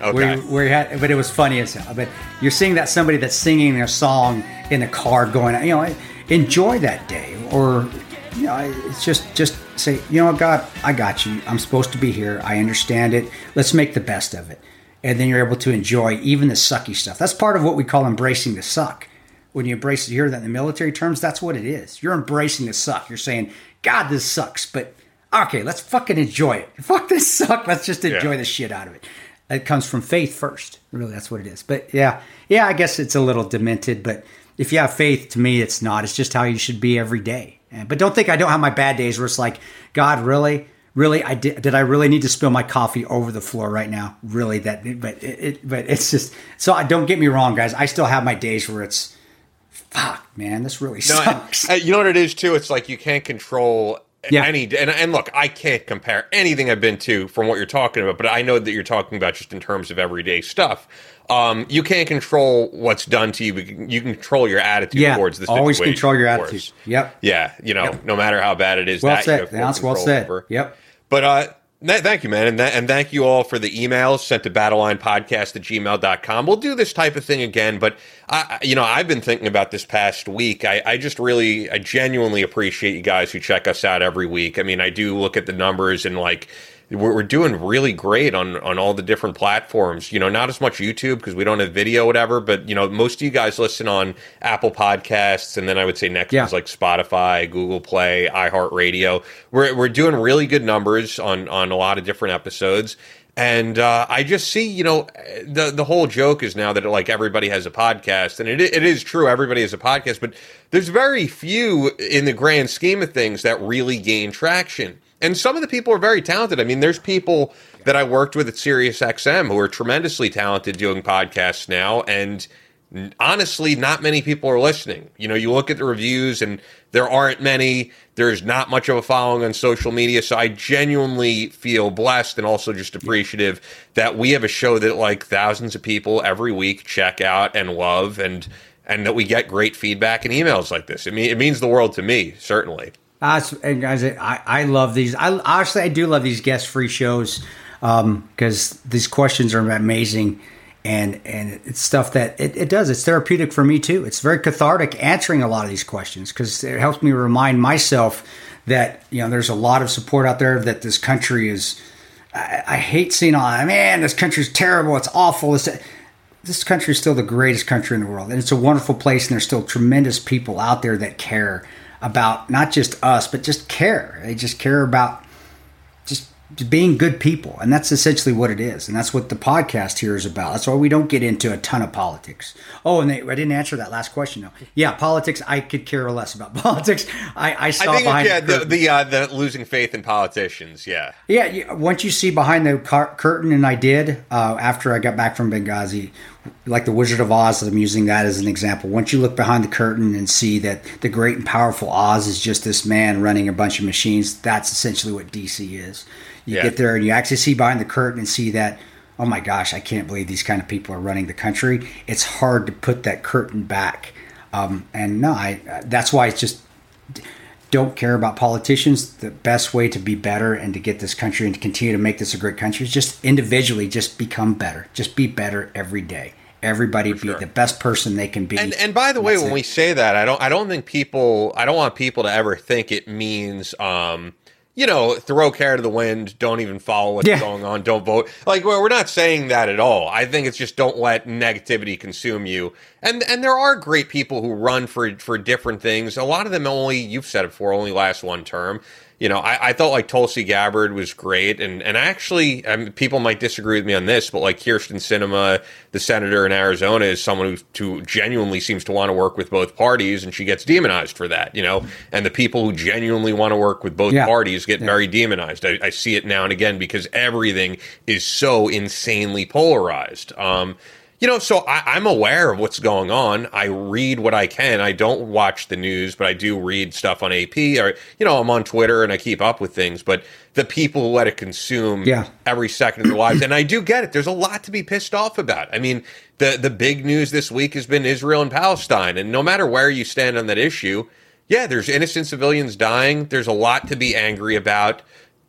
Okay. Where, where you had, but it was funny as hell. But you're seeing that somebody that's singing a song in the car, going, you know, enjoy that day, or you know, it's just just say, you know, God, I got you. I'm supposed to be here. I understand it. Let's make the best of it, and then you're able to enjoy even the sucky stuff. That's part of what we call embracing the suck. When you embrace, you hear that in the military terms. That's what it is. You're embracing the suck. You're saying, God, this sucks, but okay, let's fucking enjoy it. Fuck this suck. Let's just enjoy yeah. the shit out of it. It comes from faith first. Really, that's what it is. But yeah, yeah, I guess it's a little demented, but if you have faith, to me, it's not. It's just how you should be every day. But don't think I don't have my bad days where it's like, God, really? really i did did i really need to spill my coffee over the floor right now really that but it, it but it's just so i don't get me wrong guys i still have my days where it's fuck man this really No, sucks and- and you know what it is too. It's like you can't control Yeah. any. And, and look, I can't compare anything I've been to from what you're talking about, but I know that you're talking about just in terms of everyday stuff. Um, you can't control what's done to you. But you can- control your attitude yeah towards this. always control your attitude yep Yeah, you know, no matter how bad it is, well that you said that's well said over. yep But uh, thank you, man. And, th- and thank you all for the emails sent to battlelinepodcast at gmail.com. We'll do this type of thing again, but I, you know, I've been thinking about this past week. I, I just really, I genuinely appreciate you guys who check us out every week. I mean, I do look at the numbers and like, we're, we're doing really great on, on all the different platforms. You know, not as much YouTube because we don't have video, whatever. But you know, most of you guys listen on Apple Podcasts, and then I would say next Yeah. is like Spotify, Google Play, iHeartRadio. We're we're doing really good numbers on on a lot of different episodes. And uh, I just see, you know, the the whole joke is now that like everybody has a podcast, and it it is true, everybody has a podcast, but there's very few in the grand scheme of things that really gain traction. And some of the people are very talented. I mean, there's people that I worked with at SiriusXM who are tremendously talented doing podcasts now, and honestly, not many people are listening. You know, you look at the reviews and there aren't many. There's not much of a following on social media. So I genuinely feel blessed and also just appreciative that we have a show that like thousands of people every week check out and love and and that we get great feedback and emails like this. I mean, it means the world to me, certainly. Guys, I, I love these. I honestly, I do love these guest free shows um, because these questions are amazing, and and it's stuff that it, it does. It's therapeutic for me too. It's very cathartic answering a lot of these questions because it helps me remind myself that you know there's a lot of support out there that this country is. I, I hate seeing all man. This country's terrible. It's awful. This this country is still the greatest country in the world, and it's a wonderful place. And there's still tremendous people out there that care about not just us, but just care. They just care about just being good people, and that's essentially what it is. And that's what the podcast here is about. That's why we don't get into a ton of politics. Oh, and they, I didn't answer that last question though. Yeah, politics. I could care less about politics. I, I saw I think behind yeah, the the the, uh, the losing faith in politicians. Yeah, Yeah, once you see behind the car- curtain, and I did uh, after I got back from Benghazi, like the Wizard of Oz. I'm using that as an example. Once you look behind the curtain and see that the great and powerful Oz is just this man running a bunch of machines, that's essentially what DC is. You Yeah. get there and you actually see behind the curtain and see that. Oh my gosh, I can't believe these kind of people are running the country. It's hard to put that curtain back, um, and no, I. That's why it's just don't care about politicians. The best way to be better and to get this country and to continue to make this a great country is just individually just become better. Just be better every day. Everybody be sure. the best person they can be. And and by the way, when it. we say that, I don't I don't think people I don't want people to ever think it means um you know, throw care to the wind, don't even follow what's Yeah. going on, don't vote. Like well, we're not saying that at all. I think it's just don't let negativity consume you. And and there are great people who run for for different things. A lot of them only you've said it before, only last one term. You know, I, I thought like Tulsi Gabbard was great, and and actually, I mean, people might disagree with me on this, but like Kyrsten Sinema, the senator in Arizona, is someone who, who genuinely seems to want to work with both parties, and she gets demonized for that. You know, and the people who genuinely want to work with both Yeah. parties get very demonized. I, I see it now and again because everything is so insanely polarized. Um, you know, so I, I'm aware of what's going on. I read what I can. I don't watch the news, but I do read stuff on AP or, you know, I'm on Twitter and I keep up with things. But the people who let it consume Yeah. every second of their lives, and I do get it. There's a lot to be pissed off about. I mean, the the big news this week has been Israel and Palestine, and no matter where you stand on that issue, yeah, there's innocent civilians dying. There's a lot to be angry about.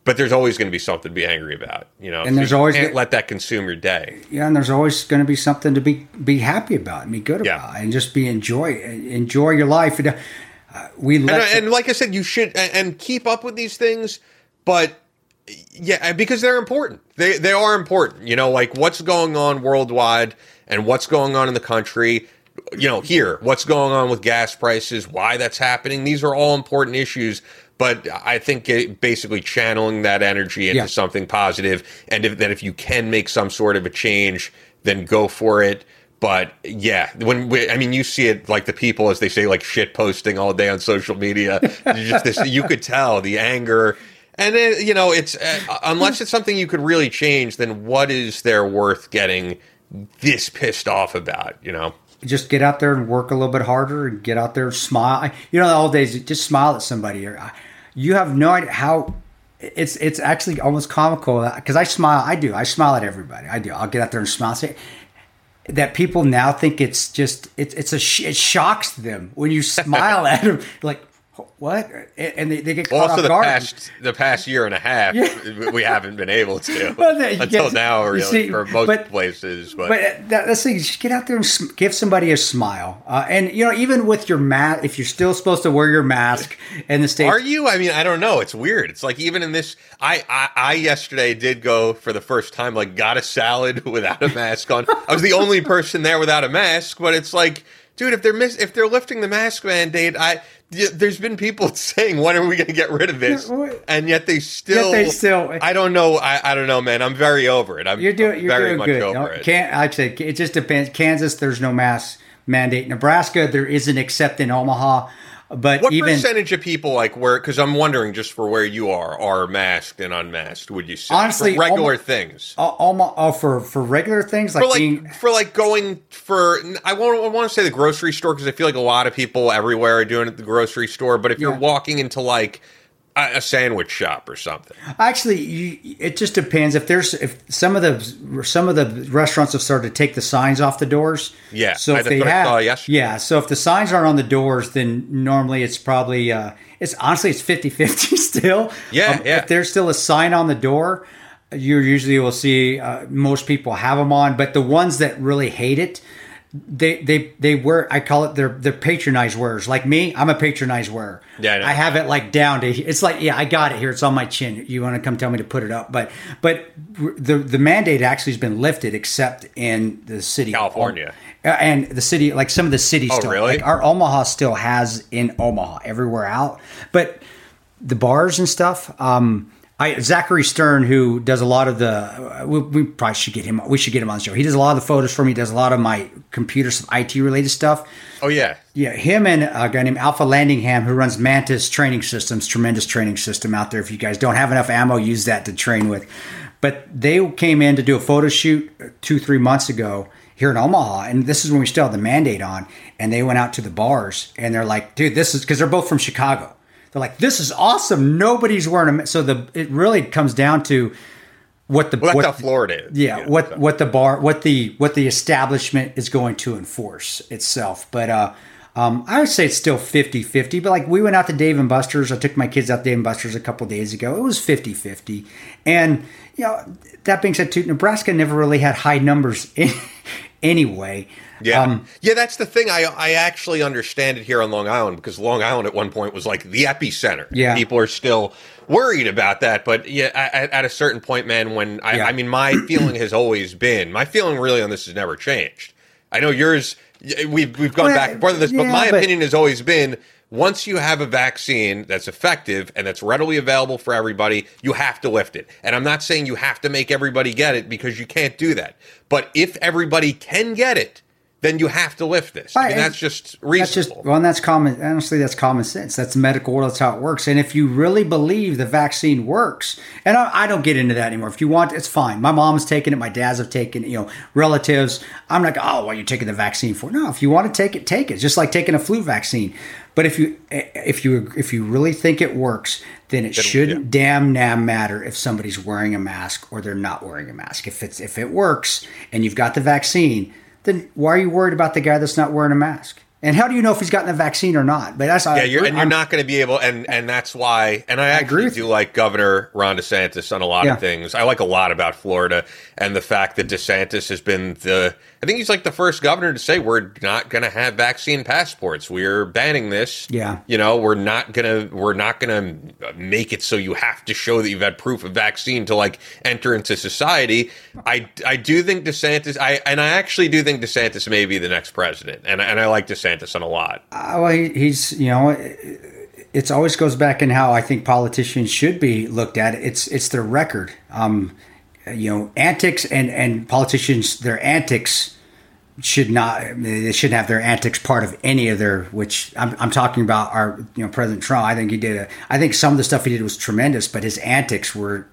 But there's always going to be something to be angry about, you know. And there's you always can't let that consume your day. yeah, and there's always going to be something to be be happy about and be good Yeah. about, and just be enjoy enjoy your life. And, uh, we And, uh, and like I said, you should and, and keep up with these things, but yeah, because they're important. They they are important. You know, like what's going on worldwide and what's going on in the country. You know, here, what's going on with gas prices, why that's happening. These are all important issues. But I think it, basically channeling that energy into Yeah. something positive, and if, that if you can make some sort of a change, then go for it. But yeah, when we, I mean, you see it like the people, as they say, like shit posting all day on social media. Just this, you could tell the anger And then, you know, it's uh, unless it's something you could really change, then what is there worth getting this pissed off about? You know, just get out there and work a little bit harder and get out there and smile. You know, the old days, just smile at somebody. Or you have no idea how. It's it's actually almost comical because I smile. I do. I smile at everybody. I do. I'll get out there and smile. Say that people now think it's just it's it's a it shocks them when you smile at them. Like what? And they, they get caught also the guard. past the past year and a half, Yeah. we haven't been able to Well, that- until get- now, really, see, for most but- places. But, But that, that's the thing. Just get out there and sm- give somebody a smile. Uh, and you know, even with your mask, if you're still supposed to wear your mask in the states, are you? I mean, I don't know. It's weird. It's like even in this, I, I I yesterday did go for the first time, like got a salad without a mask on. I was the only person there without a mask, but it's like. Dude, if they're miss, if they're lifting the mask mandate, I y- there's been people saying, "When are we going to get rid of this?" And yet they still, yet they still- I don't know. I, I don't know, man. I'm very over it. I'm You're doing you're very doing much good. over No, it. Can't I say it just depends. Kansas, there's no mask mandate. Nebraska, there isn't except in Omaha. But What even percentage of people like where? Because I'm wondering, just for where you are, are masked and unmasked? Would you say Honestly, for regular almo- things? uh, Omaha oh, for for regular things like, for like being for like going for I won't I want to say the grocery store because I feel like a lot of people everywhere are doing it at the grocery store. But if you're Yeah. walking into like a, sandwich shop or something, Actually, you, it just depends. If there's if some of the some of the restaurants have started to take the signs off the doors. Yeah, So if they have, yeah. So if the signs aren't on the doors, then normally it's probably uh, it's honestly it's 50-50 still. Um, Yeah, yeah. If there's still a sign on the door, you usually will see uh, most people have them on. But the ones that really hate it. They, they they wear I call it they're they're patronized wearers. Like me I'm a patronized wearer. Yeah, I. I have it like down to it's like yeah I got it here. It's on my chin. You want to come tell me to put it up? But but the the mandate actually has been lifted except in the city. California. Uh, and the city like some of the cities Oh, still really? like our Omaha still has in Omaha everywhere out. But the bars and stuff um I, Zachary Stern, who does a lot of the, we, we probably should get him. We should get him on the show. He does a lot of the photos for me. Does a lot of my computer stuff, IT related stuff. oh yeah, Yeah, him and a guy named Alpha Landingham, who runs Mantis Training Systems, tremendous training system out there. If you guys don't have enough ammo, use that to train with. But they came in to do a photo shoot two, three months ago here in Omaha, and this is when we still had the mandate on. And they went out to the bars, and they're like, "Dude, this is because they're both from Chicago." They're like, "This is awesome. Nobody's wearing them." So the it really comes down to what the well what how Florida is. yeah you know, what so. what the bar what the what the establishment is going to enforce itself but uh um, I would say it's still 50 50, but like we went out to Dave and Buster's. I took my kids out to Dave and Buster's a couple days ago. It was 50 50. And, you know, that being said, too, Nebraska never really had high numbers anyway. Yeah, Um, yeah, that's the thing. I I actually understand it here on Long Island because Long Island at one point was like the epicenter. Yeah. people are still worried about that, but yeah, at, at a certain point, man, when I, Yeah. I mean, my feeling has always been my feeling really on this has never changed. I know yours. We've we've gone Well, back and forth on this, but my but- opinion has always been. Once you have a vaccine that's effective and that's readily available for everybody, you have to lift it. And I'm not saying you have to make everybody get it because you can't do that. But if everybody can get it, then you have to lift this. I mean, and that's just That's reasonable. just well, and that's common. Honestly, that's common sense. That's medical world. That's how it works. And if you really believe the vaccine works, and I, I don't get into that anymore. If you want, it's fine. My mom's taken it. My dad's have taken it. You know, relatives. I'm like, oh, what are you taking the vaccine for? No, if you want to take it, take it. Just like taking a flu vaccine. But if you eh, if you if you really think it works, then it shouldn't damn nam matter if somebody's wearing a mask or they're not wearing a mask. If it's if it works and you've got the vaccine, then why are you worried about the guy that's not wearing a mask? And how do you know if he's gotten the vaccine or not? But that's yeah, you're, and you're not going to be able, and and that's why. And I agree actually with do you. like Governor Ron DeSantis on a lot Yeah. of things. I like a lot about Florida and the fact that DeSantis has been the. I think he's like the first governor to say we're not going to have vaccine passports. We're banning this. Yeah. you know, we're not gonna we're not gonna make it so you have to show that you've had proof of vaccine to like enter into society. I I do think DeSantis. I and I actually do think DeSantis may be the next president, and and I like DeSantis on a lot. Uh, well, he's you know, it always goes back in how I think politicians should be looked at. It's it's their record. Um, you know, antics and and politicians their antics should not they shouldn't have their antics part of any of their which I'm, I'm talking about our you know President Trump. I think he did a I think some of the stuff he did was tremendous but his antics were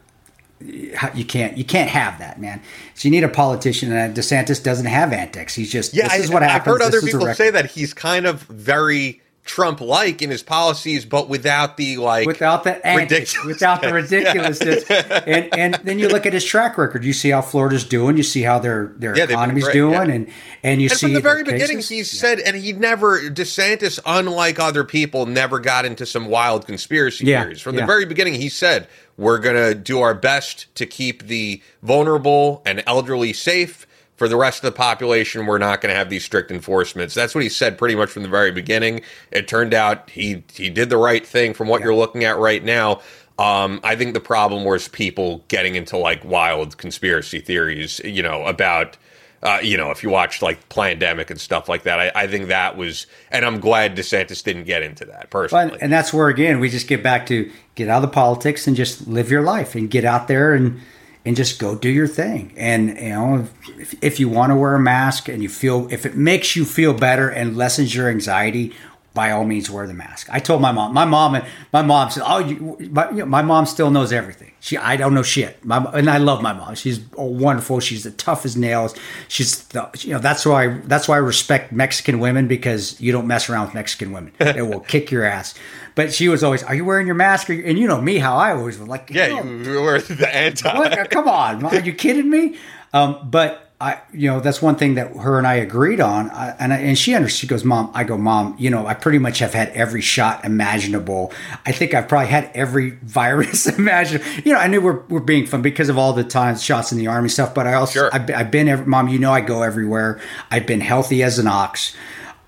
you can't you can't have that man. So you need a politician and DeSantis doesn't have antics. He's just yeah this I, is what I've happens. Heard other This is the people say that he's kind of very Trump like in his policies, but without the like without the antics, without the ridiculousness, and and then you look at his track record. You see how Florida's doing. You see how their their Yeah, economy's great, doing, yeah. and and you And see from the very beginning, cases. he said, and he never, DeSantis, unlike other people, never got into some wild conspiracy Yeah, theories. From yeah. the very beginning, he said, we're going to do our best to keep the vulnerable and elderly safe. For the rest of the population, we're not going to have these strict enforcements. That's what he said pretty much from the very beginning. It turned out he he did the right thing from what you're looking at right now. Um, I think the problem was people getting into like wild conspiracy theories, you know, about uh, you know, if you watched like Plandemic and stuff like that, I, I think that was, and I'm glad DeSantis didn't get into that personally. But, and that's where again we just get back to get out of the politics and just live your life and get out there and and just go do your thing. And you know, if, if you want to wear a mask and you feel if it makes you feel better and lessens your anxiety, by all means wear the mask. I told my mom. My mom and my mom said, "Oh, you, my, you know, my mom still knows everything. She I don't know shit. My, and I love my mom. She's wonderful. She's the tough as nails. She's the, you know that's why that's why I respect Mexican women because you don't mess around with Mexican women. They will kick your ass. But she was always, "Are you wearing your mask?" And you know me, how I always was like, yeah, "Oh, you were the anti. what? Come on, are you kidding me? Um, but I, you know, that's one thing that her and I agreed on, I, and I, and she understood. She goes, "Mom," I go, "Mom," you know, I pretty much have had every shot imaginable. I think I've probably had every virus imaginable. You know, I knew we're we're being fun because of all the times shots in the army stuff, but I also Sure. I've, I've been, every, Mom, you know, I go everywhere. I've been healthy as an ox.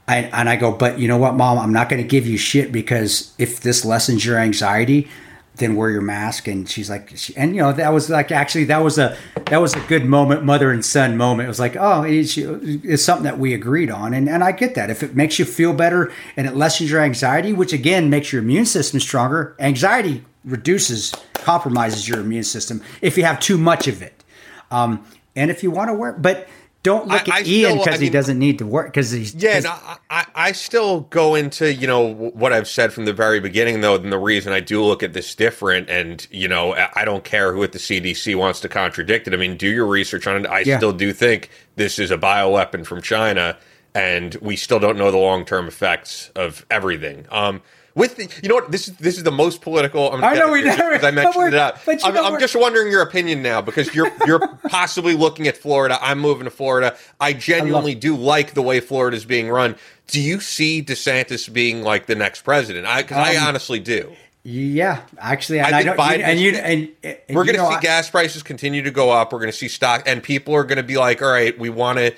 I, and I go, but you know what, mom, I'm not going to give you shit because if this lessens your anxiety, then wear your mask. And she's like, she, and you know, that was like actually that was a that was a good moment, mother and son moment. It was like, oh, it's, it's something that we agreed on, and and I get that. If it makes you feel better and it lessens your anxiety, which again makes your immune system stronger, anxiety reduces, compromises your immune system if you have too much of it. Um, and if you want to wear, but don't look I- at I Ian because I he mean- doesn't need to work because he's Yeah, no, I, I, still go into you know what I've said from the very beginning, though, and the reason I do look at this different, and you know I I don't care who at the CDC wants to contradict it. I mean, do your research on it. I Yeah. still do think this is a bioweapon from China, and we still don't know the long term effects of everything. Um, with the, you know what this is this is the most political. I'm I know we never- I mentioned it up. I'm, I'm just wondering your opinion now because you're you're possibly looking at Florida. I'm moving to Florida. I genuinely do like the way Florida is being run. Do you see DeSantis being like the next president? I because I Um, honestly do. Yeah, actually, and I I, don't. Biden and you and, and We're going to see I- gas prices continue to go up. We're going to see stock, and people are going to be like, "All right, we want to."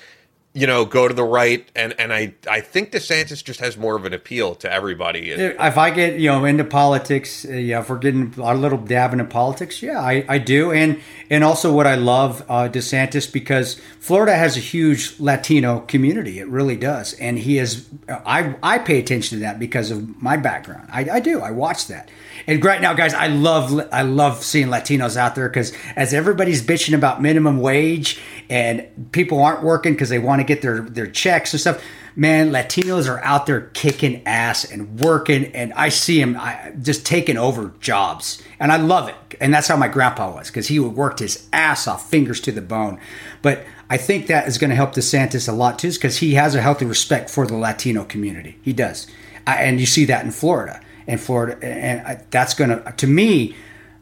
You know, go to the right, and and I I think DeSantis just has more of an appeal to everybody. If I get you know into politics, uh, yeah, if we're getting a little dab into politics, yeah, I, I do, and and also what I love uh, DeSantis because Florida has a huge Latino community, it really does, and he is. I I pay attention to that because of my background. I, I do. I watch that, and right now, guys, I love I love seeing Latinos out there because as everybody's bitching about minimum wage and people aren't working because they want to get their their checks and stuff man, Latinos are out there kicking ass and working, and I see them I, just taking over jobs, and I love it. And that's how my grandpa was because he would worked his ass off, fingers to the bone. But I think that is going to help DeSantis a lot too, because he has a healthy respect for the Latino community. He does, I, and you see that in Florida. And Florida, and I, that's going to, to me,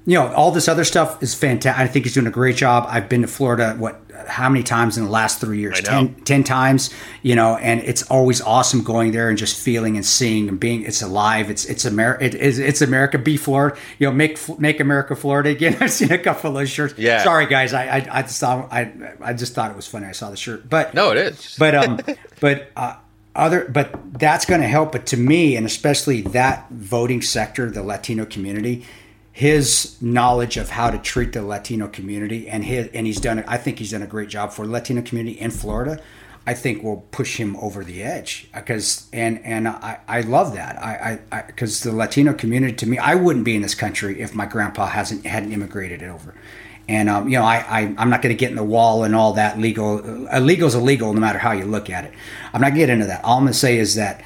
you know, all this other stuff is fantastic. I think he's doing a great job. I've been to Florida, what, how many times in the last three years? 10, 10 times, you know, and it's always awesome going there and just feeling and seeing and being, it's alive. It's, it's America. It is, it's America. Be Florida, you know, make, make America Florida again. I've seen a couple of those shirts. Yeah. Sorry guys. I, I, I just thought, I, I just thought it was funny. I saw the shirt, but no, it is. but um but uh other but that's going to help but to me and especially that voting sector the latino community his knowledge of how to treat the latino community and his and he's done it i think he's done a great job for the latino community in florida i think will push him over the edge uh, because and and i i love that. I i because the latino community to me i wouldn't be in this country if my grandpa hasn't hadn't immigrated it over And um, you know, I, I I'm not going to get in the wall and all that. Legal, illegal is illegal, no matter how you look at it. I'm not getting into that. All I'm going to say is that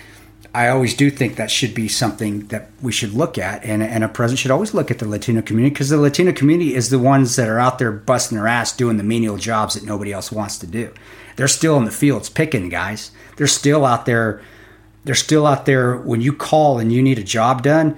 I always do think that should be something that we should look at, and, and a president should always look at the Latino community because the Latino community is the ones that are out there busting their ass doing the menial jobs that nobody else wants to do. They're still in the fields picking guys. They're still out there. They're still out there when you call and you need a job done.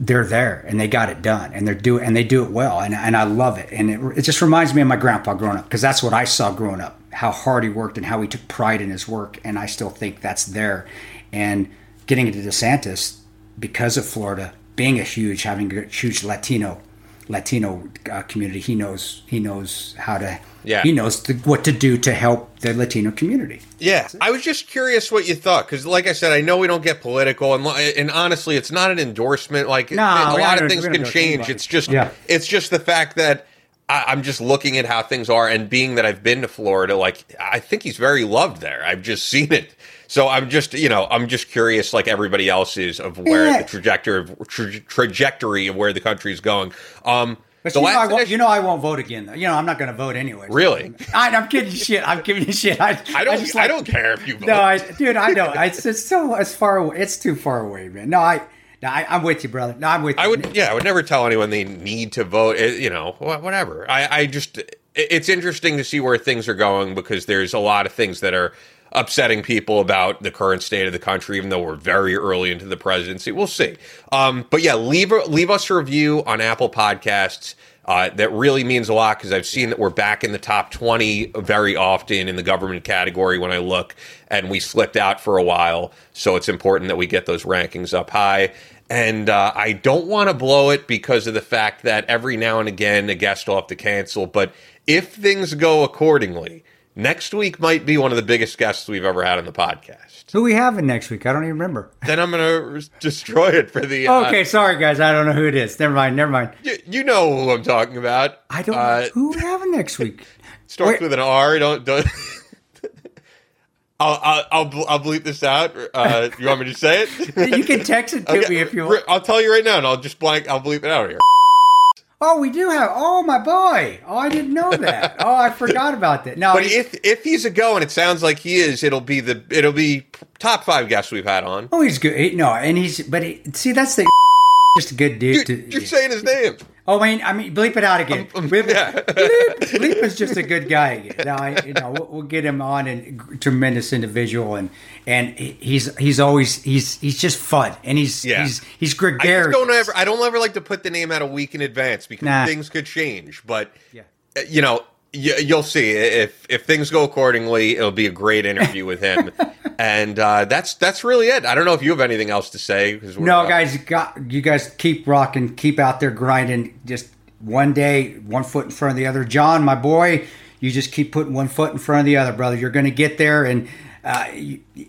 They're there and they got it done and they're do and they do it well. And, and I love it. And it, it just reminds me of my grandpa growing up because that's what I saw growing up how hard he worked and how he took pride in his work. And I still think that's there. And getting into DeSantis because of Florida being a huge, having a huge Latino Latino uh, community. He knows he knows how to. Yeah. He knows the, what to do to help the Latino community. Yeah, I was just curious what you thought because, like I said, I know we don't get political, and and honestly, it's not an endorsement. Like No, a lot of things can change. anybody. It's just Yeah. it's just the fact that I, I'm just looking at how things are, and being that I've been to Florida, like I think he's very loved there. I've just seen it. So I'm just, you know, I'm just curious, like everybody else is, of where Yeah. the trajectory of tra- trajectory of where the country is going. Um, But you know, I won't, you know I won't vote again. Though. You know I'm not going to vote anyway. Really? I, I'm kidding you shit. I'm giving you shit. I, I don't, I, like- don't care if you vote. No, I, dude, I know. I, it's, it's so it's far away. It's too far away, man. No, I, no, I I'm with you, brother. No, I'm with you. I would, yeah, I would never tell anyone they need to vote. It, you know, whatever. I, I just, it's interesting to see where things are going because there's a lot of things that are upsetting people about the current state of the country, even though we're very early into the presidency. We'll see. Um, but yeah, leave leave us a review on Apple Podcasts. Uh, that really means a lot because I've seen that we're back in the top 20 very often in the government category when I look, and we slipped out for a while. So it's important that we get those rankings up high. And uh, I don't want to blow it because of the fact that every now and again a guest will have to cancel. But if things go accordingly, next week might be one of the biggest guests we've ever had on the podcast. Who we having next week? I don't even remember. Then I'm going to destroy it for the. uh, Okay, sorry guys. I don't know who it is. Never mind. Never mind. You, you know who I'm talking about. I don't Uh, who we having next week. starts Wait. with an R. Don't don't. I'll, I'll I'll I'll bleep this out. Uh, you want me to say it? You can text it to Okay, me if you want. I'll tell you right now, and I'll just blank. I'll bleep it out here. Oh, we do have. Oh, my boy. Oh, I didn't know that. Oh, I forgot about that. No, But if if he's a go, and it sounds like he is, it'll be the it'll be top five guests we've had on. oh, he's good. He, no, and he's. But he, see, that's the. Just a good dude. You're, to, you're saying his name. Oh, I mean, I mean, bleep it out again. Bleep, yeah. bleep, bleep is just a good guy. Again. No, I, you know, we'll, we'll get him on and tremendous individual, and and he's he's always he's he's just fun, and he's Yeah. he's he's I gregarious. just don't ever. I don't ever like to put the name out a week in advance because Nah. things could change. But Yeah. uh, you know, y- you'll see if if things go accordingly, it'll be a great interview with him. and uh, that's that's really it. I don't know if you have anything else to say. No, guys, you got you guys keep rocking, keep out there grinding. Just one day, one foot in front of the other. John, my boy, you just keep putting one foot in front of the other, brother. You're going to get there, and uh,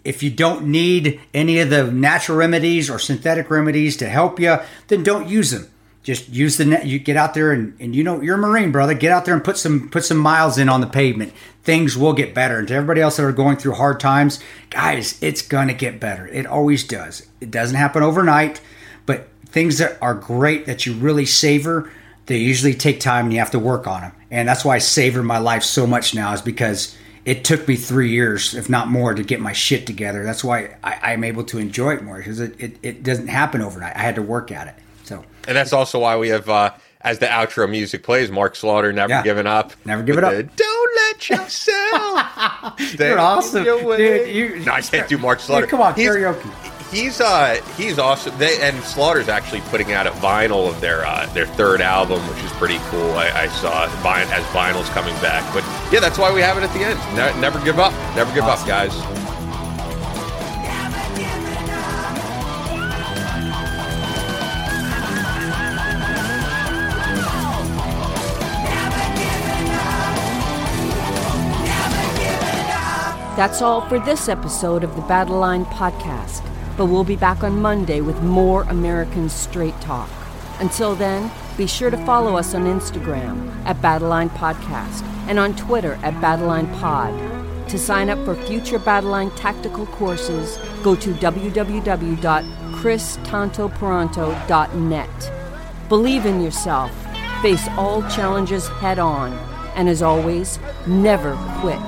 if you don't need any of the natural remedies or synthetic remedies to help you, then don't use them. Just use the net. You get out there and, and you know you're a marine, brother. Get out there and put some put some miles in on the pavement. Things will get better. And to everybody else that are going through hard times, guys, it's gonna get better. It always does. It doesn't happen overnight, but things that are great that you really savor, they usually take time and you have to work on them. And that's why I savor my life so much now is because it took me three years, if not more, to get my shit together. That's why I, I'm able to enjoy it more because it, it, it doesn't happen overnight. I had to work at it. And that's also why we have. Uh, as the outro music plays, Mark Slaughter never Yeah. given up. Never give it up. the, Don't let yourself. You're awesome, your way." dude. You- no, I can't do Mark Slaughter. Dude, come on, He's- karaoke. He's uh he's awesome. They and Slaughter's actually putting out a vinyl of their uh, their third album, which is pretty cool. I, I saw as vinyl's coming back, but yeah, that's why we have it at the end. Ne- never give up. Never give up, guys. That's all for this episode of the Battle Line Podcast, but we'll be back on Monday with more American Straight Talk. Until then, be sure to follow us on Instagram at Battle Line Podcast and on Twitter at Battle Line Pod. To sign up for future Battle Line tactical courses, go to www.kristantoparonto.net. Believe in yourself, face all challenges head on, and as always, never quit.